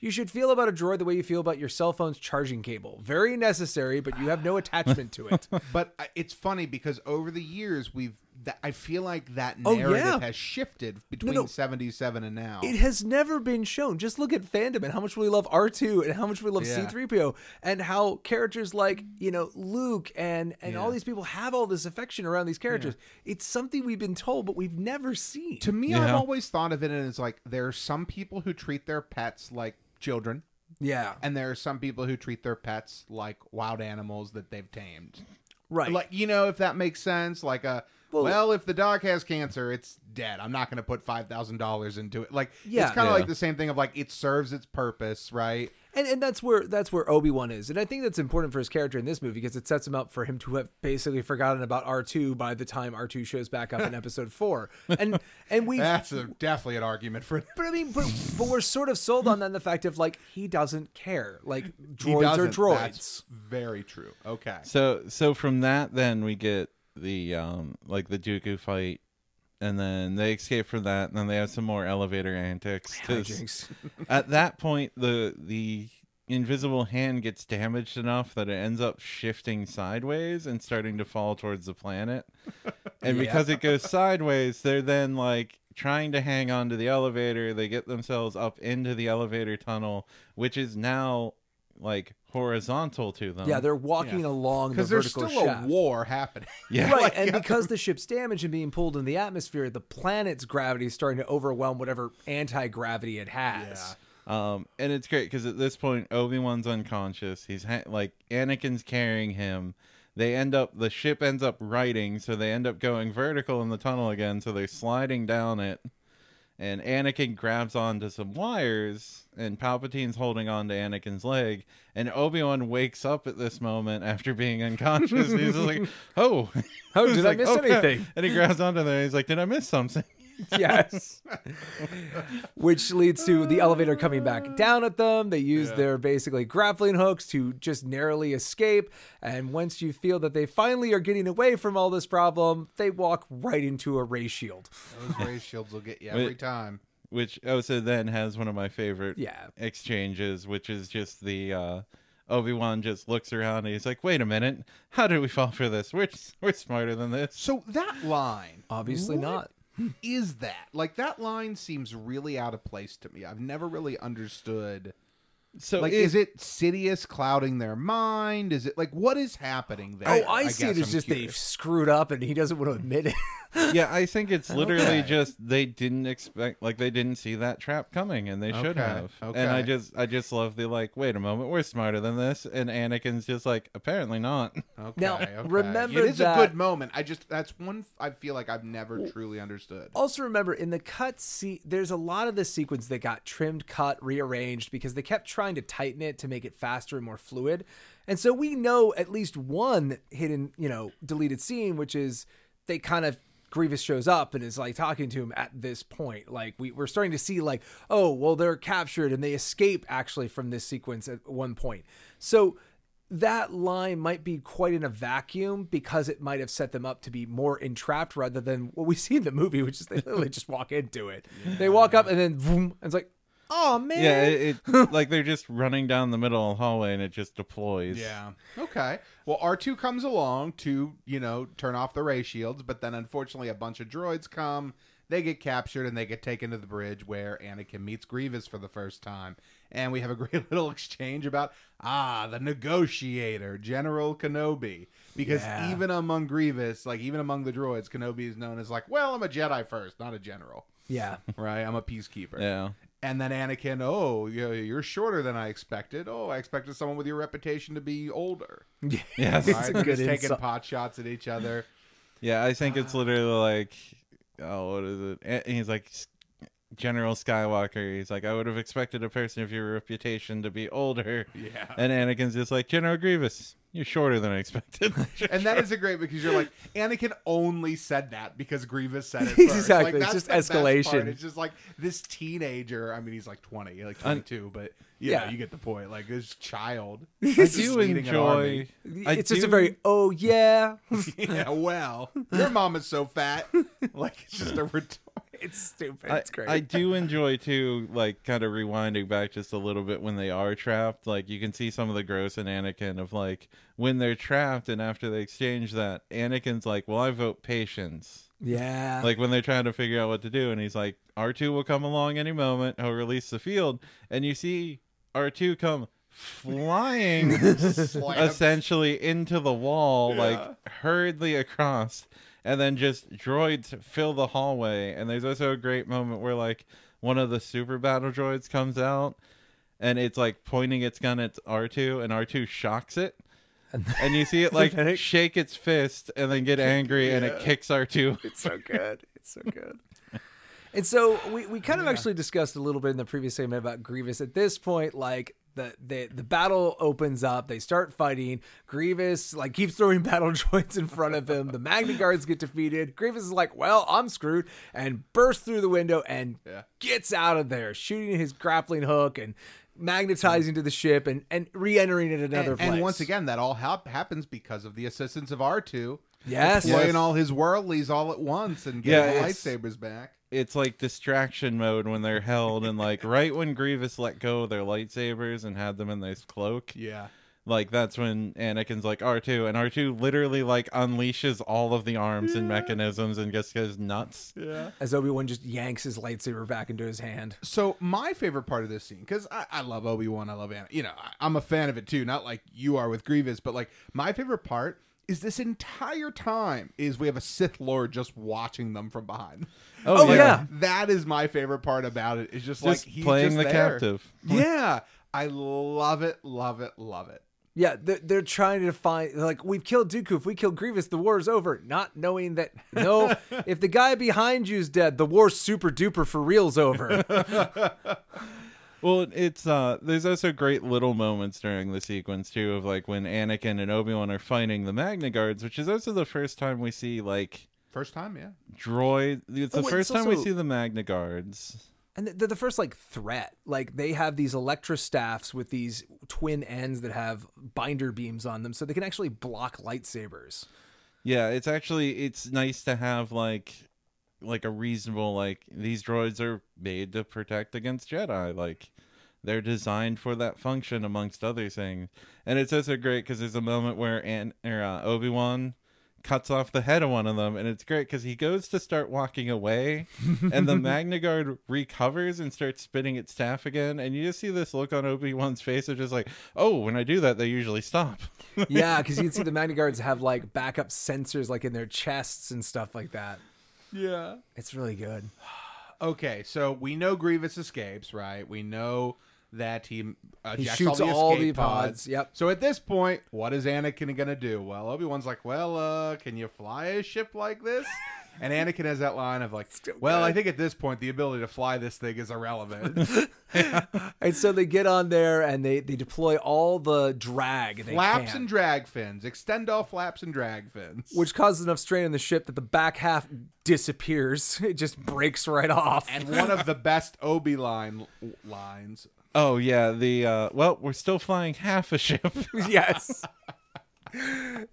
You should feel about a droid the way you feel about your cell phone's charging cable. Very necessary, but you have no attachment to it. But uh, it's funny because over the years we've that, I feel like that Oh, narrative yeah. has shifted between no. 77 and now. It has never been shown. Just look at fandom and how much we love R2 and how much we love Yeah. C3PO and how characters like, you know, Luke and and all these people have all this affection around these characters. It's something we've been told but we've never seen. to me, I've always thought of it as like there are some people who treat their pets like children, yeah. and there are some people who treat their pets like wild animals that they've tamed. right. Like you know, if that makes sense. Like a Well- well, if the dog has cancer, it's dead. I'm not going to put five thousand dollars into it. Like Yeah. it's kind of Yeah. like the same thing of like it serves its purpose, right? and and that's where that's where Obi-Wan is. And I think that's important for his character in this movie because it sets him up for him to have basically forgotten about R2 by the time R2 shows back up in episode 4. And and we That's a, definitely an argument for. But I mean, but, but we're sort of sold on that the fact of like he doesn't care. Like He droids are droids. That's very true. Okay. So so from that, then we get the um like the Dooku fight, and then they escape from that, and then they have some more elevator antics. 'cause. At that point, the the invisible hand gets damaged enough that it ends up shifting sideways and starting to fall towards the planet. And because it goes sideways, they're then like trying to hang on to the elevator. They get themselves up into the elevator tunnel, which is now like horizontal to them. Yeah, they're walking along the Because there's vertical still shaft. a war happening. Yeah. Right, and because the ship's damaged and being pulled in the atmosphere, the planet's gravity is starting to overwhelm whatever anti gravity it has. Um, and it's great because at this point, Obi Wan's unconscious. He's ha- like Anakin's carrying him. They end up, the ship ends up righting, so they end up going vertical in the tunnel again. So they're sliding down it, and Anakin grabs onto some wires, and Palpatine's holding on to Anakin's leg. And Obi Wan wakes up at this moment after being unconscious. he's just like, "Oh, Oh, did I miss "Oh, crap." anything? And he grabs onto there. He's like, "Did I miss something?" yes. Which leads to the elevator coming back down at them. They use their basically grappling hooks to just narrowly escape. And once you feel that they finally are getting away from all this problem, they walk right into a ray shield. Those ray shields will get you every Wait. time. which also then has one of my favorite Yeah. exchanges, which is just the uh, Obi Wan just looks around and he's like, "Wait a minute, how did we fall for this? We're we're smarter than this." So that line, Obviously what not. Is that like that line seems really out of place to me? I've never really understood. So Like, is it Sidious clouding their mind? Is it like what is happening there? Oh, I, see it guess as just they curious. screwed up and he doesn't want to admit it. yeah, I think it's literally Okay. just they didn't expect, like they didn't see that trap coming, and they should have. okay. And I just, I just love the like, wait a moment, we're smarter than this, and Anakin's just like, apparently not. Okay, Now, okay. remember it is that- a good moment. I just that's one I feel like I've never truly understood. Also, remember in the cut se- there's a lot of the sequence that got trimmed, cut, rearranged because they kept trying to tighten it to make it faster and more fluid. And so we know at least one hidden, you know, deleted scene, which is they kind of Grievous shows up and is like talking to him at this point. Like we, we're starting to see like, oh, well, they're captured and they escape actually from this sequence at one point. So that line might be quite in a vacuum because it might have set them up to be more entrapped rather than what we see in the movie, which is they literally just walk into it. They walk up and then boom, and it's like, oh man. Yeah, it, it like they're just running down the middle of the hallway, and it just deploys. Yeah. Okay. Well, R2 comes along to, you know, turn off the ray shields, but then unfortunately a bunch of droids come. They get captured and they get taken to the bridge where Anakin meets Grievous for the first time. And we have a great little exchange about, ah, the negotiator, General Kenobi. Because Yeah. even among Grievous, like even among the droids, Kenobi is known as like, well, I'm a Jedi first, not a general. yeah. Right? I'm a peacekeeper. Yeah. And then Anakin, oh, you- you're shorter than I expected. Oh, I expected someone with your reputation to be older. Yes. It's Right? a They're good just taking insult. pot shots at each other. Yeah, I think it's uh, literally like, oh, what is it? And he's like, "S- General Skywalker. He's like, I would have expected a person of your reputation to be older. Yeah. And Anakin's just like, General Grievous, you're shorter than I expected. And that is a great because you're like Anakin only said that because Grievous said it first. Exactly, Like, it's just escalation. It's just like this teenager. I mean, he's like 20, like 22, but you Yeah. know, you get the point. Like this child. I do enjoy. army. I it's just a very oh yeah. yeah, well, your mom is so fat. Like it's just a retort. It's stupid. I, It's great. I do enjoy too, like kind of rewinding back just a little bit when they are trapped. Like you can see some of the gross in Anakin of like when they're trapped and after they exchange that, Anakin's like, "Well, I vote patience." yeah. like when they're trying to figure out what to do and he's like r2 will come along any moment he'll release the field and you see r2 come flying essentially into the wall like hurriedly across and then just droids fill the hallway and there's also a great moment where like one of the super battle droids comes out and it's like pointing its gun at r2 and r2 shocks it and you see it like it- shake its fist and then get angry and it kicks r2 It's so good. It's so good. And so we, we kind of actually discussed a little bit in the previous segment about Grievous. At this point, like the, the the battle opens up, they start fighting. Grievous like keeps throwing battle droids in front of him. The Magna Guards get defeated. Grievous is like, "Well, I'm screwed," and bursts through the window and Yeah. gets out of there, shooting his grappling hook and magnetizing to the ship and and re-entering it another and, place. and once again, that all hap- happens because of the assistance of R2 yes, playing Yes. all his worldlies all at once and Yeah, getting the lightsabers back. it's like distraction mode when they're held and like right when Grievous let go of their lightsabers and had them in this cloak. Yeah. like that's when Anakin's like R2 and R2 literally like unleashes all of the arms and mechanisms and just goes nuts. Yeah. As Obi Wan just yanks his lightsaber back into his hand. So my favorite part of this scene, because I, I love Obi Wan, I love Anna. You know, I, I'm a fan of it too. Not like you are with Grievous, but like my favorite part is this entire time is we have a Sith Lord just watching them from behind. Oh, yeah. that is my favorite part about it. it. Is just, Just like he's playing just the there. captive. Yeah, I love it, love it, love it. Yeah, they're, they're trying to find like we've killed Dooku. If we kill Grievous, the war is over. Not knowing that no, if the guy behind you's dead, the war's super duper for real's over. Well, it's uh there's also great little moments during the sequence too of like when Anakin and Obi-Wan are fighting the Magna Guards, which is also the first time we see like First time, yeah. droid it's the Oh, it's first time we also- see the Magna Guards. and they're the first like threat. Like they have these electrostaffs with these twin ends that have binder beams on them, so they can actually block lightsabers. Yeah, it's actually it's nice to have like like a reasonable like these droids are made to protect against Jedi. Like they're designed for that function amongst other things. And it's also great because there's a moment where An- or, uh, Obi Wan cuts off the head of one of them, and it's great because he goes to start walking away, and the Magna Guard recovers and starts spinning its staff again, and you just see this look on Obi Wan's face of just like, oh, when I do that, they usually stop. Yeah, because you can see the Magna Guards have like backup sensors like in their chests and stuff like that. Yeah. It's really good. Okay, so we know Grievous escapes, right? We know that he uh, He shoots all the, all the pods, yep. So at this point, what is Anakin gonna do? Well, Obi Wan's like, "Well, uh, can you fly a ship like this?" And Anakin has that line of like, "Well, I think at this point the ability to fly this thing is irrelevant." And so they get on there and they, they deploy all the drag they flaps and drag fins, extend all flaps and drag fins. which causes enough strain on the ship that the back half disappears. It just breaks right off. and one of the best Obi line lines. Oh yeah, the uh well, we're still flying half a ship. yes.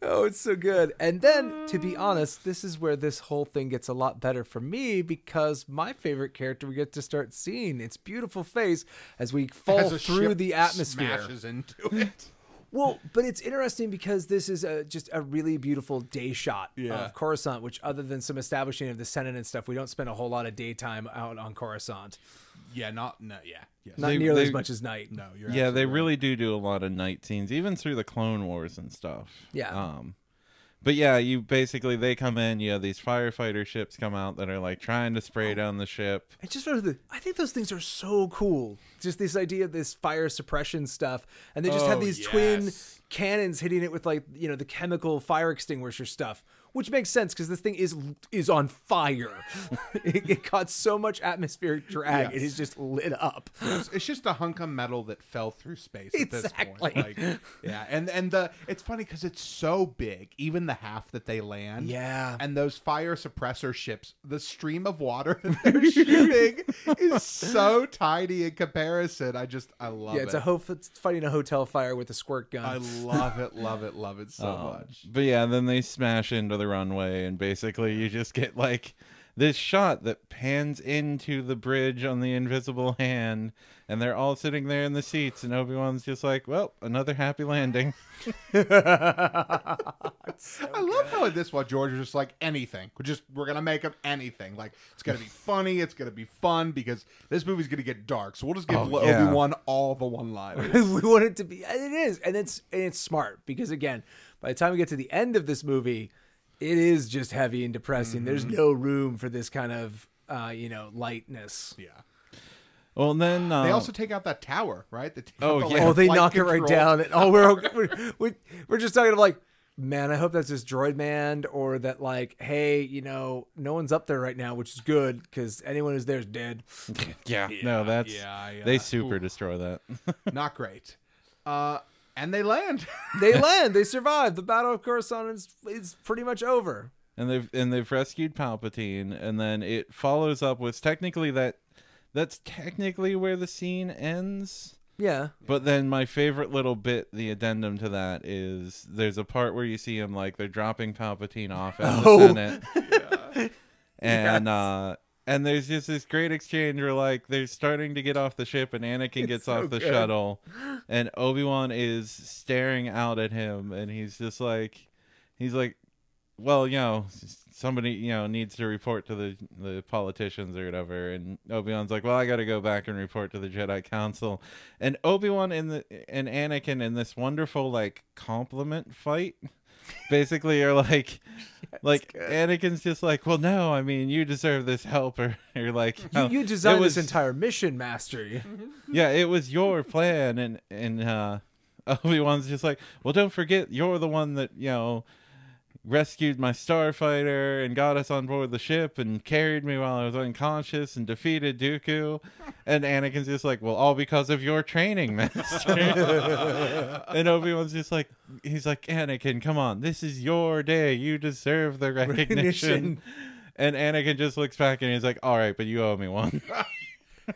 Oh, it's so good. And then, to be honest, this is where this whole thing gets a lot better for me because my favorite character we get to start seeing its beautiful face as we fall As through the atmosphere. smashes into it. Well, but it's interesting because this is a, just a really beautiful day shot Yeah. of Coruscant, which, other than some establishing of the Senate and stuff, we don't spend a whole lot of daytime out on Coruscant. Yeah, not no, yeah, yes. Not They- nearly they- as much as night. no, you're yeah, they right. really do do a lot of night scenes, even through the Clone Wars and stuff. Yeah. Um, but yeah, you basically they come in. You have these firefighter ships come out that are like trying to Oh. spray down the ship. I just I think those things are so cool. Just this idea of this fire suppression stuff, and they just have Oh, these twin cannons hitting it with like you know the chemical fire extinguisher stuff, which makes sense because this thing is is on fire. it, it caught so much atmospheric drag, it Yes. is just lit up. It's, it's just a hunk of metal that fell through space at Exactly. this point. Like, yeah, and and the it's funny because it's so big, even the half that they land. Yeah. and those fire suppressor ships, the stream of water that they're shooting is so tiny in comparison. I just I love it. yeah, it. it's a ho- it's fighting a hotel fire with a squirt gun. I love it, love it, love it so Um, much. But yeah, then they smash into the runway, and basically you just get like this shot that pans into the bridge on the invisible hand, and they're all sitting there in the seats, and Obi Wan's just like, "Well, another happy landing." I love how in this one George is just like anything. We're just we're gonna make up anything. Like it's gonna be funny, it's gonna be fun because this movie's gonna get dark. So we'll just give Oh, yeah. Obi Wan all the one liners. we want it to be and it is and it's and it's smart because again by the time we get to the end of this movie it is just heavy and depressing there's Mm-hmm. no room for this kind of uh you know lightness yeah. Well, then uh, They also take out that tower, right? They take Oh, the, yeah. oh they flight knock it right down and oh we're, we're we're we're just talking of like man i hope that's just droid man or that like hey you know no one's up there right now which is good because anyone who's there is dead yeah, no, that's yeah, yeah. they super destroy that. Not great. Uh, and they land. they land they survive the battle of coruscant is, is pretty much over and they've and they've rescued Palpatine, and then it follows up with technically that that's technically where the scene ends. yeah But then my favorite little bit, the addendum to that is there's a part where you see him like they're dropping Palpatine off at the Oh. Senate, and uh, and there's just this great exchange where like they're starting to get off the ship and Anakin gets so off the good. shuttle and Obi-Wan is staring out at him and he's just like he's like well, you know, somebody, you know, needs to report to the the politicians or whatever and Obi-Wan's like, "Well, I got to go back and report to the Jedi Council." And Obi-Wan and the and Anakin in this wonderful like compliment fight basically are like like Anakin's just like, "Well, no, I mean, you deserve this help," or, or like, You, "Oh, you designed was- this entire mission, Master. yeah, it was your plan, and and uh, Obi Wan's just like, well, don't forget, you're the one that you know rescued my starfighter and got us on board the ship and carried me while I was unconscious and defeated Dooku. And Anakin's just like, well, all because of your training, master. and Obi Wan's just like, he's like, Anakin, come on, this is your day. You deserve the recognition. Recognition. And Anakin just looks back and he's like, all right, but you owe me one.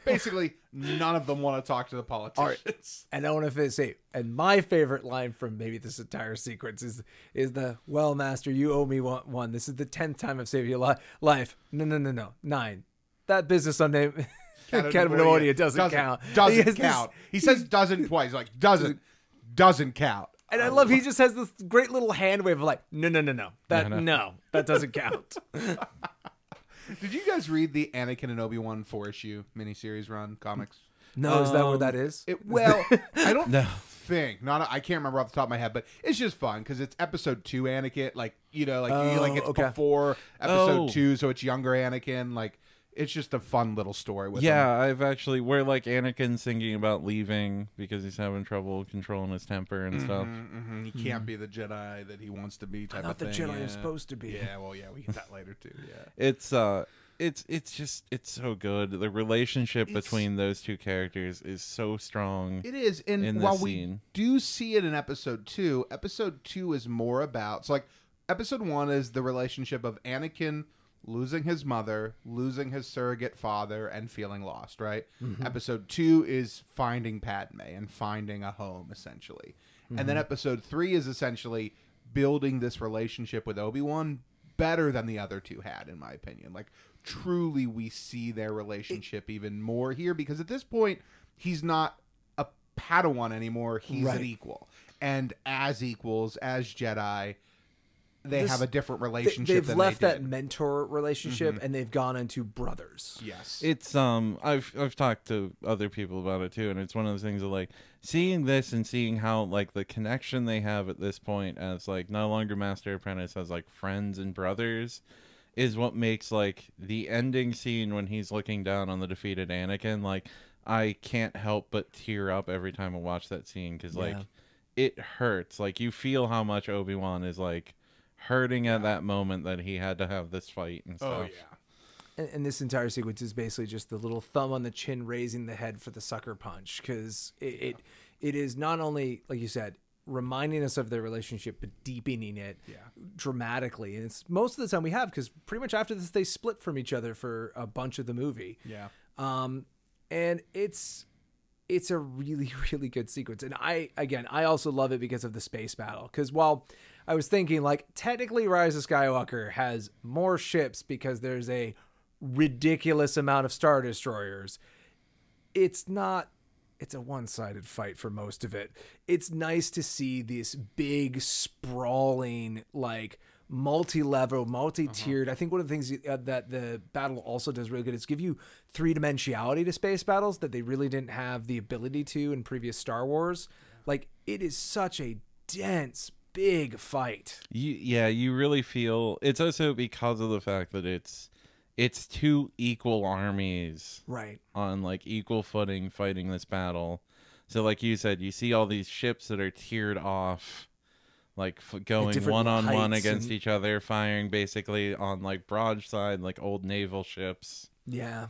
Basically, none of them want to talk to the politicians. And I want to say, and my favorite line from maybe this entire sequence is is the "Well, Master, you owe me one. one. This is the tenth time I've saved your li- life. No, no, no, no, nine. That business on name Cambodia doesn't, count. He Doesn't has this- count. he says doesn't twice. Like doesn't doesn't count. and I love he just has this great little hand wave of like, no, no, no, no, that No, no, no. that doesn't count. Did you guys read the Anakin and Obi Wan four issue miniseries run comics? No, is that what Um, that is? It, well, I don't No. think not. I can't remember off the top of my head, but it's just fun because it's episode two Anakin. Like you know, like Oh, like it's okay. before episode Oh. two, so it's younger Anakin. Like it's just a fun little story with Yeah, him. I've actually where like Anakin's thinking about leaving because he's having trouble controlling his temper and stuff. Mhm, He can't be the Jedi that he wants to be. Type thought of the. Jedi yeah. was supposed to be. Yeah, well, yeah, we get that later too. Yeah. It's uh it's it's just it's so good. The relationship It's- between those two characters is so strong. It is, and in this while we do see it in episode two, episode two is more about. So, like, episode one is the relationship of Anakin losing his mother, losing his surrogate father, and feeling lost. Right. Mm-hmm. Episode two is finding Padme and finding a home, essentially, and then mm-hmm. episode three is essentially building this relationship with Obi Wan better than the other two had, in my opinion. Like, truly, we see their relationship even more here because at this point, he's not a Padawan anymore. He's Right. an equal, and as equals, as Jedi, they This- have a different relationship. They've than left they that did. Mm-hmm. mentor relationship and they've gone into brothers. Yes, It's um I've I've talked to other people about it too and it's one of those things of like seeing this and seeing how like the connection they have at this point as like no longer master apprentice as like friends and brothers is what makes like the ending scene when he's looking down on the defeated Anakin like I can't help but tear up every time I watch that scene cuz like Yeah. it hurts like you feel how much Obi-Wan is like hurting at that moment that he had to have this fight and stuff. oh yeah. And, and this entire sequence is basically just the little thumb on the chin raising the head for the sucker punch because it, it it is not only like you said reminding us of their relationship but deepening it Yeah. dramatically and it's most of the time we have because pretty much after this they split from each other for a bunch of the movie Yeah. um and it's it's a really really good sequence and i again i also love it because of the space battle because while i was thinking like technically rise of skywalker has more ships because there's a ridiculous amount of star destroyers. It's not it's a one-sided fight for most of it. It's nice to see this big sprawling like multi-level multi-tiered. I think one of the things uh, that the battle also does really good is give you three-dimensionality to space battles that they really didn't have the ability to in previous star wars. Like it is such a dense big fight You, yeah, you really feel it's also because of the fact that it's it's two equal armies right on like equal footing fighting this battle. So like you said, you see all these ships that are tiered off like f- going one on one against and- each other firing basically on like broadside like old naval ships. yeah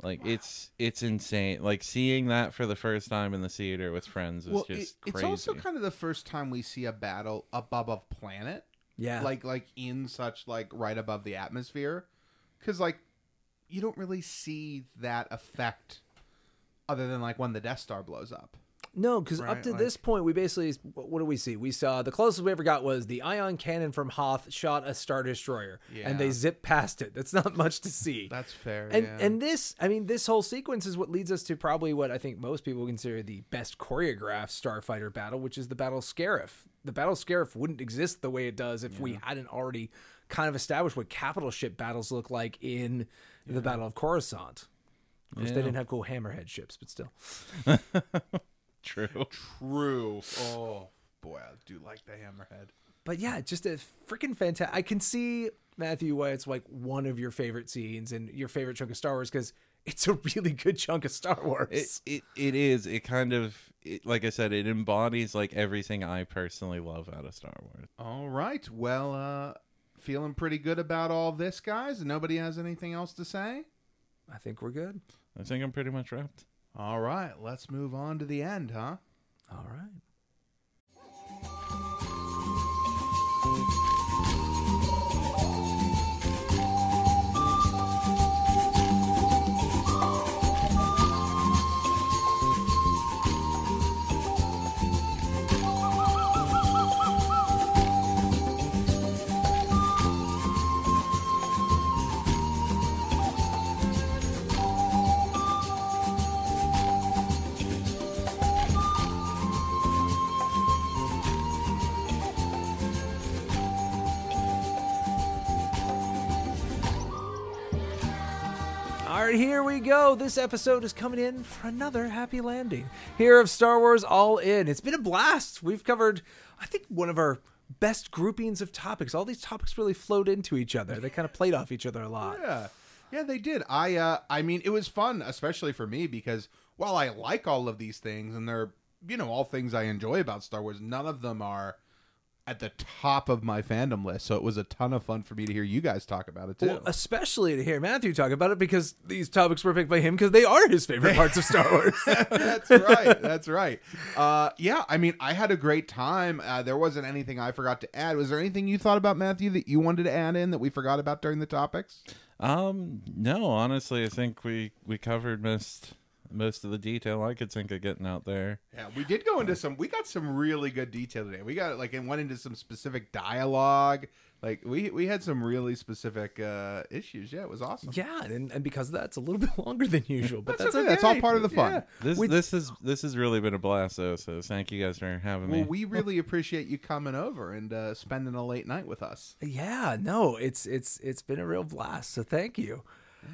Like it's it's insane. Like seeing that for the first time in the theater with friends was Well, just it- it's crazy. also kind of the first time we see a battle above a planet. yeah like like in such like right above the atmosphere because like you don't really see that effect other than like when the death star blows up No, because Right, up to like- this point, we basically what do we see? We saw the closest we ever got was the ion cannon from Hoth shot a star destroyer, and they zip past it. That's not much to see. That's fair. and yeah. and this, I mean, this whole sequence is what leads us to probably what I think most people consider the best choreographed starfighter battle, which is the Battle of Scarif. The Battle of Scarif wouldn't exist the way it does if we hadn't already kind of established what capital ship battles look like in the Battle of Coruscant. Of course, they didn't have cool hammerhead ships, but still. True. True. Oh boy, I do like the hammerhead. But yeah, just a freaking fantastic. I can see Matthew why it's like one of your favorite scenes and your favorite chunk of Star Wars because it's a really good chunk of Star Wars. It, it it is. It kind of it, like I said. It embodies like everything I personally love out of Star Wars. All right. Well, uh, feeling pretty good about all this, guys. Nobody has anything else to say. I think we're good. I think I'm pretty much wrapped. All right. Let's move on to the end, huh? All right. All right, here we go. This episode is coming in for another happy landing. Here of Star Wars All In. It's been a blast. We've covered, I think, one of our best groupings of topics. All these topics really flowed into each other. They kind of played off each other a lot. Yeah. Yeah, they did. I uh I mean, it was fun, especially for me because while I like all of these things and they're, you know, all things I enjoy about Star Wars, none of them are at the top of my fandom list. So it was a ton of fun for me to hear you guys talk about it too. Well, especially to hear Matthew talk about it because these topics were picked by him because they are his favorite parts of Star Wars. That's right. That's right. Uh, yeah, I mean, I had a great time. Uh, there wasn't anything I forgot to add. Was there anything you thought about Matthew that you wanted to add in that we forgot about during the topics? Um, no, honestly, I think we we covered most most of the detail I could think of getting out there. Yeah, we did go into some. We got some really good detail today. We got like and went into some specific dialogue. Like we we had some really specific uh, issues. Yeah, it was awesome. yeah, and, and because of that, it's a little bit longer than usual. But That's that's, okay. That's all part of the fun. Yeah. This We- this is this has really been a blast, though. So thank you guys for having me. Well, we really appreciate you coming over and uh, spending a late night with us. Yeah, no, it's it's it's been a real blast. So thank you.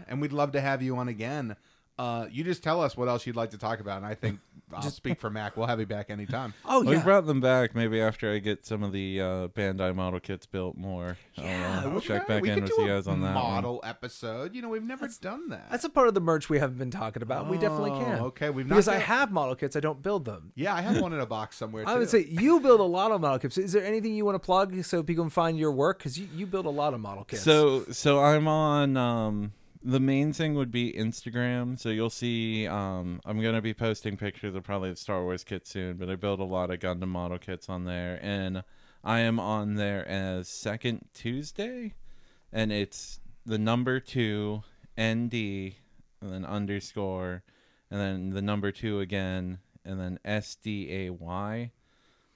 And we'd love to have you on again. Uh, you just tell us what else you'd like to talk about, and I think I'll speak for Mac. We'll have you back anytime. Oh we yeah, brought them back maybe after I get some of the uh, Bandai model kits built more. Yeah, I'll uh, check back we in could with do you a guys on that. one. model episode. You know, we've never done that. that's a part of the merch we haven't been talking about. we definitely Oh, can. okay, we've not because I got- have model kits. I don't build them. yeah, I have one in a box somewhere. I would too. say you build a lot of model kits. Is there anything you want to plug so people can find your work? Because you, you build a lot of model kits. So so I'm on um the main thing would be Instagram. So you'll see um I'm gonna be posting pictures of probably the Star Wars kit soon, but I build a lot of Gundam model kits on there and I am on there as second Tuesday and it's the number two ND and then underscore and then the number two again and then S D A Y.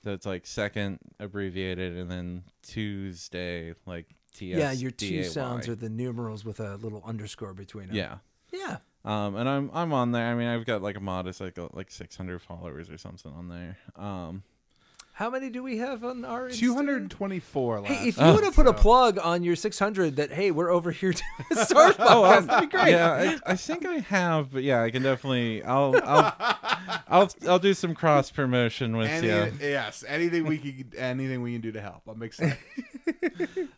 So it's like second abbreviated and then Tuesday like T S. yeah, your two sounds are the numerals with a little underscore between them. Yeah. yeah. Um, and I'm I'm on there. I mean, I've got like a modest like like 600 followers or something on there. Um, How many do we have on our Insta? 224 last. Hey, if you would have put a plug on your 600 that hey, we're over here to start podcast, that'd be great. yeah, I, I think I have, but yeah, I can definitely. I'll I'll I'll, I'll do some cross promotion with Any, you. Yes, anything we can, anything we can do to help. I'm excited.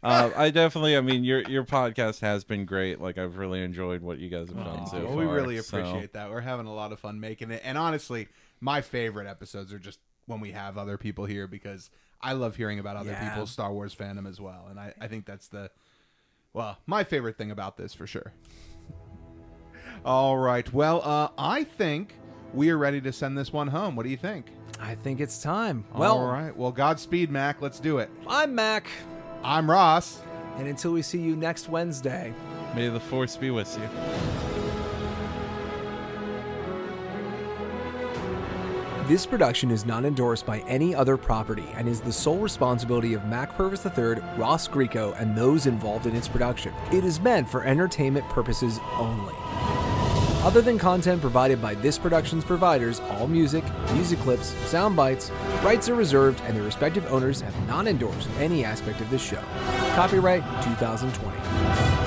Uh, I definitely. I mean, your your podcast has been great. Like I've really enjoyed what you guys have done so well, far. we really so- appreciate that. We're having a lot of fun making it. And honestly, my favorite episodes are just when we have other people here because I love hearing about other Yeah. people's Star Wars fandom as well. And I, I think that's the, well, my favorite thing about this for sure. All right. Well, uh, I think we are ready to send this one home. What do you think? I think it's time. Well, All right. Well, Godspeed, Mac. Let's do it. I'm Mac, I'm Ross. and until we see you next Wednesday. May the force be with you. This production is not endorsed by any other property and is the sole responsibility of Mac Purvis III, Ross Greco, and those involved in its production. It is meant for entertainment purposes only. Other than content provided by this production's providers, all music, music clips, sound bites, rights are reserved, and their respective owners have not endorsed any aspect of this show. Copyright 2020.